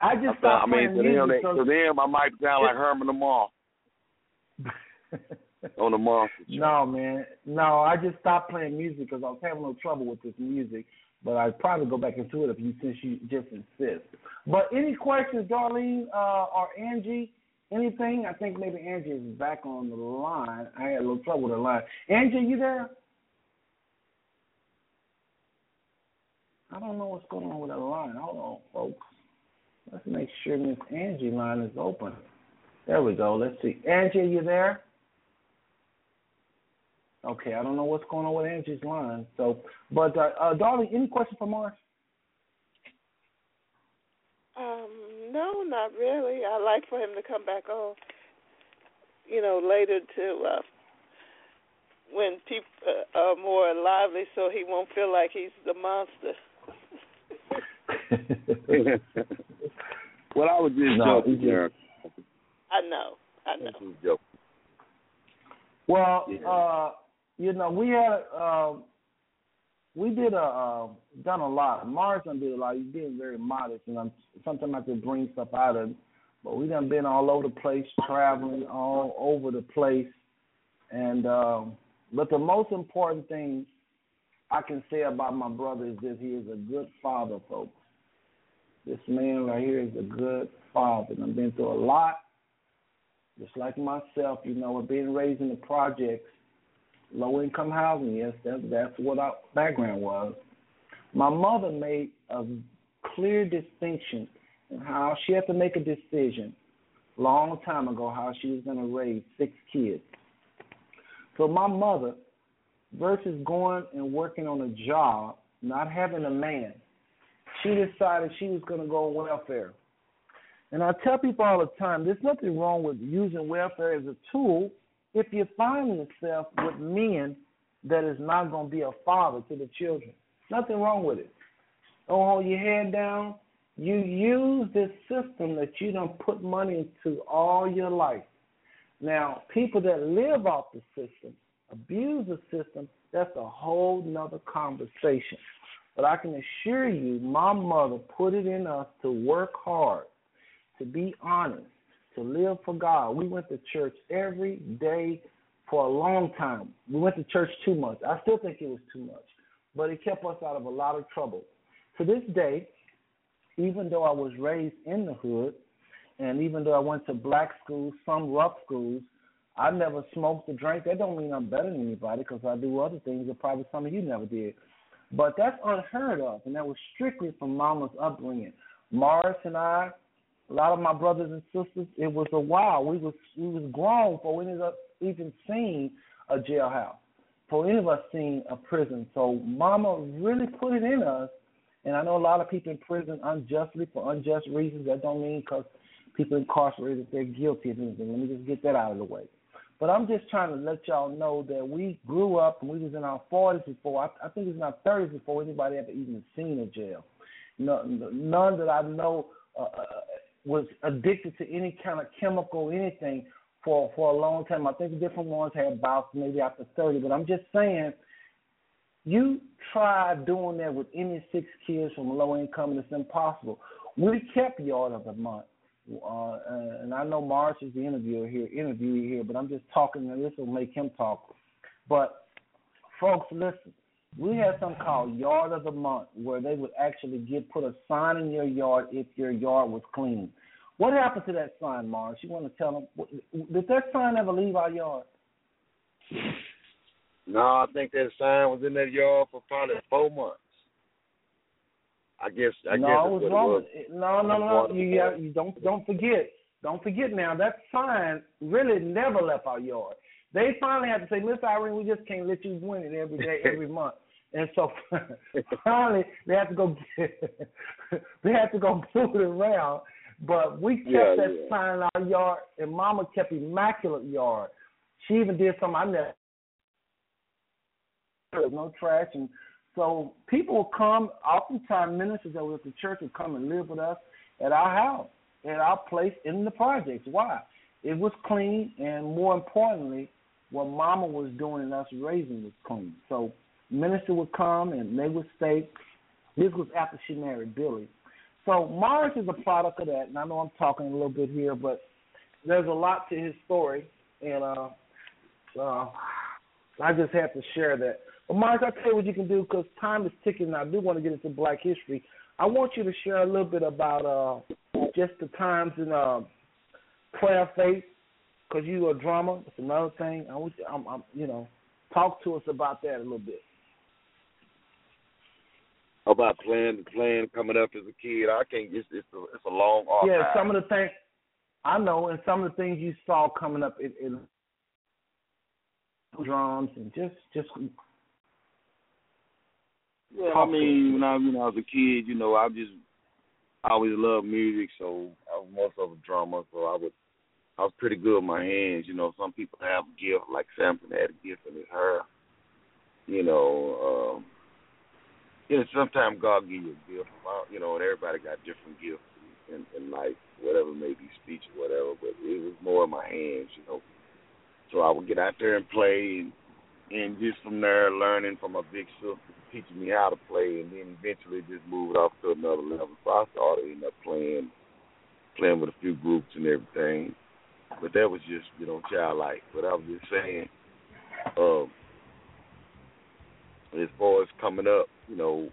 I just I, stopped thought, I mean, playing to them, music they, so- to them, I might sound like Herman the Moth on the monster. No, man. No, I just stopped playing music because I was having a little trouble with this music. But I'd probably go back into it if you since you just insist. But any questions, Darlene uh, or Angie? Anything? I think maybe Angie is back on the line. I had a little trouble with the line. Angie, you there? I don't know what's going on with that line. Hold on, folks. Let's make sure Miss Angie line is open. There we go. Let's see. Angie, you there? Okay, I don't know what's going on with Angie's line. So, but uh, uh Darlene, any questions for Mars? Um, no, not really. I'd like for him to come back on. You know, later to uh, when people uh, are more lively, so he won't feel like he's the monster. well, I was just No, joking, he just- I know, I know. I was joking. Well, Yeah. uh, you know, we had uh, we did a uh, done a lot. Mars did a lot. He's being very modest, and I'm sometimes I to bring stuff out of. But we done been all over the place, traveling all over the place, and um, but the most important thing I can say about my brother is that he is a good father, folks. This man right here is a good father, I've been through a lot just like myself, you know, being raised in the projects, low income housing, yes, that's that's what our background was. My mother made a clear distinction in how she had to make a decision long time ago how she was gonna raise six kids. So my mother, versus going and working on a job, not having a man, she decided she was gonna go on welfare. And I tell people all the time, there's nothing wrong with using welfare as a tool if you find yourself with men that is not going to be a father to the children. Nothing wrong with it. Don't hold your head down. You use this system that you don't put money into all your life. Now, people that live off the system, abuse the system, that's a whole nother conversation. But I can assure you, my mother put it in us to work hard to be honest, to live for God. We went to church every day for a long time. We went to church too much. I still think it was too much, but it kept us out of a lot of trouble. To this day, even though I was raised in the hood, And even though I went to black schools, some rough schools, I never smoked or drank. That don't mean I'm better than anybody because I do other things that probably some of you never did. But that's unheard of, and that was strictly from mama's upbringing. Morris and I, a lot of my brothers and sisters, it was a while. We was we was grown before we ended up even seeing a jailhouse, for any of us seeing a prison. So mama really put it in us. And I know a lot of people in prison unjustly for unjust reasons. That don't mean because people incarcerated they're guilty of anything. Let me just get that out of the way. But I'm just trying to let y'all know that we grew up and we was in our 40s before. I, I think it's in our 30s before anybody ever even seen a jail. No, none that I know uh, uh, was addicted to any kind of chemical, anything for for a long time. I think different ones had bouts maybe after 30, but I'm just saying. You try doing that with any six kids from low income, and it's impossible. We kept yard of the month uh, and I know Marsh is the interviewer here, interviewee here, but I'm just talking, and this will make him talk. But folks, listen, we had something called Yard of the Month, where they would actually get put a sign in your yard if your yard was clean. What happened to that sign, Marsh? You want to tell them? Did that sign ever leave our yard? No, I think that sign was in that yard for probably four months. I guess I no, guess it was wrong. No, no, no. You, have, you don't don't forget. Don't forget now that sign really never left our yard. They finally had to say, Miss Irene, we just can't let you win it every day, every month. And so finally they had to go get, they had to go move it around. But we kept Yeah, that yeah. sign in our yard and mama kept immaculate yard. She even did something I never there's no trash and so people will come, oftentimes ministers that were at the church would come and live with us at our house, at our place in the projects. Why? It was clean, and more importantly, what Mama was doing and us raising was clean. So minister would come and they would stay. This was after she married Billy. So Morris is a product of that, and I know I'm talking a little bit here, but there's a lot to his story, and uh, uh, I just have to share that. But Mike, I'll tell you what you can do because time is ticking. and I do want to get into Black history. I want you to share a little bit about uh, just the times in uh, prayer faith because you are a drummer. It's another thing. I want you, I'm, I'm, you know, talk to us about that a little bit. About playing playing coming up as a kid. I can't just it's a it's a long archive. Yeah, some of the things I know, and some of the things you saw coming up in, in drums and just just Yeah, I mean, when I when I was a kid, you know, I just I always loved music, so I was most of a drummer, so I would I was pretty good with my hands. You know, some people have a gift, like Samson had a gift in his hair. You know, um, you know, sometimes God give you a gift. uh, You know, and everybody got different gifts in, in life, whatever may be speech or whatever. But it was more in my hands, you know. So I would get out there and play, and, and just from there, learning from my big sister teaching me how to play, and then eventually just moved off to another level. So I started ended up playing, playing with a few groups and everything. But that was just, you know, childlike. But I was just saying, um, as far as coming up, you know,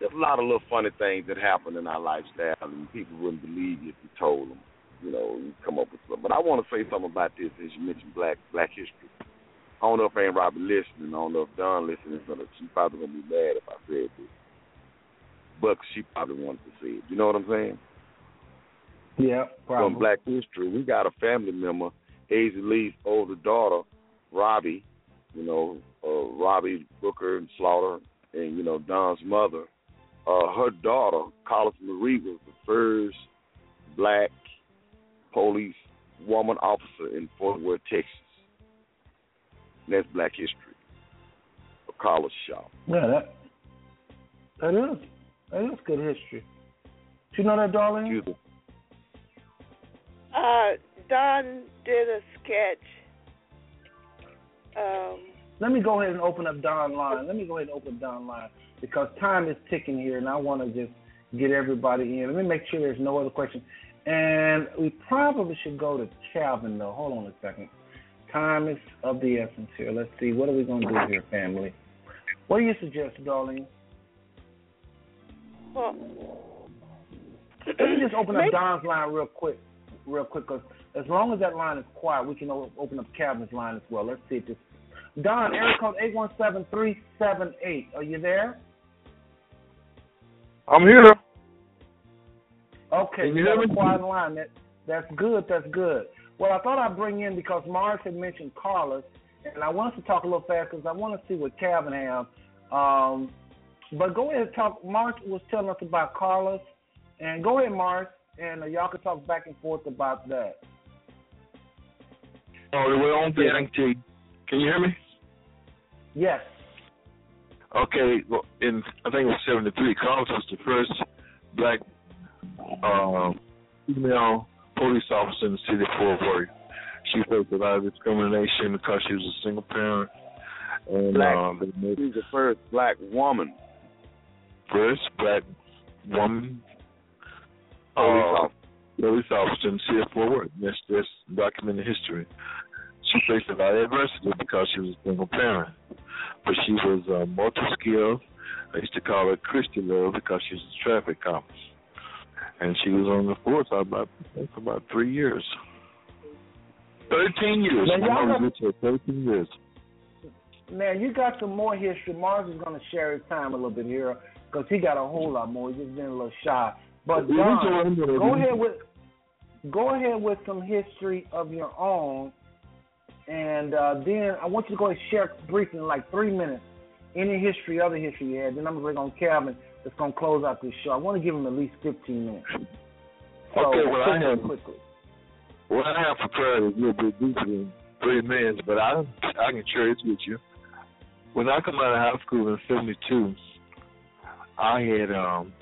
there's a lot of little funny things that happen in our lifestyle, and people wouldn't believe you if you told them. You know, you come up with something. But I want to say something about this, as you mentioned Black Black history. I don't know if Aunt Robbie listening. I don't know if Don listening. Is gonna, she probably gonna be mad if I said this, but she probably wanted to say it. You know what I'm saying? Yeah, probably. From Black history, we got a family member, Azilee's older daughter, Robbie. You know, uh, Robbie Booker and Slaughter, and you know Don's mother. Uh, her daughter, Carlos Marie, was the first black police woman officer in Fort Worth, Texas. And that's Black history. A Carlos Shaw. Yeah, that that is that is good history. Do you know that, Darlene? Uh, Don did a sketch. Um, Let me go ahead and open up Don line. Let me go ahead and open Don line because time is ticking here, and I want to just get everybody in. Let me make sure there's no other questions. And we probably should go to Calvin though. Hold on a second. Time is of the essence here. Let's see. What are we going to do here, family? What do you suggest, Darlene? well, Let me just open up Maybe- Don's line real quick. Real quick, because as long as that line is quiet, we can open up Calvin's line as well. Let's see if this. Don, area code eight one seven three seven eight. Are you there? I'm here. Okay, you got a quiet line. That that's good. That's good. Well, I thought I'd bring in because Mars had mentioned Carlos, and I want us to talk a little fast because I want to see what Calvin have. Um, but go ahead and talk. Mars was telling us about Carlos, and go ahead, Mars, and uh, y'all can talk back and forth about that. Oh, the way on thing, T. Can you hear me? Yes. Okay, well, in I think it was '73. Carlos was the first black uh, female police officer in the city of Fort Worth. She faced a lot of discrimination because she was a single parent, and Black. uh, made She's the first black woman. first black woman Police uh, officer. police officer in the city of Fort Worth. That's that's documented history. She faced a lot of adversity because she was a single parent, but she was uh, multi-skilled. I used to call her Christie Love because she was a traffic cop, and she was on the force for about for about three years. Thirteen years. Now, y'all I was know- with her Thirteen years. Now you got some more history. Mars is going to share his time a little bit here because he got a whole lot more. He's just been a little shy. But We Don, go into it. go ahead with go ahead with some history of your own, and uh, then I want you to go ahead and share briefly in like three minutes any history, other history you had. Then I'm going to bring on Calvin that's going to close out this show. I want to give him at least 15 minutes. So, Okay, well, I have- quickly. Well, I have prepared a little bit deeper than three minutes, but I I can share it with you. When I come out of high school in '72, I had um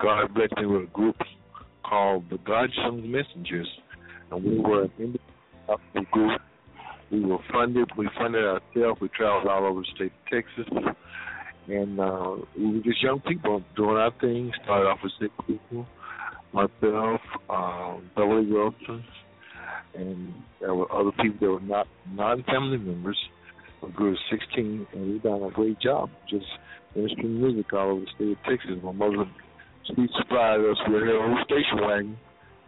God blessed me with a group called the God Sons Messengers, and we were an independent group. We were funded. We funded ourselves. We traveled all over the state of Texas, and uh, we were just young people doing our thing. Started off with six people myself, um, Beverly Wilson, and there were other people that were not non-family members. We grew to 16, and we done a great job just ministering music all over the state of Texas. My mother, she supplied us with own station wagon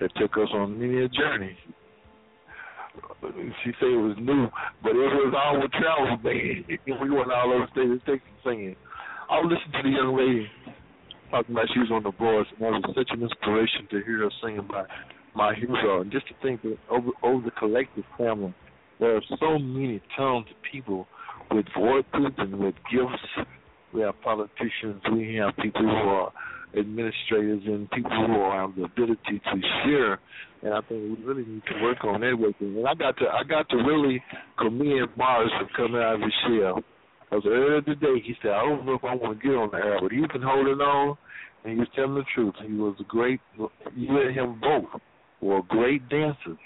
that took us on many a journey. She said it was new, but it was our travel band. we went all over the state of Texas singing. I would listen to the young lady talking about she was on the boards, and that was such an inspiration to hear her sing about my hero. And just to think that over over the collective family, there are so many talented people with voices and with gifts. We have politicians, we have people who are administrators, and people who have the ability to share. And I think we really need to work on networking. And I got to I got to really commend Mars for coming out of his shell. Because earlier today he said, I don't know if I want to get on the air, but he's been holding on and he was telling the truth. He was a great, you and him both were great dancers.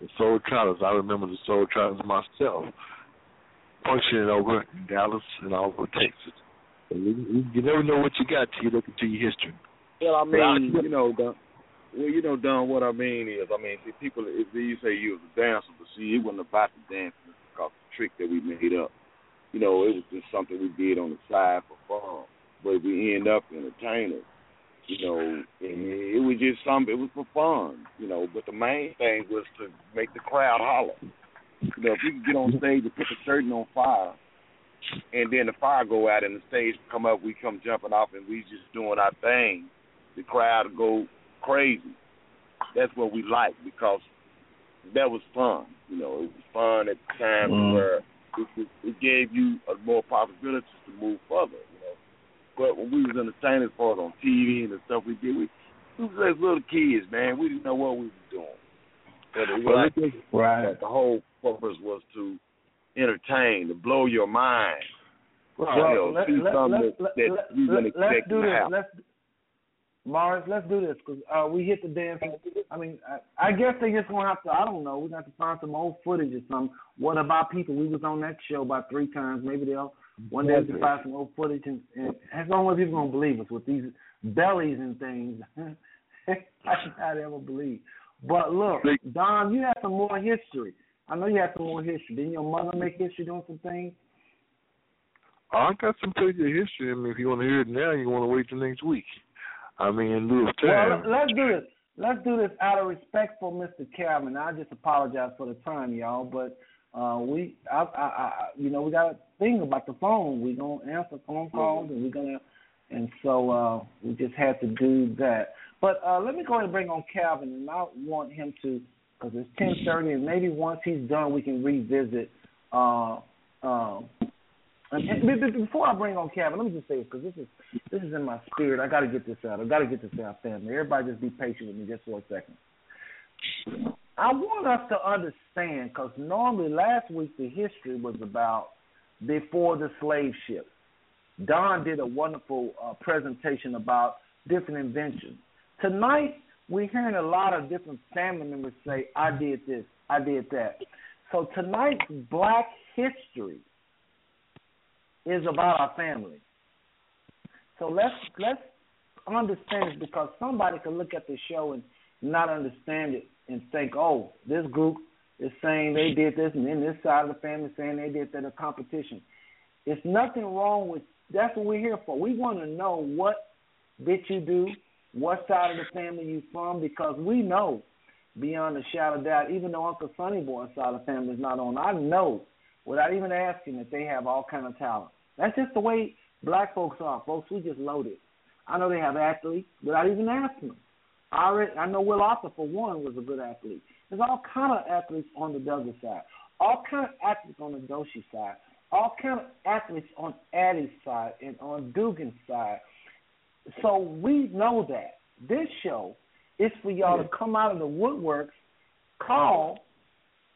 The Soul Trotters, I remember the Soul Trotters myself, functioning over in Dallas and all over Texas. And you, you, you never know what you got till you look into your history. Well, I But I- mean, you know, Don, well, you know, Don, what I mean is, I mean, see, people, if you say you was a dancer, but see, it wasn't about the dancing, it's because the trick that we made up. You know, it was just something we did on the side for fun. But we end up entertaining, you know, and it was just something, it was for fun, you know, but the main thing was to make the crowd holler. You know, if you could get on stage and put the curtain on fire, and then the fire go out and the stage come up, we come jumping off and we just doing our thing, the crowd go crazy. That's what we like because that was fun. You know, it was fun at the time Mhm. where it, it, it gave you a more possibilities to move further. You know, but when we was entertaining far as on TV and the stuff we did, we, we was as little kids, man. We didn't know what we was doing. But it was Well, like Right. the whole purpose was to entertain, to blow your mind. Well, you know, let, let, something let, that, that let, you didn't let, expect do to this. happen. Let's Mars, let's do this because uh, we hit the dance. I mean, I, I guess they just gonna have to. I don't know. We got to find some old footage or something. What about people? We was on that show about three times. Maybe they'll one day we can find some old footage, and, and as long as people gonna believe us with these bellies and things. I should ever believe. But look, Don, you have some more history. I know you have some more history. Didn't your mother make history doing some things? I got some pretty good history. I mean, if you want to hear it now, you want to wait till next week. I mean, in lieu of Well, time. let- let's do this. let's do this out of respect for Mr. Calvin. I just apologize for the time, y'all, but uh, we, I, I, I, you know, we got a thing about the phone. We gonna answer phone calls, and we're gonna, and so uh, we just had to do that. But uh, let me go ahead and bring on Calvin, and I want him to, because it's ten thirty, and maybe once he's done, we can revisit. Uh, um, and, and before I bring on Calvin, let me just say this because this is this is in my spirit. I got to get this out. I got to get this out, family. Everybody, just be patient with me just for a second. I want us to understand because normally last week the history was about before the slave ships. Don did a wonderful uh, presentation about different inventions. Tonight we're hearing a lot of different family members say, "I did this, I did that." So tonight's Black History is about our family. So let's let's understand it because somebody could look at the show and not understand it and think, oh, this group is saying they did this, and then this side of the family saying they did that. A competition. It's nothing wrong with. That's what we're here for. We want to know what did you do, what side of the family you from, because we know beyond a shadow of doubt, even though Uncle Sonny Boy's side of the family is not on, I know without even asking that they have all kind of talent. That's just the way black folks are, folks. We just loaded. I know they have athletes without even asking them. I already, I know Will Arthur for one was a good athlete. There's all kind of athletes on the Douglas side, all kind of athletes on the Doshi side, all kind of athletes on Addie's side and on Dugan's side. So we know that this show is for y'all to come out of the woodworks, call,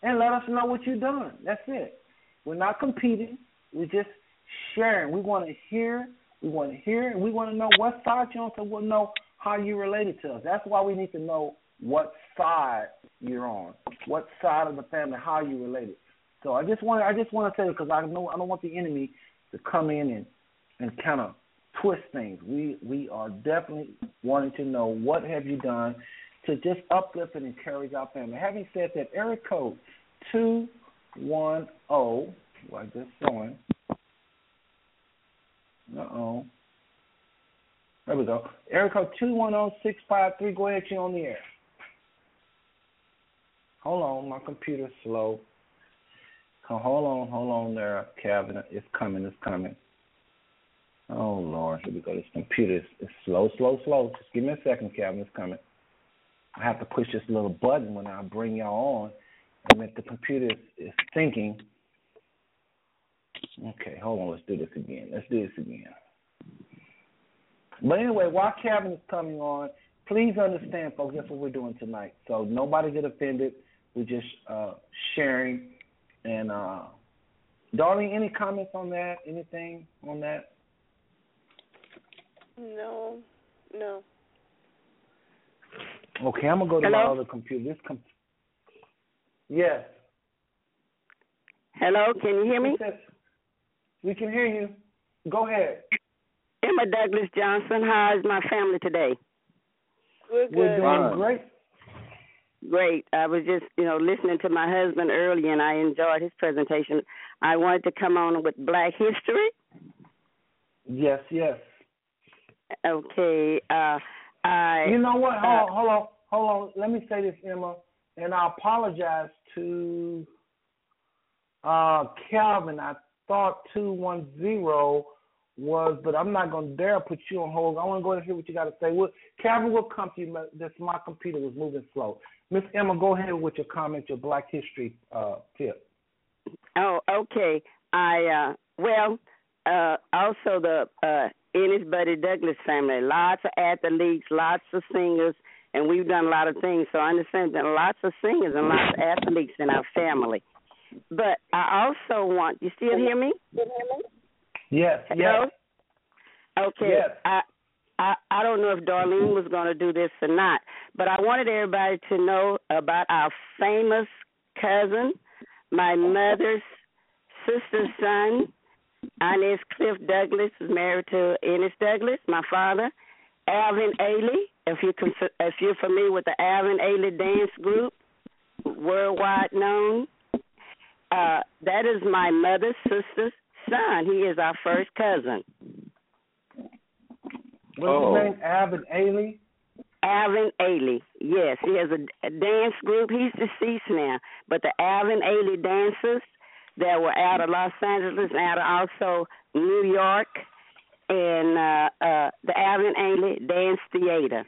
and let us know what you've done. That's it. We're not competing. We're just sharing. We want to hear. We want to hear, and we want to know what side you're on, so we'll know how you related to us. That's why we need to know what side you're on, what side of the family, how you related. So I just want I just want to say because I know I don't want the enemy to come in and and kind of twist things. We we are definitely wanting to know what have you done to just uplift and encourage our family. Having said that, area code two one zero. Well, just showing. Uh oh. There we go. Area code two one zero six five three. Go ahead, you're on the air. Hold on, my computer's slow. Hold on, hold on there, cabinet. It's coming, it's coming. Oh Lord, here we go. This computer is, is slow, slow, slow. Just give me a second, cabinet. It's coming. I have to push this little button when I bring y'all on, and if the computer is, is thinking. Okay, hold on. Let's do this again. Let's do this again. But anyway, while Kevin is coming on, please understand, folks, that's what we're doing tonight. So nobody get offended. We're just uh, sharing. And uh, Darlene, any comments on that? Anything on that? No, no. Okay, I'm gonna go to Hello? my other computer. This com- yes. Hello, can you hear me? We can hear you. Go ahead. Emma Douglas Johnson. How is my family today? We're good. We're doing great. Great. I was just, you know, listening to my husband earlier, and I enjoyed his presentation. I wanted to come on with Black History. Yes, yes. Okay. Uh, I. You know what? uh, Hold on, hold on, hold on. Let me say this, Emma, and I apologize to uh Calvin. I thought two one zero was, but I'm not gonna dare put you on hold. I want to go ahead and hear what you got to say. Well, Calvin will come to you. This my computer was moving slow. Miss Emma, go ahead with your comment, your Black History uh tip. Oh, okay. I uh well, uh also the uh his Buddy Douglas family, lots of athletes, lots of singers, and we've done a lot of things. So I understand that lots of singers and lots of athletes in our family. But I also want you still hear me? Yes, Hello? yes. Okay. Yes. I I I don't know if Darlene was going to do this or not, but I wanted everybody to know about our famous cousin, my mother's sister's son, Inez Cliff Douglas, is married to Ennis Douglas, my father. Alvin Ailey, if you if you're familiar with the Alvin Ailey dance group, worldwide known. Uh, that is my mother's sister's son. He is our first cousin. What's Oh. his name? Alvin Ailey. Alvin Ailey. Yes, he has a, a dance group. He's deceased now, but the Alvin Ailey dancers that were out of Los Angeles, out of also New York, and uh, uh, the Alvin Ailey Dance Theater,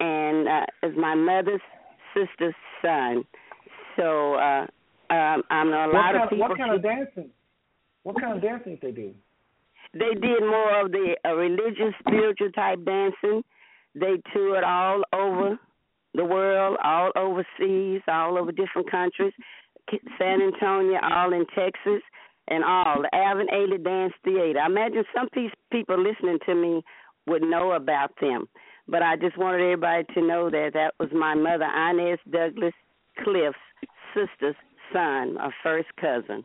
and uh, is my mother's sister's son. So uh, um, I know a What lot kind, of people. what kind of dancing? What kind of dancing they do? They did more of the uh, religious, spiritual type dancing. They toured all over the world, all overseas, all over different countries. San Antonio, all in Texas, and all the Alvin Ailey Dance Theater. I imagine some pe- people listening to me would know about them, but I just wanted everybody to know that that was my mother, Inez Douglas Cliff's sister's son, a first cousin.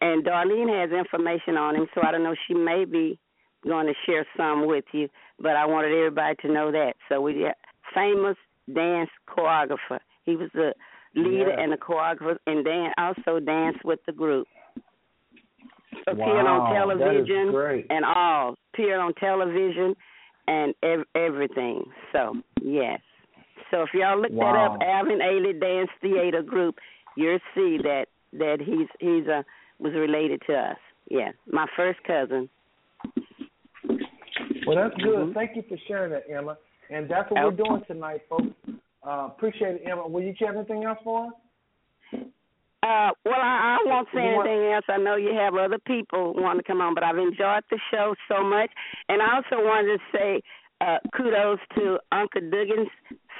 And Darlene has information on him, so I don't know. She may be going to share some with you, but I wanted everybody to know that. So we famous dance choreographer. He was the leader Yeah. and the choreographer, and dan also dance with the group. Appeared Wow, on television and all. Appeared on television and ev- everything. So yes. So if y'all look Wow. that up, Alvin Ailey Dance Theater Group, you'll see that that he's he's a was related to us. Yeah, my first cousin. Well, that's good. Mhm. Thank you for sharing that, Emma. And that's what we're doing tonight, folks. Uh, appreciate it, Emma. Will you have anything else for us? Uh, well, I, I won't say anything else. I know you have other people want to come on, but I've enjoyed the show so much, and I also wanted to say uh, kudos to Uncle Dugan's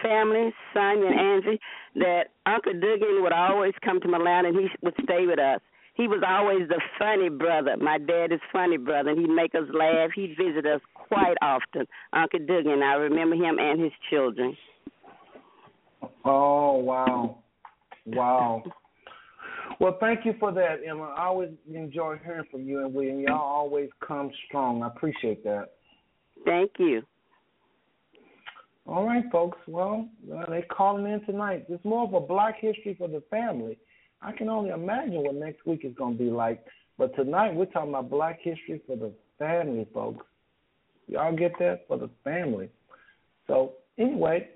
family, Sonia and Angie. That Uncle Dugan would always come to Milan and he would stay with us. He was always the funny brother. My dad is funny brother, and he'd make us laugh. He'd visit us quite often. Uncle Dugan, I remember him and his children. Oh wow, wow. Well, thank you for that, Emma. I always enjoy hearing from you and William. Y'all always come strong. I appreciate that. Thank you. All right, folks. Well, uh, they calling in tonight. It's more of a Black History for the family. I can only imagine what next week is going to be like. But tonight we're talking about Black History for the family, folks. Y'all get that for the family. So anyway,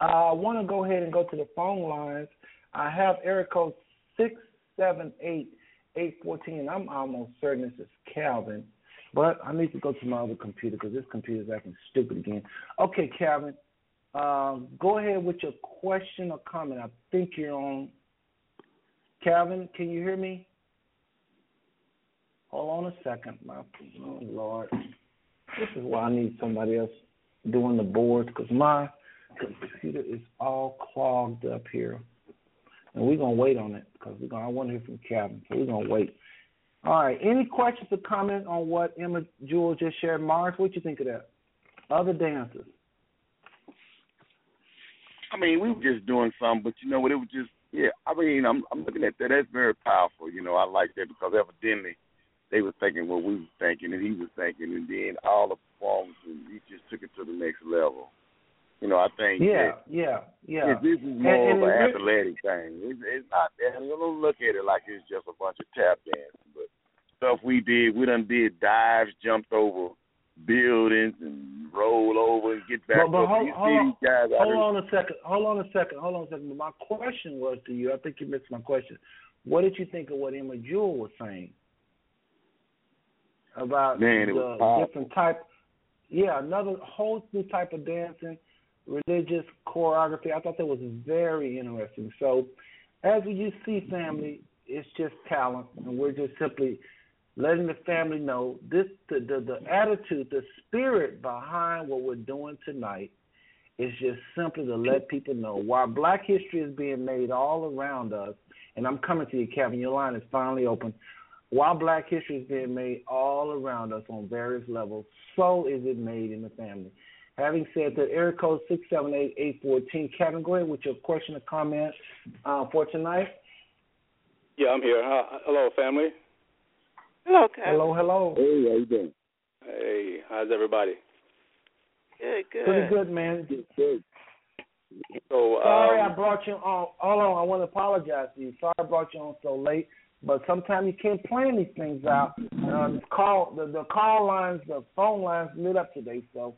I want to go ahead and go to the phone lines. I have area code six seven eight eight fourteen. I'm almost certain this is Calvin, but I need to go to my other computer because this computer is acting stupid again. Okay, Calvin, um, go ahead with your question or comment. I think you're on. Calvin, can you hear me? Hold on a second, my oh Lord. This is why I need somebody else doing the boards because my computer is all clogged up here, and we're gonna wait on it because we're gonna. I want to hear from Calvin, so we're gonna wait. All right. Any questions or comments on what Emma Jewel just shared? Mars, what you think of that? Other dancers. I mean, we were just doing something, but you know what? It was just, yeah. I mean, I'm I'm looking at that. That's very powerful. You know, I like that because evidently they were thinking what we were thinking, and he was thinking, and then all the performances, he just took it to the next level. You know, I think Yeah, that yeah, yeah. this is more And- and of an athletic thing. It's, it's not that. You don't look at it like it's just a bunch of tap dancing, but stuff we did, we done did dives, jumped over buildings, and roll over and get back But, but up. hold, hold, on, these guys out hold on a second. Hold on a second. Hold on a second. My question was to you. I think you missed my question. What did you think of what Emma Jewel was saying about Man, it the different type? Yeah, another whole new type of dancing, religious choreography. I thought that was very interesting. So, as you see, family, it's just talent, and we're just simply letting the family know this the, the the attitude, the spirit behind what we're doing tonight is just simply to let people know while black history is being made all around us, and I'm coming to you, Kevin, your line is finally open. While black history is being made all around us on various levels, so is it made in the family. Having said that, area code six seven eight eight fourteen. Kevin, go ahead with your question or comment uh, for tonight. Yeah, I'm here. Uh, hello, family. Hello, Kevin. Hello, hello. Hey, how you doing? Hey, how's everybody? Good, good. Pretty good, man. Good, good. So, Sorry um, I brought you on. Hold on, I want to apologize to you. Sorry I brought you on so late, but sometimes you can't plan these things out. Uh, call, the, the call lines, the phone lines lit up today. So,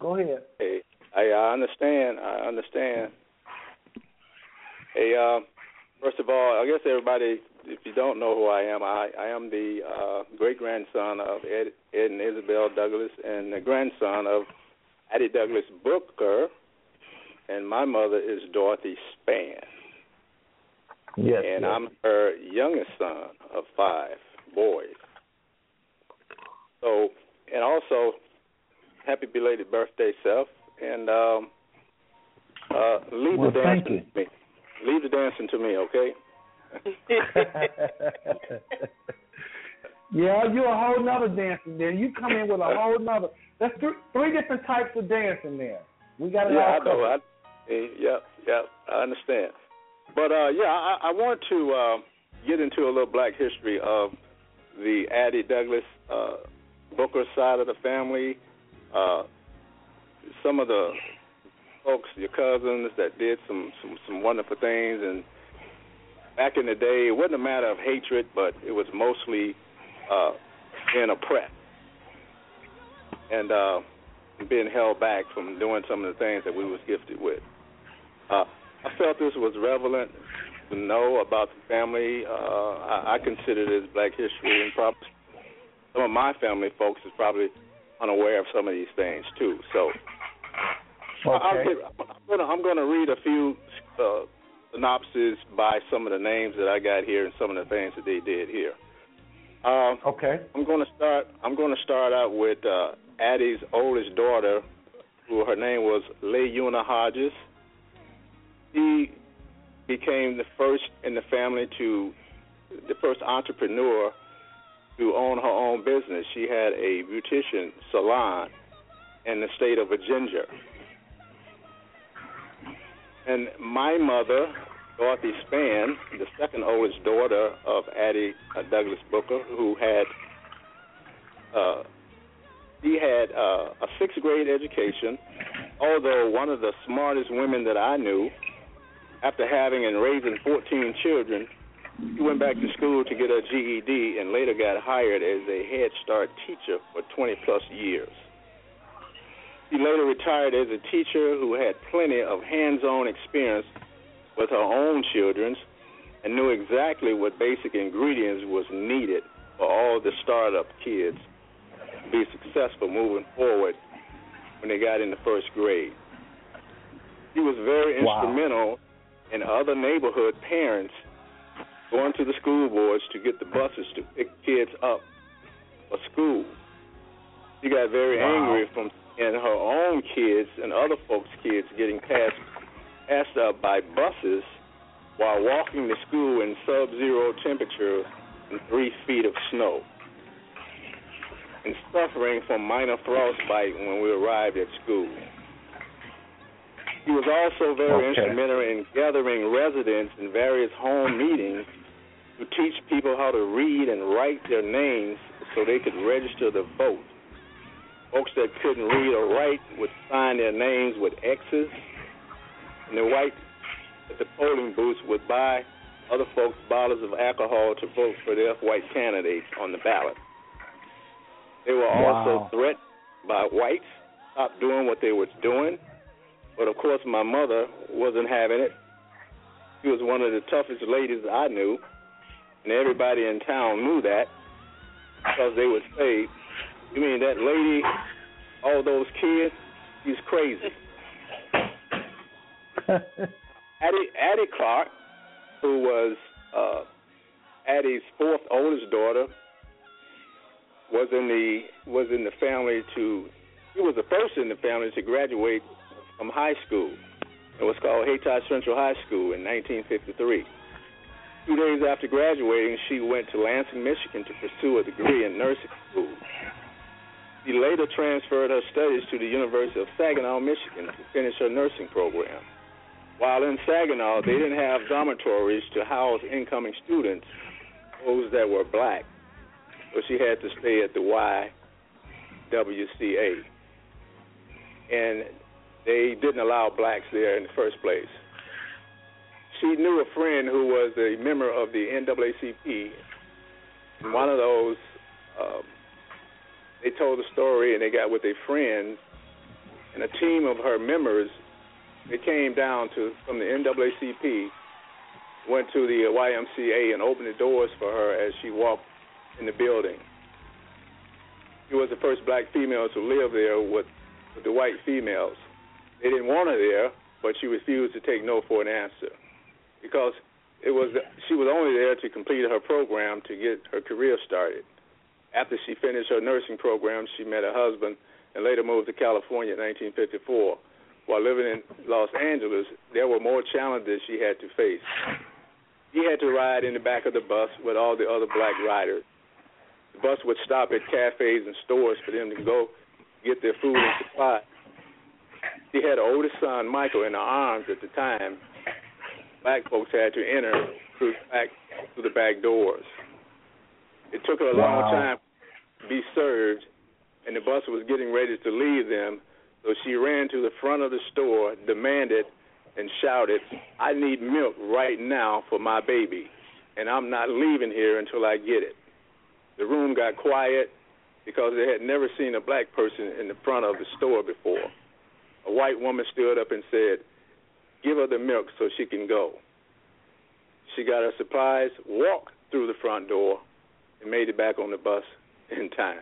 go ahead. Hey, I, I understand. I understand. Hey, uh, first of all, I guess everybody, if you don't know who I am, I, I am the uh, great grandson of Ed, Ed and Isabel Douglas, and the grandson of Addie Douglas Booker, and my mother is Dorothy Spann. Yes. and yes. I'm her youngest son of five boys. So, and also, happy belated birthday, self, and um, uh, leave Well, the dancing to me. Leave the dancing to me, okay? yeah, you're a whole nother dancing there. You come in with a whole nother. There's th- three different types of dancing there. We got it yeah, all I know. I, yeah, yeah, I understand. But uh, yeah, I, I want to uh, get into a little black history of the Addie Douglas uh, Booker side of the family. Uh, some of the folks, your cousins, that did some some some wonderful things, and back in the day, it wasn't a matter of hatred, but it was mostly uh, being oppressed and uh, being held back from doing some of the things that we was gifted with. Uh, I felt this was relevant to know about the family. Uh, I, I consider this Black History, and probably some of my family folks is probably unaware of some of these things too. So, I'll Okay. I'm gonna I'm gonna read a few uh, synopses by some of the names that I got here and some of the things that they did here. Um, okay. I'm going to start. I'm going to start out with uh, Addie's oldest daughter, who her name was Leuna Hodges. She became the first in the family to, the first entrepreneur to own her own business. She had a beautician salon in the state of Virginia. And my mother, Dorothy Spann, the second oldest daughter of Addie uh, Douglas Booker, who had uh, she had uh, a sixth grade education. Although one of the smartest women that I knew, after having and raising 14 children, she went back to school to get a GED and later got hired as a Head Start teacher for 20 plus years. She later retired as a teacher who had plenty of hands on experience with her own children and knew exactly what basic ingredients was needed for all the startup kids to be successful moving forward when they got into first grade. She was very Wow. instrumental in other neighborhood parents going to the school boards to get the buses to pick kids up for school. She got very Wow. angry from seeing her own kids and other folks' kids getting passed passed up by buses while walking to school in sub-zero temperature and three feet of snow, and suffering from minor frostbite when we arrived at school. He was also very Okay. instrumental in gathering residents in various home meetings to teach people how to read and write their names so they could register to vote. Folks that couldn't read or write would sign their names with X's, and the white at the polling booths would buy other folks bottles of alcohol to vote for their white candidates on the ballot. They were also Wow. threatened by whites to stop doing what they were doing, but of course my mother wasn't having it. She was one of the toughest ladies I knew, and everybody in town knew that because they would say, "You mean that lady, all those kids? She's crazy." Addie, Addie Clark, who was uh, Addie's fourth oldest daughter, was in the was in the family to. He was the first in the family to graduate from high school. It was called Hayti Central High School in 1953. Two days after graduating, she went to Lansing, Michigan to pursue a degree in nursing school. She later transferred her studies to the University of Saginaw, Michigan to finish her nursing program. While in Saginaw, they didn't have dormitories to house incoming students, those that were black. So she had to stay at the YWCA. And they didn't allow blacks there in the first place. She knew a friend who was a member of the NAACP. One of those, um, they told the story and they got with a friend and a team of her members, they came down to from the NAACP, went to the YMCA and opened the doors for her as she walked in the building. She was the first black female to live there with, with the white females. They didn't want her there, but she refused to take no for an answer because it was she was only there to complete her program to get her career started. After she finished her nursing program, she met her husband and later moved to California in 1954. While living in Los Angeles, there were more challenges she had to face. She had to ride in the back of the bus with all the other black riders. The bus would stop at cafes and stores for them to go get their food and supplies. She had an older son, Michael, in her arms at the time. Black folks had to enter through back through the back doors. It took her a long Wow. time to be served, and the bus was getting ready to leave them. So she ran to the front of the store, demanded, and shouted, "I need milk right now for my baby, and I'm not leaving here until I get it." The room got quiet because they had never seen a black person in the front of the store before. A white woman stood up and said, Give her the milk so she can go. She got her supplies, walked through the front door, and made it back on the bus in time.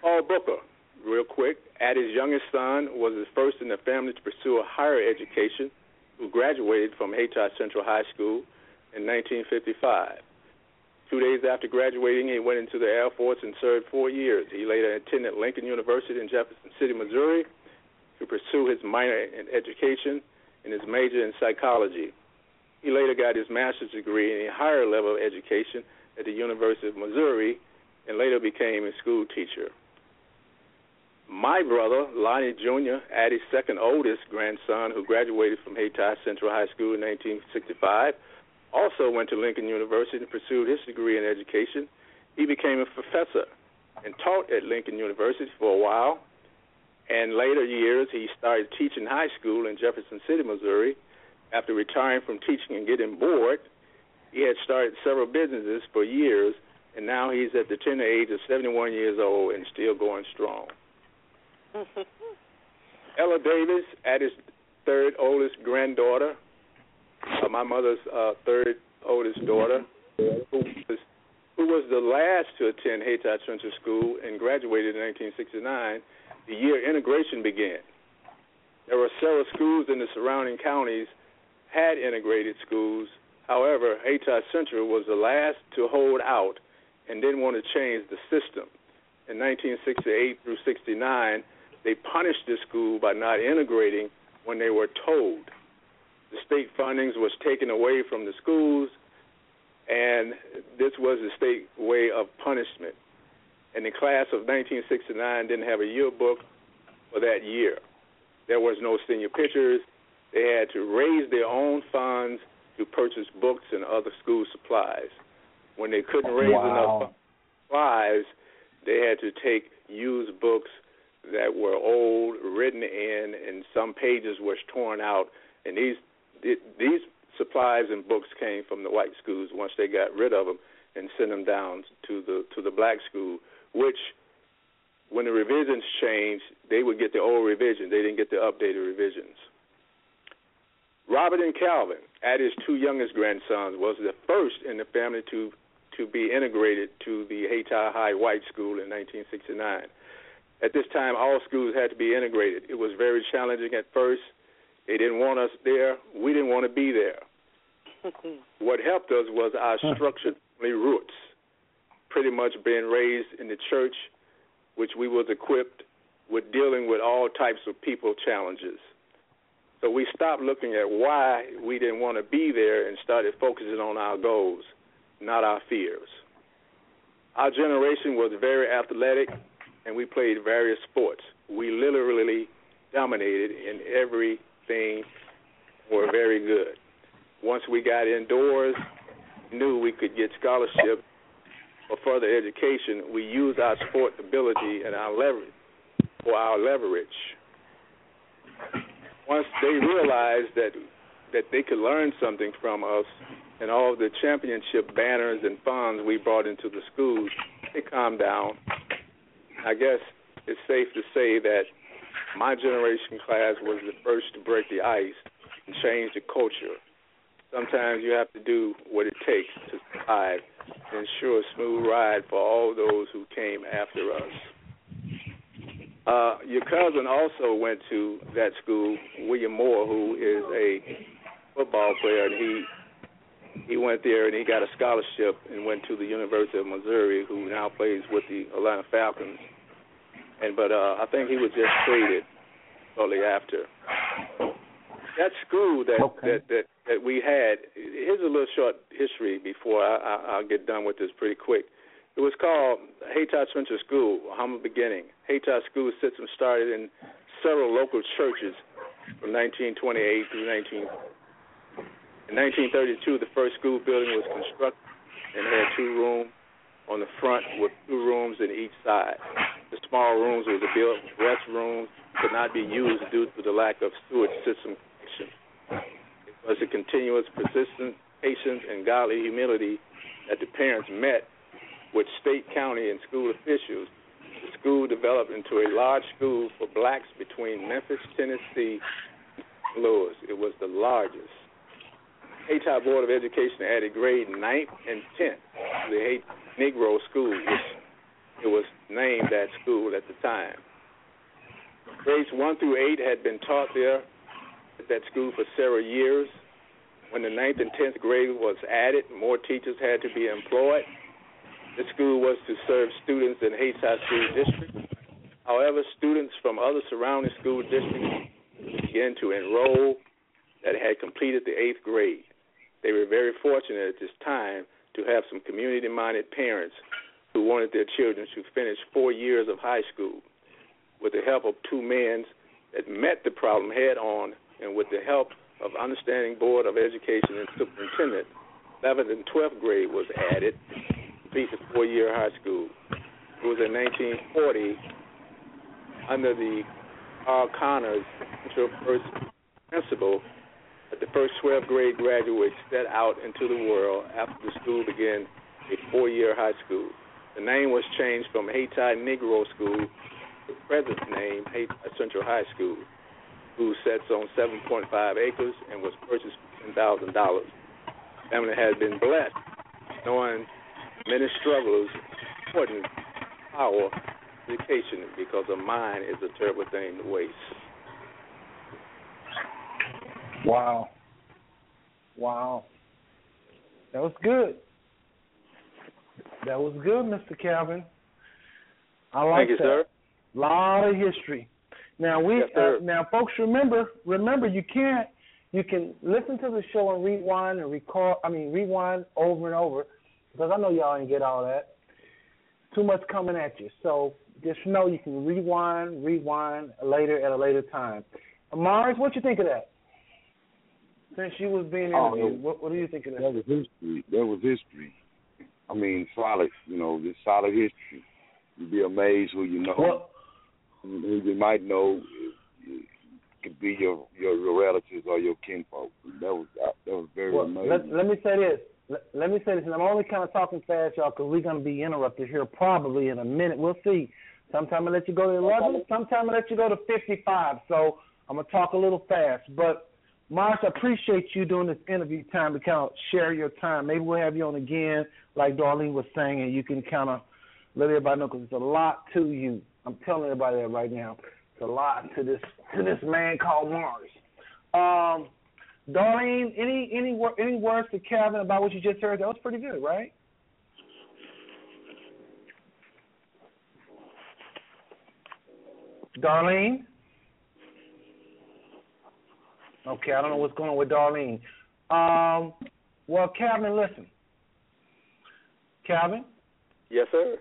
Paul Booker, real quick, Addie's youngest son was the first in the family to pursue a higher education, who graduated from Hayti Central High School in 1955. Two days after graduating, he went into the Air Force and served four years. He later attended Lincoln University in Jefferson City, Missouri, to pursue his minor in education and his major in psychology. He later got his master's degree in a higher level of education at the University of Missouri and later became a school teacher. My brother, Lonnie Jr., Addie's second oldest grandson, who graduated from Hayti Central High School in 1965, also went to Lincoln University and pursued his degree in education. He became a professor and taught at Lincoln University for a while. And later years, he started teaching high school in Jefferson City, Missouri. After retiring from teaching and getting bored, he had started several businesses for years, and now he's at the tender age of 71 years old and still going strong. Ella Davis, Addie's third oldest granddaughter, uh, my mother's uh, third oldest daughter, who was who was the last to attend Hayti Central School and graduated in 1969, the year integration began. There were several schools in the surrounding counties had integrated schools. However, Hayti Central was the last to hold out and didn't want to change the system. In 1968 through 69, they punished the school by not integrating when they were told. The state fundings was taken away from the schools, and this was the state way of punishment. And the class of 1969 didn't have a yearbook for that year. There was no senior pictures. They had to raise their own funds to purchase books and other school supplies. When they couldn't raise Wow. enough supplies, they had to take used books that were old, written in, and some pages was torn out. And these these supplies and books came from the white schools once they got rid of them and sent them down to the to the black school, which when the revisions changed, they would get the old revision. They didn't get the updated revisions. Robert and Calvin, Addie's two youngest grandsons, was the first in the family to to be integrated to the Hayti High White School in 1969. At this time, all schools had to be integrated. It was very challenging at first. They didn't want us there. We didn't want to be there. what helped us was our structured family roots, pretty much being raised in the church, which we was equipped with dealing with all types of people challenges. So we stopped looking at why we didn't want to be there and started focusing on our goals, not our fears. Our generation was very athletic and we played various sports. We literally dominated in everything. Were very good. Once we got indoors, knew we could get scholarships for further education. We used our sport ability and our leverage for our leverage. Once they realized that that they could learn something from us and all the championship banners and funds we brought into the schools, they calmed down. I guess it's safe to say that my generation class was the first to break the ice and change the culture. Sometimes you have to do what it takes to survive and ensure a smooth ride for all those who came after us. Uh, your cousin also went to that school, William Moore, who is a football player, and he he went there and he got a scholarship and went to the University of Missouri, who now plays with the Atlanta Falcons. And but uh, I think he was just traded shortly after. That school that Okay. that, that that we had. Here's a little short history before I, I, I'll get done with this pretty quick. It was called Hayti Central School, a humble beginning. Hayti School system started in several local churches from 1928 through 19. In 1932, the first school building was constructed and had two rooms on the front with two rooms in each side. The small rooms were built restrooms could not be used due to the lack of sewage system. It was a continuous, persistent patience and godly humility that the parents met with state, county, and school officials. The school developed into a large school for blacks between Memphis, Tennessee, and Louis. It was the largest. Hayti Board of Education added grade 9th and 10th to the Hayti Negro School, which it was named that school at the time. Grades 1 through 8 had been taught there at that school for several years. When the 9th and 10th grade was added, more teachers had to be employed. The school was to serve students in Hayti School District. However, students from other surrounding school districts began to enroll that had completed the eighth grade. They were very fortunate at this time to have some community minded parents who wanted their children to finish four years of high school. With the help of two men that met the problem head on and with the help of understanding Board of Education and Superintendent, 11th and 12th grade was added to complete the four year high school. It was in 1940 under the Carl Connors First Principal that the first 12th grade graduates set out into the world after the school began a four year high school. The name was changed from Hayti Negro School to the present name Hayti Central High School. School sets on 7.5 acres and was purchased for $10,000. Family has been blessed knowing many strugglers important power education because a mind is a terrible thing to waste. Wow. Wow. That was good. That was good, Mr. Calvin. I like Thank you, that. sir. lot of history. Now we Yes, uh, now folks remember remember you can't you can listen to the show and rewind and record I mean rewind over and over because I know y'all didn't get all that. Too much coming at you. So just know you can rewind, rewind later at a later time. Mars, what you think of that? Since you was being Oh, interviewed, it- what, what do you think of that? That was history. That was history. I mean, solid. You know, just solid history. You'd be amazed who you know, Well- you might know. It could be your, your your relatives or your kinfolk. That was that was very Well, amazing. let, let me say this. Let, let me say this, and I'm only kind of talking fast, y'all, because we're going to be interrupted here probably in a minute. We'll see. Sometime I let you go to 11. Sometime I let you go to 55. So I'm going to talk a little fast. But, Marsh, I appreciate you doing this interview time to kind of share your time. Maybe we'll have you on again, like Darlene was saying, and you can kind of let everybody know because it's a lot to you. I'm telling everybody that right now. It's a lot to this to this man called Mars. Um, Darlene, any any any words to Calvin about what you just heard? That was pretty good, right? Darlene. Okay, I don't know what's going on with Darlene. Um, well, Calvin, listen. Calvin. Yes, sir.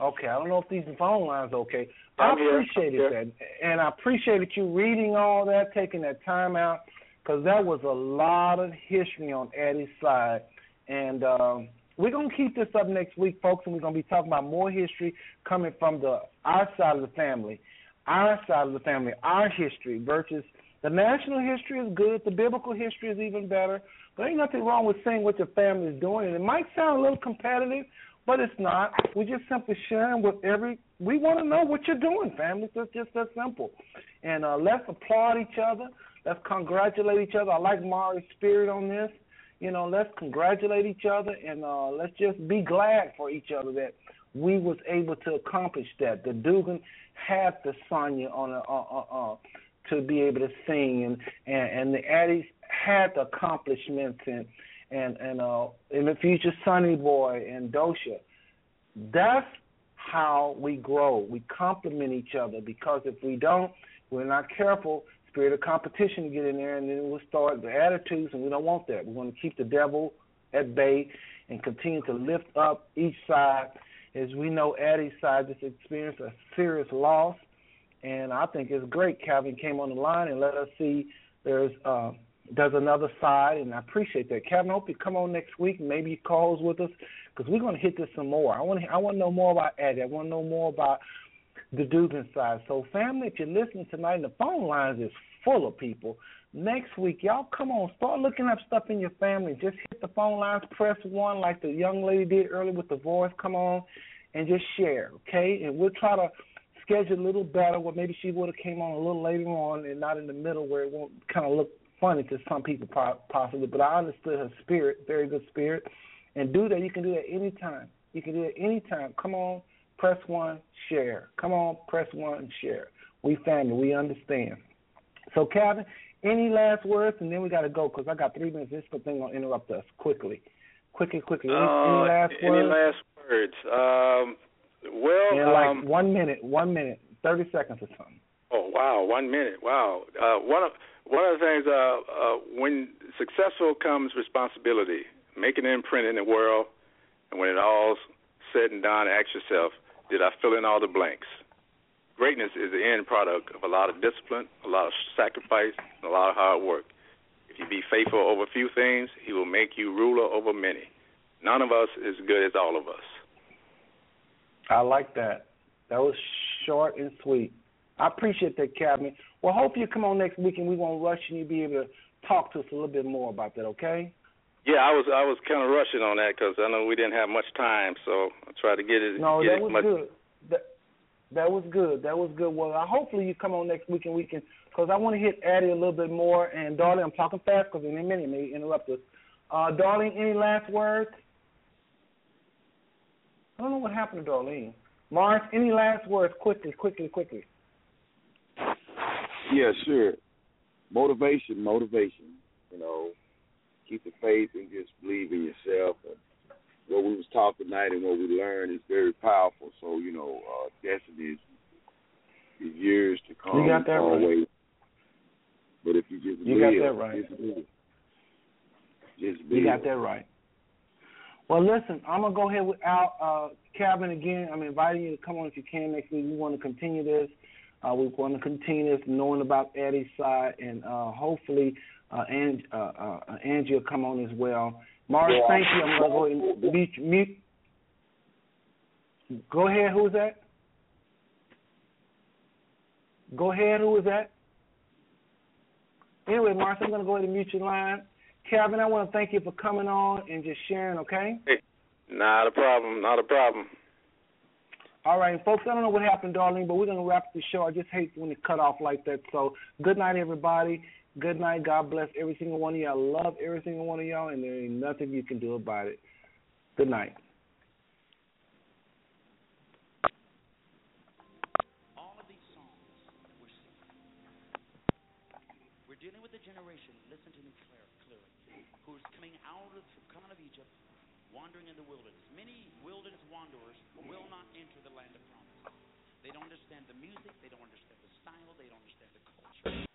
Okay, I don't know if these phone lines are okay. I I'm here. appreciated I'm that, and I appreciated you reading all that, taking that time out, because that was a lot of history on Eddie's side, and um, we're gonna keep this up next week, folks, and we're gonna be talking about more history coming from the our side of the family, our side of the family, our history versus the national history is good, the biblical history is even better. But ain't nothing wrong with saying what your family is doing, and it might sound a little competitive, but it's not. We're just simply sharing with every. We want to know what you're doing, family. It's just that simple. And uh, let's applaud each other. Let's congratulate each other. I like Mari's spirit on this. You know, let's congratulate each other and uh, let's just be glad for each other that we was able to accomplish that. The Dugan had the Sonia on a, uh, uh, to be able to sing, and and, and the Addies had the accomplishments and and and uh in the future Sonny Boy and Dosha. That's how we grow. We complement each other because if we don't, we're not careful. Spirit of competition get in there, and then we'll start the attitudes, and we don't want that. We want to keep the devil at bay and continue to lift up each side. As we know, Addie's side just experienced a serious loss, and I think it's great. Calvin came on the line and let us see there's uh, there's another side, and I appreciate that. Kevin, I hope you come on next week. Maybe you calls with us because we're going to hit this some more. I want to I want to know more about Eddie. I want to know more about the Dugan side. So, family, if you're listening tonight, and the phone lines is full of people. Next week, y'all come on, start looking up stuff in your family. Just hit the phone lines, press one like the young lady did earlier with the voice. Come on, and just share, okay? And we'll try to schedule a little better. Where maybe she would have came on a little later on and not in the middle where it won't kind of look funny to some people possibly, but I understood her spirit, very good spirit. And do that. You can do that anytime. You can do it anytime. Come on, press one, share. Come on, press one, share. We family. We understand. So, Calvin, any last words, and then we got to go because I got three minutes. This thing gonna interrupt us quickly, quickly, quickly. Any, uh, any last any words? last words? Um, well, In like um, one minute, one minute, thirty seconds or something. Oh wow, one minute. Wow. Uh, one of one of the things uh, uh, when successful comes responsibility. Make an imprint in the world, and when it all's said and done, ask yourself: Did I fill in all the blanks? Greatness is the end product of a lot of discipline, a lot of sacrifice, and a lot of hard work. If you be faithful over few things, He will make you ruler over many. None of us is good as all of us. I like that. That was short and sweet. I appreciate that, Calvin. Well, hope you come on next week and we won't rush and you'll be able to talk to us a little bit more about that, okay? Yeah, I was I was kind of rushing on that because I know we didn't have much time, so I tried to get it. No, get that it was much, good. That that was good. That was good. Well, I, hopefully you come on next week and we can, because I want to hit Addie a little bit more. And Darlene, I'm talking fast because in a minute may interrupt us. Uh, Darlene, any last words? I don't know what happened to Darlene. Mars, any last words? Quickly, quickly, quickly. Yeah, sure. Motivation, motivation. You know, keep the faith and just believe in yourself. And what we was taught tonight and what we learned is very powerful. So you know, uh, destiny is, is years to come. You got that right. always. But if you just You live, got that right. just live. Just You got that right. Well, listen, I'm gonna go ahead with Al uh, Calvin again. I'm inviting you to come on if you can next week. We want to continue this. Uh, we want to continue this, knowing about Eddie's side, and uh, hopefully, uh, Ang- uh, uh, Angie will come on as well. Mars, Yeah. thank you. I'm gonna go ahead and mute. mute. Go ahead. Who is that? Go ahead. Who is that? Anyway, Mars, I'm gonna go ahead and mute your line. Calvin, I want to thank you for coming on and just sharing. Okay. Hey, not a problem. Not a problem. All right, folks, I don't know what happened, darling, but we're going to wrap the show. I just hate when it cut off like that. So, good night, everybody. Good night. God bless every single one of y'all. I love every single one of y'all, and there ain't nothing you can do about it. Good night. all of these songs that we're singing, we're dealing with a generation, listen to me clear, clearly, who's coming out of, coming out of Egypt, wandering in the wilderness. Many wilderness wanderers will not enter the land of promise. They don't understand the music, they don't understand the style, they don't understand the culture.